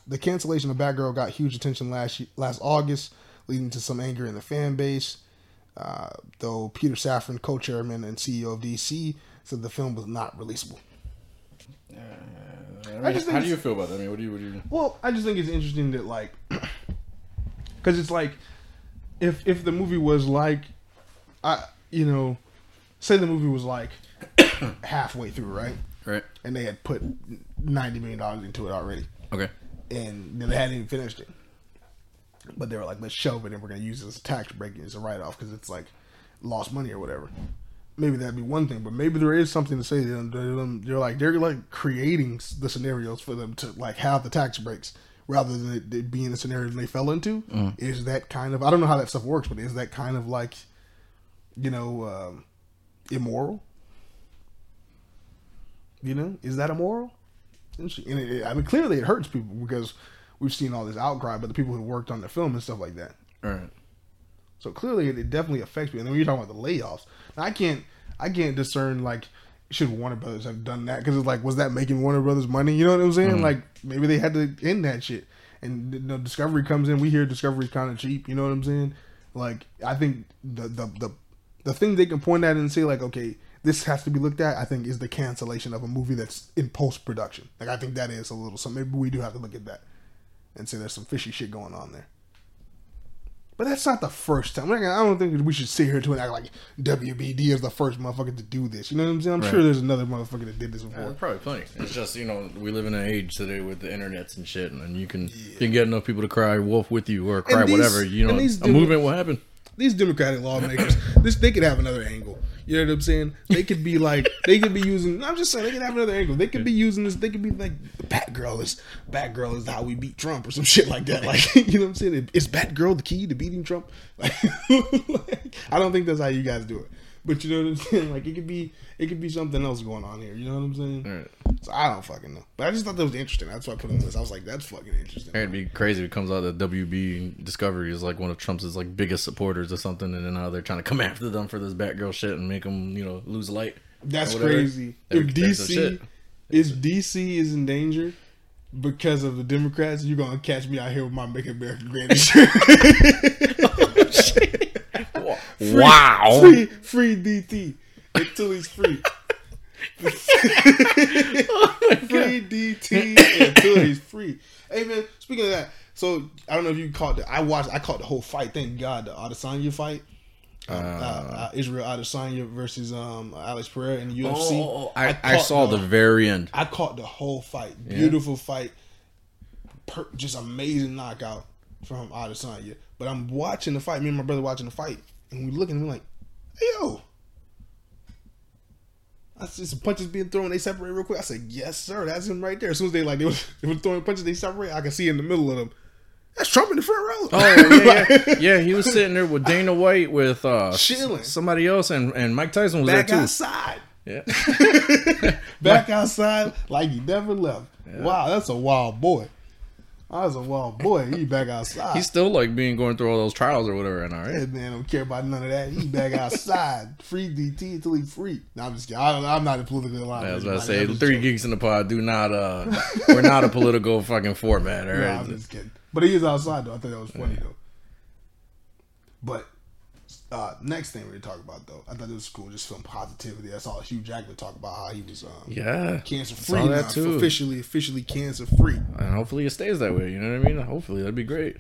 the cancellation of Batgirl got huge attention last last August, leading to some anger in the fan base. Uh, though Peter Safran, co-chairman and CEO of DC, said the film was not releasable. Uh, I mean, I just how do you feel about that? I mean, what do you, what do you? Well, I just think it's interesting that like, [clears throat] because it's like, if if the movie was like, I you know, say the movie was like [coughs] halfway through, right? Right. And they had put ninety million dollars into it already. Okay. And they hadn't even finished it. But they were like, let's shelve it and we're gonna use this tax break as a write off because it's like lost money or whatever. Maybe that'd be one thing, but maybe there is something to say to them. They're, like they're like creating the scenarios for them to like have the tax breaks rather than it, it being a scenario they fell into. Mm. Is that kind of I don't know how that stuff works, but is that kind of like you know um, immoral? You know, is that immoral? And it, I mean, clearly it hurts people because we've seen all this outcry, but the people who worked on the film and stuff like that. All right. So clearly, it, it definitely affects me. And then when you're talking about the layoffs, now, I can't, I can't discern like should Warner Brothers have done that because it's like, was that making Warner Brothers money? You know what I'm saying? Mm-hmm. Like maybe they had to end that shit. And you know, Discovery comes in. We hear Discovery's kind of cheap. You know what I'm saying? Like I think the the the the thing they can point at and say like, okay, this has to be looked at. I think is the cancellation of a movie that's in post production. Like I think that is a little. So maybe we do have to look at that and say there's some fishy shit going on there. But that's not the first time. Like, I don't think we should sit here to act like WBD is the first motherfucker to do this. You know what I'm saying? I'm Right. sure there's another motherfucker that did this before. there's probably plenty. It's just you know we live in an age today with the internets and shit, and you can you can get enough people to cry wolf with you or cry these- whatever. You know, and a do- movement will happen. These Democratic lawmakers, this they could have another angle. You know what I'm saying? They could be like, [laughs] they could be using. I'm just saying, they could have another angle. They could be using this. They could be like, Batgirl is Batgirl is how we beat Trump or some shit like that. Like, [laughs] you know what I'm saying? Is Batgirl the key to beating Trump? Like, [laughs] like, I don't think that's how you guys do it. But you know what I'm saying? Like, it could be, it could be something else going on here. You know what I'm saying? Right. So I don't fucking know. But I just thought that was interesting. That's why I put it on this. I was like, that's fucking interesting. It'd be crazy if it comes out that WB Discovery is like one of Trump's like biggest supporters or something, and then now they're trying to come [laughs] after them for this Batgirl shit and make them you know lose light. That's crazy. If would- that's some DC is DC is in danger, because of the Democrats, you're gonna catch me out here with my "Make America Great" shirt. [laughs] [laughs] Free- wow. Free, free DT until he's free. [laughs] free DT until he's free. Hey man, speaking of that, so I don't know if you caught the. I watched. I caught the whole fight. Thank God, the Adesanya fight. Uh, uh, Israel Adesanya versus um, Alex Pereira in the UFC. Oh, I, I, caught saw the very end. I caught the whole fight. Beautiful fight. Per, just amazing knockout from Adesanya. But I'm watching the fight. Me and my brother watching the fight, and we looking. and we're like, "Hey yo." I see some punches being thrown. They separate real quick. I said, "Yes, sir. That's him right there." As soon as they like they were, [laughs] they were throwing punches, they separate. I can see in the middle of them. That's Trump in the front row. Oh yeah, yeah, [laughs] yeah. He was sitting there with Dana White, with uh, Chilling. somebody else, and, and Mike Tyson was back there too. Back outside. Yeah, [laughs] back outside like he never left. Wow, that's a wild boy. That's a wild boy. He back outside. he's still like being going through all those trials or whatever. And all right, Hey man, don't care about none of that. He back outside, [laughs] free DT until he free. No, I'm just kidding. I, I'm not a political line. I was about to say three geeks in the pod do not. uh [laughs] We're not a political fucking format. All No, I'm just kidding. But he is outside though. I thought that was funny though. But uh, next thing we're gonna talk about though, I thought it was cool. Just some positivity. I saw Hugh Jackman talk about how he was um, yeah, cancer free now, too. officially, officially cancer free. and hopefully it stays that way. You know what I mean? Hopefully that'd be great.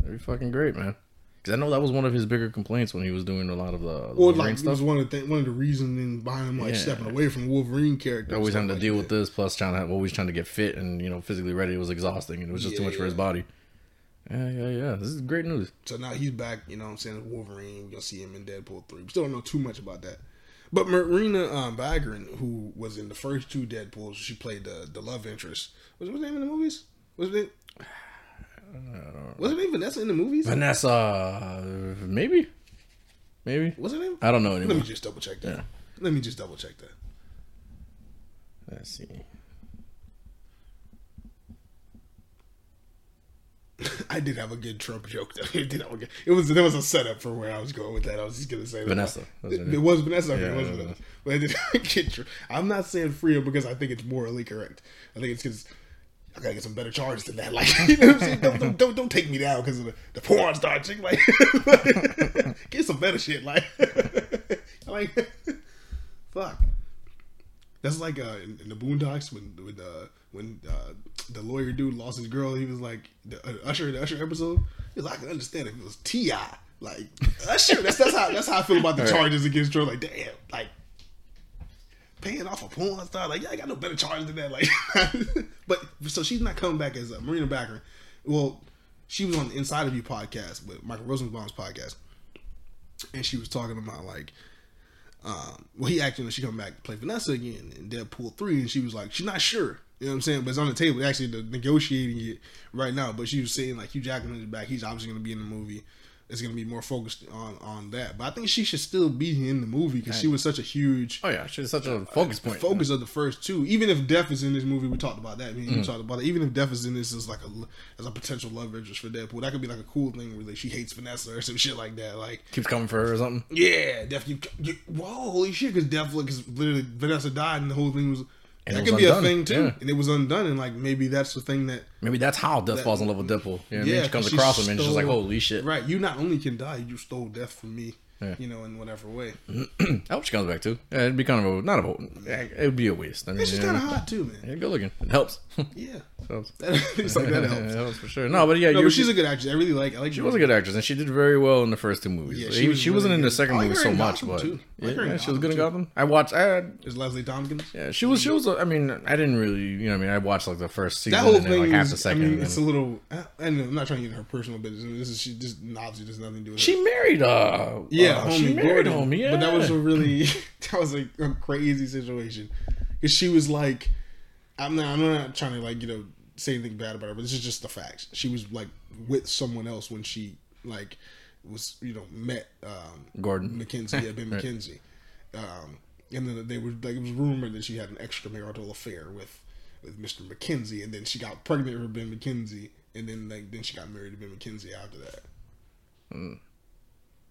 That'd be fucking great, man. Because I know that was one of his bigger complaints when he was doing a lot of the, the Well, like stuff. was one of the th- one of the reasoning behind him like Yeah. stepping away from Wolverine character. always having to like deal that. with this, plus trying to have, always trying to get fit and you know physically ready. It was exhausting, and it was just too Yeah, much for his body. Yeah, yeah, yeah. This is great news. So now he's back, you know what I'm saying, Wolverine. We're gonna see him in Deadpool 3. We still don't know too much about that. But Marina um, Baccarin, who was in the first two Deadpools, she played the the love interest. What's her name in the movies? Was it? Was her name Vanessa in the movies? Vanessa, uh, maybe, maybe. What's her name? I don't know anymore. Let me just double check that. Yeah. Let me just double check that. Let's see. [laughs] I did have a good Trump joke though. [laughs] It did have a good. It was there was a setup for where I was going with that. I was just gonna say. Vanessa. That's her It, it was Vanessa. Yeah, it was Vanessa. But I didn't [laughs] get. I'm not saying freedom because I think it's morally correct. I think it's because I gotta get some better charges than that. Like, you know what I'm saying? Don't, don't, don't, don't take me down because of the, the porn star chick. Like, get some better shit. Like, like, fuck. That's like uh, in, in the Boondocks when when uh, when uh, the lawyer dude lost his girl. He was like the uh, Usher, the Usher episode. He was like, I can understand if it was Ti. Like Usher. That's that's how that's how I feel about the Right. charges against her. Like damn, like paying off a porn star. Like yeah, I got no better charges than that. Like, [laughs] but so she's not coming back as a Marina Backer. Well, she was on the Inside of You podcast with Michael Rosenbaum's podcast, and she was talking about like um, well, he actually she come back to play Vanessa again in Deadpool three, and she was like, she's not sure. You know what I'm saying? But it's on the table. Actually they're negotiating it right now. But she was saying like Hugh Jackman is back. He's obviously going to be in the movie. It's going to be more focused on on that. But I think she should still be in the movie because she was such a huge Oh yeah, she's such a focus point. focus of the first two. Even if Death is in this movie, we talked about that. I mean, Mm. we talked about it. Even if Death is in this as like a as a potential love interest for Deadpool, that could be like a cool thing where like she hates Vanessa or some shit like that. Like Keeps coming for her or something. yeah, Def, you, you whoa, holy shit, because Def, because literally Vanessa died and the whole thing was And that it could be undone, a thing too, yeah. and it was undone, and like maybe that's the thing that Maybe that's how Death falls in love with Deadpool. You know what I mean? She comes across him and she's like, "Holy shit!" right? You not only can die, you stole death from me, Yeah. you know, in whatever way. [clears throat] I hope she comes back too. Yeah, it'd be kind of a not a vote. it would be a waste. I mean, And kind of hot too, man. Yeah, good looking. It helps. [laughs] Yeah, helps. [laughs] it's like that [laughs] It helps. helps for sure. No, but yeah, No, but she's a good actress. I really like. I like. she was a good actress and she did very well in the first two movies. Yeah, she she, was she wasn't in the second like movie so much, Gotham, but too. Yeah, like yeah, she was good in. Gotham. I watched. I Is Leslie Thompkins? yeah, she was. She was. I mean, I didn't really. You know, what I mean, I watched like the first season That whole and thing like half the I second. mean, it's a little. I, know, I'm not trying to get her personal business. This is she just obviously there's nothing to do with. she married. Uh, Yeah, uh, homie she married Gordon. him. Yeah, But that was a really [laughs] that was a, a crazy situation because she was like, I'm not I'm not trying to like you know say anything bad about her, but this is just the facts. She was like with someone else when she like was you know met um, Gordon. McKenzie, [laughs] yeah, Ben McKenzie, um, and then they were like it was rumored that she had an extramarital affair with with Mr. McKenzie, and then she got pregnant with Ben McKenzie, and then like then she got married to Ben McKenzie after that. Mm.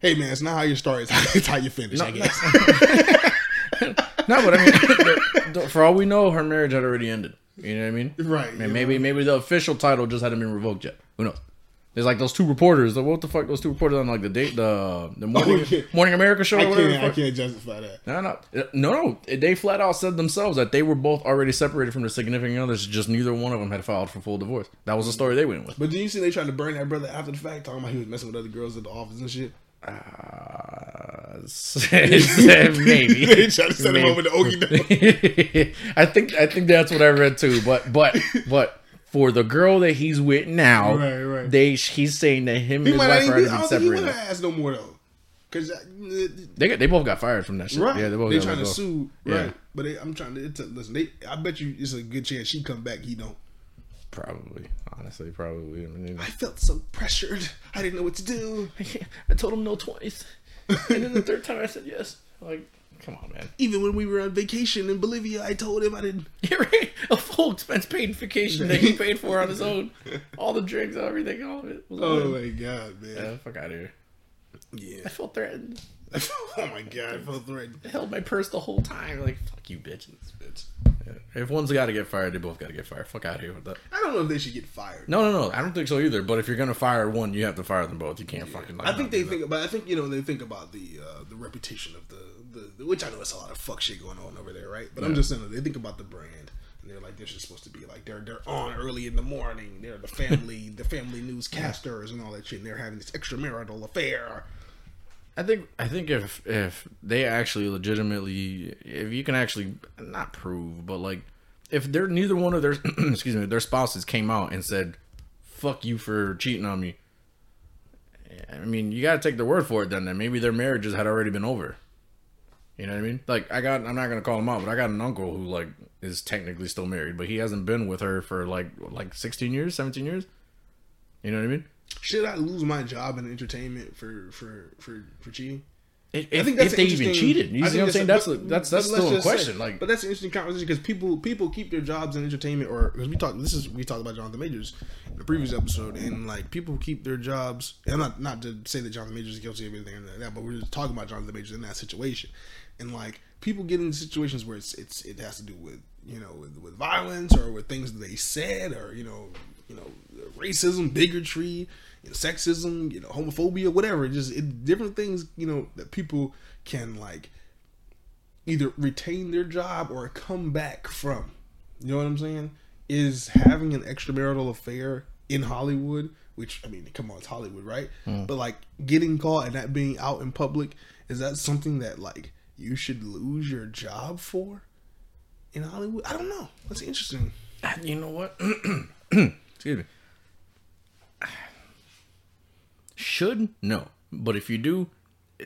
Hey man, it's not how you start; it's how, [laughs] it's how you finish. I guess. [laughs] No, but I mean, for all we know, her marriage had already ended. You know what I mean? Right, And maybe maybe the official title just hadn't been revoked yet. Who knows? There's like those two reporters. What the fuck? Those two reporters on like the date, the the oh, morning Oh, yeah. Morning America show. I can't. I can't justify that. No, no, no, no. They flat out said themselves that they were both already separated from their significant others. Just neither one of them had filed for full divorce. That was the story they went with. But do you see they tried to burn that brother after the fact, talking about he was messing with other girls at the office and shit? Uh, [laughs] [laughs] maybe they tried to set him up with the okie. [laughs] I think I think that's what I read too. But but but for the girl that he's with now, Right, right. they he's saying that him and his wife are even. already I been don't think he would separated. have asked no more though, because They got, they both got fired from that shit. right, Yeah, they both they got trying to go. sue. Yeah. Right, but they, I'm trying to a, listen. They, I bet you it's a good chance she come back. He don't. Probably, honestly, probably. I mean, I felt so pressured. I didn't know what to do. [laughs] I told him no twice, and then the third time I said yes. Like, come on, man. Even when we were on vacation in Bolivia, I told him I didn't. [laughs] A full expense paid vacation that he [laughs] paid for on his own. All the drinks, everything, all of it. Oh my god, man. Yeah, fuck out of here. Yeah, I felt threatened. oh my god, I felt threatened. I held my purse the whole time. Like, fuck you, bitch. this Bitch. Yeah. If one's got to get fired, they both got to get fired. Fuck out of here with that. I don't know if they should get fired. No, no, no. I don't think so either. But if you're gonna fire one, you have to fire them both. You can't fucking. Like, I think they think about. I think you know they think about the uh, the reputation of the, the which I know it's a lot of fuck shit going on over there, right? But I'm just saying they think about the brand and they're like this is supposed to be like they're they're on early in the morning. They're the family the family newscasters and all that shit. And they're having this extramarital affair. I think I think if if they actually legitimately if you can actually not prove but like if they're neither one of their [clears throat] excuse me their spouses came out and said fuck you for cheating on me. I mean you got to take their word for it then then maybe their marriages had already been over. You know what I mean? Like I got I'm not going to call him out but I got an uncle who like is technically still married but he hasn't been with her for like like 16 years 17 years? You know what I mean Should I lose my job in entertainment for for for for cheating? if, I think if they even cheated you see what I'm saying that's but- that's that's still a just say- question like but that's an interesting conversation because people people keep their jobs in entertainment, or because we talked. This is we talked about Jonathan Majors in the previous episode, and like people keep their jobs. And I'm not not to say that Jonathan Majors is guilty of anything like that, but we're just talking about Jonathan Majors in that situation, and like people get into situations where it's it's it has to do with you know with, with violence or with things that they said or you know you know racism, bigotry, you know, sexism, you know homophobia, whatever. Just it, different things you know that people can like either retain their job or come back from. You know what I'm saying? Is having an extramarital affair in Hollywood, which I mean, come on, it's Hollywood, right? Hmm. But like getting caught and that being out in public, is that something that like you should lose your job for in Hollywood? I don't know. That's interesting. You know what? [clears throat] Excuse me. Should no, but if you do,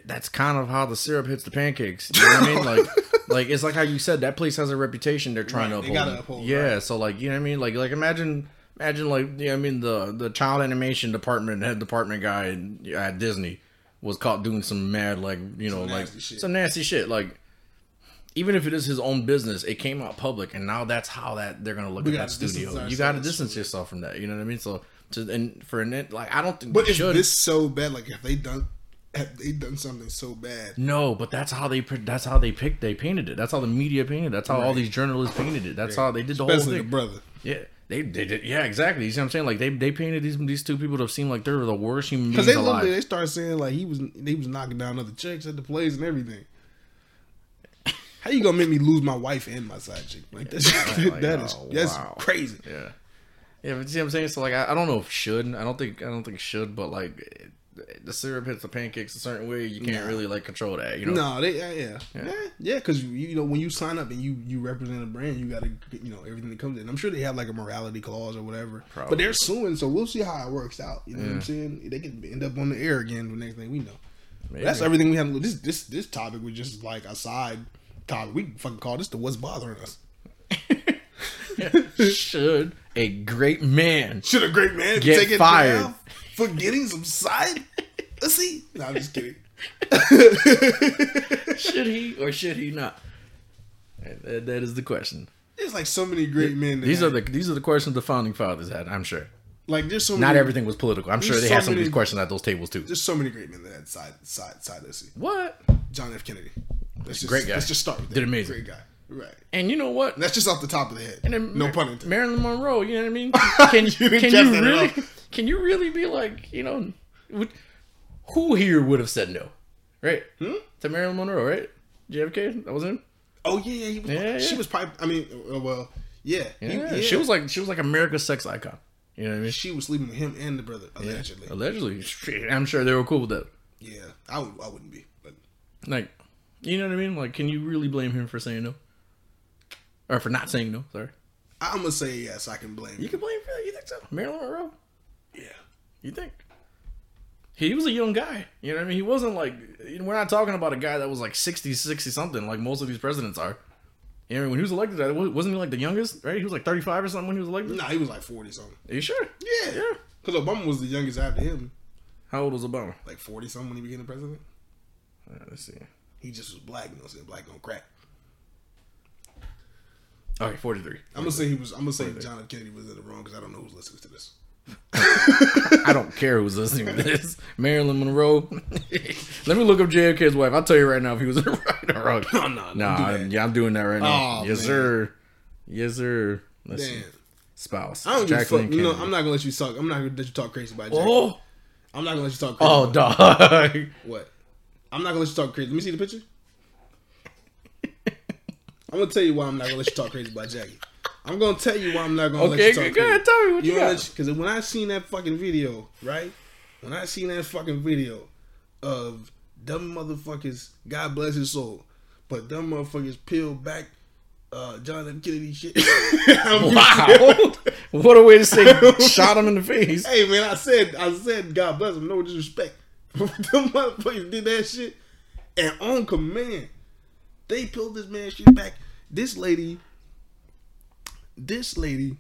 that's kind of how the syrup hits the pancakes. You know what I mean? Like, [laughs] like it's like how you said that place has a reputation they're trying Right, to they uphold. gotta uphold, yeah, so like you know what I mean? Like, like imagine, imagine like you know I mean the the child animation department head department guy at Disney was caught doing some mad like you know Some like nasty some nasty shit like. Even if it is his own business, it came out public, and now that's how that they're gonna look We at that studio. You got to distance yourself from that. You know what I mean? So, to and for an like I don't think But is should. this so bad? Like, have they done? Have they done something so bad? no, but that's how they. That's how they picked. They painted it. That's how the media painted. it. That's how all these journalists painted it. That's how they did the whole Especially the thing. brother. Yeah, they, they did. Yeah, exactly. You see what I'm saying? Like they they painted these these two people to seem like they're the worst human Because they alive. literally they started saying like he was he was knocking down other chicks at the plays and everything. How you gonna make me lose my wife and my side chick? Like that's [laughs] Like, that is oh, that's wow. crazy. Yeah. Yeah, but you see what I'm saying? So like I, I don't know if should. I don't think I don't think should, but like it, the syrup hits the pancakes a certain way, you can't Nah. really like control that. You know? No, they yeah yeah yeah yeah because you, you know when you sign up and you you represent a brand, you got to you know everything that comes in. I'm sure they have like a morality clause or whatever, Probably. but they're suing, so we'll see how it works out. You know what I'm saying? They can end up on the air again. The next thing we know, that's everything we have. to This this this topic was just like a side. We can fucking call this the what's bothering us. [laughs] should a great man Should a great man Get take it fired. down for getting some side pussy? No, I'm just kidding. [laughs] should he or should he not? That, that is the question. There's like so many great men. That These are the these are the questions the founding fathers had. I'm sure. like there's so Not everything was political. I'm sure they so had some of these questions at those tables too. There's so many great men that had side side side pussy. What? John F. Kennedy. Let's just, Great guy. Let's just start with that. Did amazing. Great guy. Right. And you know what? That's just off the top of the head. And then no Mar- pun intended. Marilyn Monroe, you know what I mean? [laughs] Can You can you really [laughs] can you really be like, you know, would, who here would have said no? Right? Hmm? To Marilyn Monroe, right? JFK, that was him. Oh yeah, yeah, he was, Yeah, she yeah. was probably. I mean, uh, well, yeah, he- Yeah. She was like she was like America's sex icon. You know what I mean? she was sleeping with him and the brother allegedly. Allegedly, I'm sure they were cool with that. Yeah, I would. I wouldn't be, but Like, you know what I mean? Like, can you really blame him for saying no, or for not saying no? Sorry, I'm gonna say yes. I can blame you you. can blame him for that. You think so? Marilyn Monroe? Yeah, You think? He was a young guy. You know what I mean? He wasn't like, we're not talking about a guy that was like 60, 60 something, like most of these presidents are. You know, when he was elected, wasn't he like the youngest, right? He was like 35 or something when he was elected. nah, he was like forty something. Are you sure? Yeah, Yeah. Because Obama was the youngest after him, How old was Obama? like forty something when he became the president. Uh, let's see. He just was black. You know, what I'm saying black on crack. All right, 43. I'm gonna say he was. I'm gonna say John F. Kennedy was in the wrong because I don't know who's listening to this. [laughs] I don't care who's listening to this. Marilyn Monroe. [laughs] Let me look up JFK's wife. I'll tell you right now if he was in the right or wrong. No, no, don't Nah, I- that. yeah, I'm doing that right now. Oh, yes, man. sir. Yes, sir. Let's see. Spouse. I don't give a Jacqueline fuck. Kennedy. I'm not gonna let you talk. I'm not gonna let you talk crazy about Jack. Oh, I'm not gonna let you talk crazy. oh, dog. What? I'm not gonna let you talk crazy. Let me see the picture. I'm gonna tell you why I'm not gonna let you talk crazy about Jackie. I'm gonna tell you why I'm not gonna let you talk go crazy. ahead. Tell me what you, You got. because when I seen that fucking video, right? When I seen that fucking video of dumb motherfuckers, God bless his soul, but dumb motherfuckers peeled back uh, John F. Kennedy shit. [laughs] [laughs] Wow. what a way to say shot him in the face. Hey man, I said I said God bless him, no disrespect. Them motherfuckers did that shit and on command. They pulled this man shit back. This lady, this lady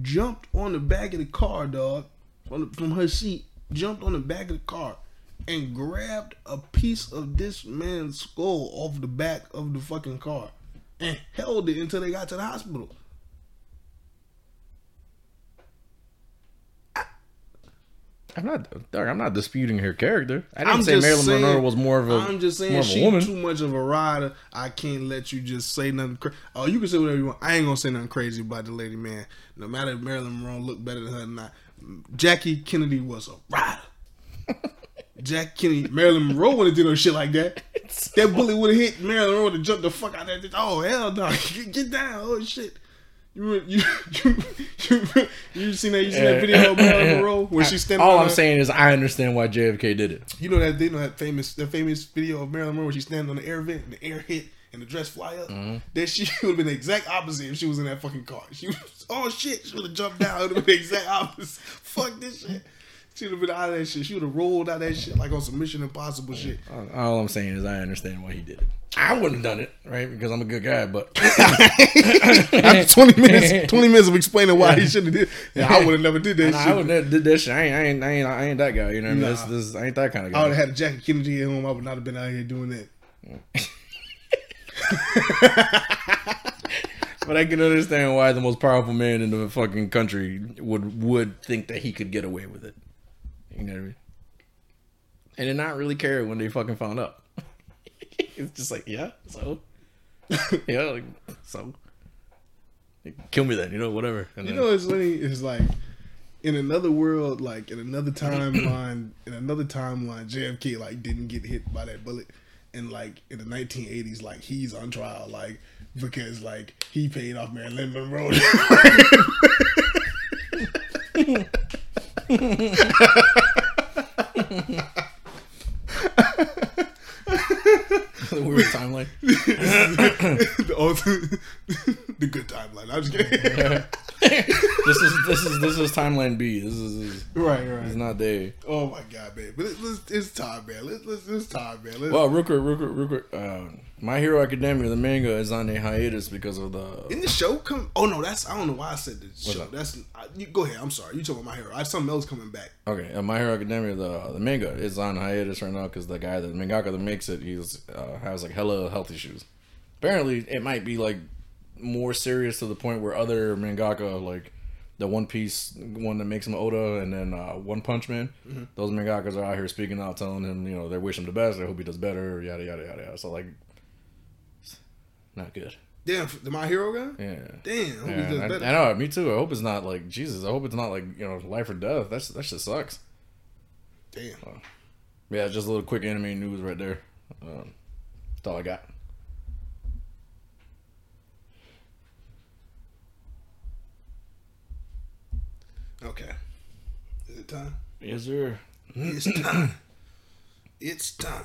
jumped on the back of the car, dog, from, the, from her seat, jumped on the back of the car and grabbed a piece of this man's skull off the back of the fucking car and held it until they got to the hospital. I'm not, dog, I'm not disputing her character. I didn't I'm say Marilyn saying- Monroe was more of a. I'm just saying she's too much of a rider. I can't let you just say nothing. Cra- oh, you can say whatever you want. I ain't gonna say nothing crazy about the lady, man. No matter if Marilyn Monroe looked better than her or not, Jackie Kennedy was a rider. [laughs] Jack Kennedy, Marilyn Monroe wouldn't do no shit like that. [laughs] That bullet would have hit Marilyn Monroe to jump the fuck out of that. Oh hell no! Get, [laughs] get down! Oh shit! You you [laughs] you you, you seen that? You seen that video of Marilyn [laughs] Monroe where she's standing? All I'm her- saying is I understand why JFK did it. you know that they know that famous that famous video of Marilyn Monroe where she's standing on the air vent and the air hit and the dress fly up. Mm-hmm. That she [laughs] would have been the exact opposite if she was in that fucking car. She was oh shit, she would have jumped down. It would have been the exact opposite. Fuck this shit. She would have been out of that shit. She would have rolled out that shit like on some Mission Impossible shit. All I'm saying is I understand why he did it. I wouldn't have done it, right? Because I'm a good guy, but [laughs] After twenty minutes, twenty minutes of explaining why he shouldn't have did. Yeah, I would have never did that [laughs] Nah, I shit. would never did that shit. I ain't, I ain't, I ain't, I ain't that guy. You know, what I mean? this, this, I ain't that kind of guy. I would have had a Jackie Kennedy at home. I would not have been out here doing that. [laughs] But I can understand why the most powerful man in the fucking country would would think that he could get away with it. You know what I mean? And then not really care when they fucking found out. [laughs] it's just like, yeah, so, [laughs] yeah, like, so, kill me then, you know, whatever. And You then, know, it's funny. It's like in another world, like in another timeline, [clears throat] in another timeline, JFK like didn't get hit by that bullet, and like in the 1980s, like he's on trial, like because like he paid off Marilyn Monroe. [laughs] the weird timeline. [laughs] the, ultimate- the good timeline. I'm just kidding. [laughs] this is this is this is timeline B. This is, this is right, it's not there. Oh my god, man! But it, it's, it's time, man. Let's let's it's time, man. Let's, Well, real quick, real quick, real quick. Uh, My Hero Academia, the manga, is on a hiatus because of the. In the show come? Oh no, that's I don't know why I said the show. that? That's I, you, go ahead. I'm sorry. You talking about my hero? I have something else coming back. Okay, uh, My Hero Academia, the the manga is on hiatus right now because the guy, the mangaka that makes it, he's uh, has like hella health issues. Apparently, it might be like more serious to the point where other mangaka, like the One Piece one that makes him Oda, and then uh, One Punch Man, those mangakas are out here speaking out, telling him you know they wish him the best, they hope he does better, yada yada yada yada. So like, not good. Damn, the My Hero guy. Yeah. Damn, I hope he Yeah, does I, better. I know. Me too. I hope it's not like Jesus. I hope it's not like you know life or death. That's that shit sucks. Damn. Yeah, just a little quick anime news right there. Um, that's all I got. Okay. Is it time? Yes, sir. It's [clears throat] time. It's time.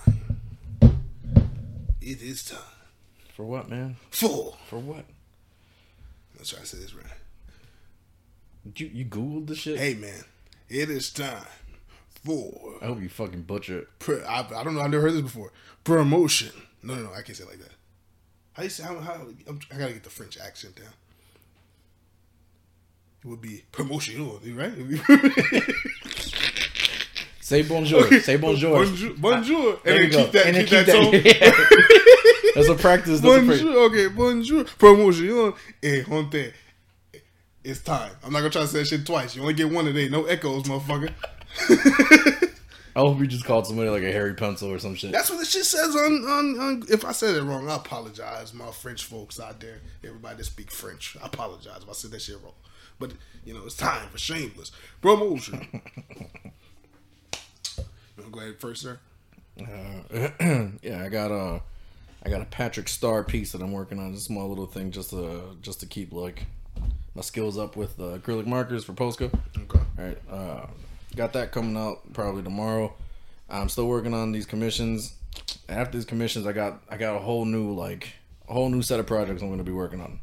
It is time. For what, man? For For what? let's try to say this right. You you googled the shit? Hey man, it is time for. I hope you fucking butcher it. Pro, I, I don't know. I've never heard this before. Promotion. No, no, no. I can't say it like that. How you say? How, how I'm, I gotta get the French accent down. It would be promotion, right? It would be- [laughs] Say bonjour. Say bonjour. bonjour, bonjour, and then keep that, And keep, keep that, that- tone. [laughs] That's a practice. That's a practice. bonjour, okay, bonjour, promotion, eh, honte. It's time. I'm not gonna try to say that shit twice. You only get one today. No echoes, motherfucker. I hope you just called somebody like a hairy pencil or some shit. That's what the shit says on, on, on. If I said it wrong, I apologize, my French folks out there. Everybody that speak French, I apologize if I said that shit wrong. But you know, it's time for shameless promotion. [laughs] you wanna go ahead first, sir? Uh, [clears throat] yeah, I got a, I got a Patrick Star piece that I'm working on. Just a small little thing, just to just to keep like my skills up with uh, acrylic markers for Posca. Okay. All right, uh, got that coming out probably tomorrow. I'm still working on these commissions. After these commissions, I got I got a whole new like a whole new set of projects I'm going to be working on.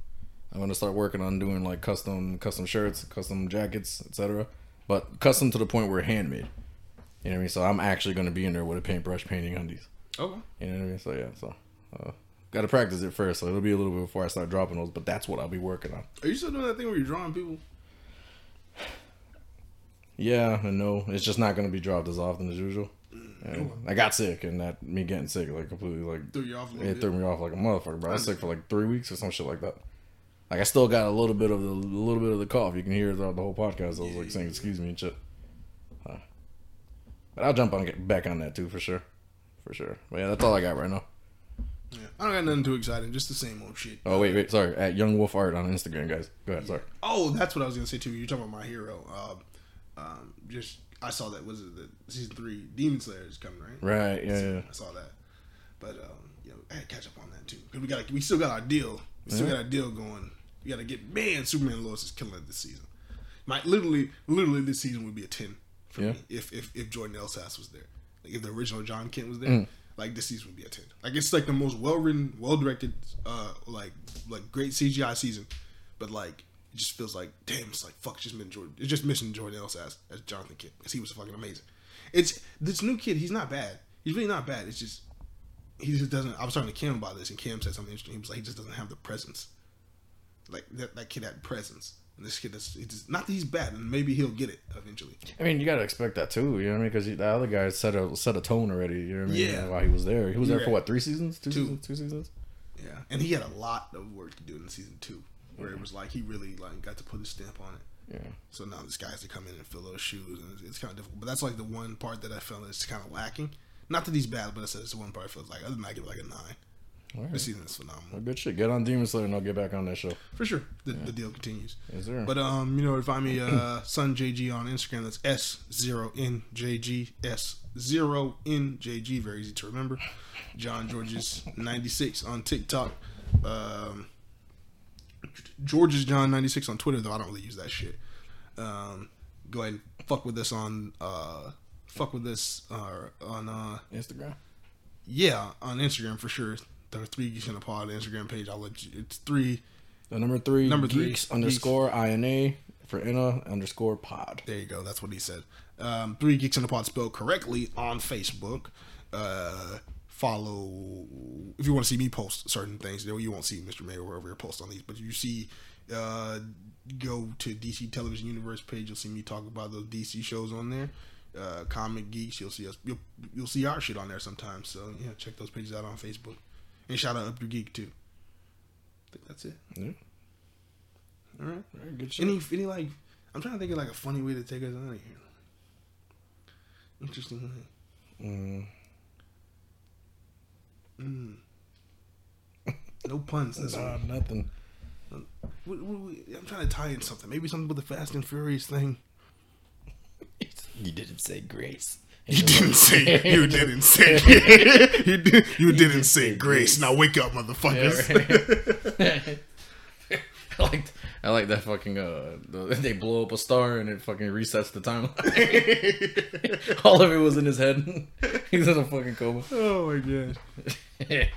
I'm going to start working on doing like custom custom shirts, custom jackets, etc. But custom to the point where handmade. You know what I mean? So I'm actually going to be in there with a paintbrush painting undies. Okay. You know what I mean? So yeah, so uh, got to practice it first. So it'll be a little bit before I start dropping those. But that's what I'll be working on. Are you still doing that thing where you're drawing people? Yeah and no, it's just not going to be dropped as often as usual. And I got sick, and that me getting sick like completely like Threw you off a it bit. threw me off like a motherfucker, bro. I was sick for like three weeks or some shit like that. Like I still got a little bit of the a little bit of the cough. You can hear it throughout the whole podcast. I was like saying excuse me and shit. Huh. But I'll jump on get back on that too for sure, for sure. But yeah, that's all I got right now. I don't got nothing too exciting. Just the same old shit. Oh wait, wait, sorry. At Young Wolf Art on Instagram, guys. Go ahead, sorry. Oh, that's what I was gonna say too. You're talking about my hero. Um, um, just I saw that was it the season three Demon Slayer is coming right. Right, yeah, yeah. I saw that, but um, you know, I had to catch up on that too because we got we still got our deal. We still Yeah. got our deal going. We got to get man. Superman Lois is killing it this season. My literally, literally, this season would be a ten for Yeah. me if if if Jordan Elsass was there. Like if the original John Kent was there, Mm. Like this season would be a ten. Like it's like the most well written, well directed, uh, like like great CGI season, but like it just feels like damn, it's like fuck, just missing Jordan. It's just missing Jordan Elsass as Jonathan Kent because he was fucking amazing. It's this new kid. He's not bad. He's really not bad. It's just he just doesn't. I was talking to Kim about this, and Kim said something interesting. He was like, he just doesn't have the presence. Like that, that kid had presence, and this kid is. It's not that he's bad, and maybe he'll get it eventually. I mean, you gotta expect that too. You know what I mean? Because the other guy set a set a tone already. You know what I mean? Yeah. While he was there, he was there for what? Three seasons? Two, Two. seasons? Two seasons? Yeah, and he had a lot of work to do in season two, where it was like he really like got to put his stamp on it. Yeah. So now this guy has to come in and fill those shoes, and it's, it's kind of difficult. But that's like the one part that I felt is kind of lacking. Not that he's bad, but it's, it's the one part I feel like other than I give it like a nine. Right. This season is phenomenal Well, good shit. Get on Demon Slayer and I'll get back on that show. for sure. The, the deal continues. Is there? But um, you know, find me uh [clears throat] Sun JG on Instagram. That's S zero N J G S zero N J G. Very easy to remember. John Georges [laughs] ninety six on TikTok. Um, George's John ninety six on Twitter though. I don't really use that shit. Um, go ahead and fuck with us on uh fuck with us uh, on uh Instagram. yeah on Instagram for sure. The three geeks in a pod Instagram page. I'll let you. It's three. The number three. Number three, Geeks geeks. underscore ina for ina underscore pod. There you go. That's what he said. Um, Three Geeks in the Pod spelled correctly on Facebook. Uh, follow if you want to see me post certain things. You won't see Mr. Mayor over here post on these, but you see, uh, go to DC Television Universe page. You'll see me talk about those DC shows on there. Uh, Comic Geeks. You'll see us. You'll, you'll see our shit on there sometimes. So yeah, check those pages out on Facebook. And shout out Up Your Geek too. I think that's it. Yeah. All right. Very good shit. Any any like I'm trying to think of like a funny way to take us out of here. Interesting way. Mm. Mm. No puns this Nah, one. nothing. We- we- we- I'm trying to tie in something. Maybe something with the Fast and Furious thing. [laughs] You didn't say grace. You didn't say. You [laughs] didn't say. [laughs] you, did, you didn't say grace. Now wake up, motherfuckers. [laughs] I like I like that fucking uh the, they blow up a star and it fucking resets the timeline. All of it was in his head. He's in a fucking coma. oh my gosh.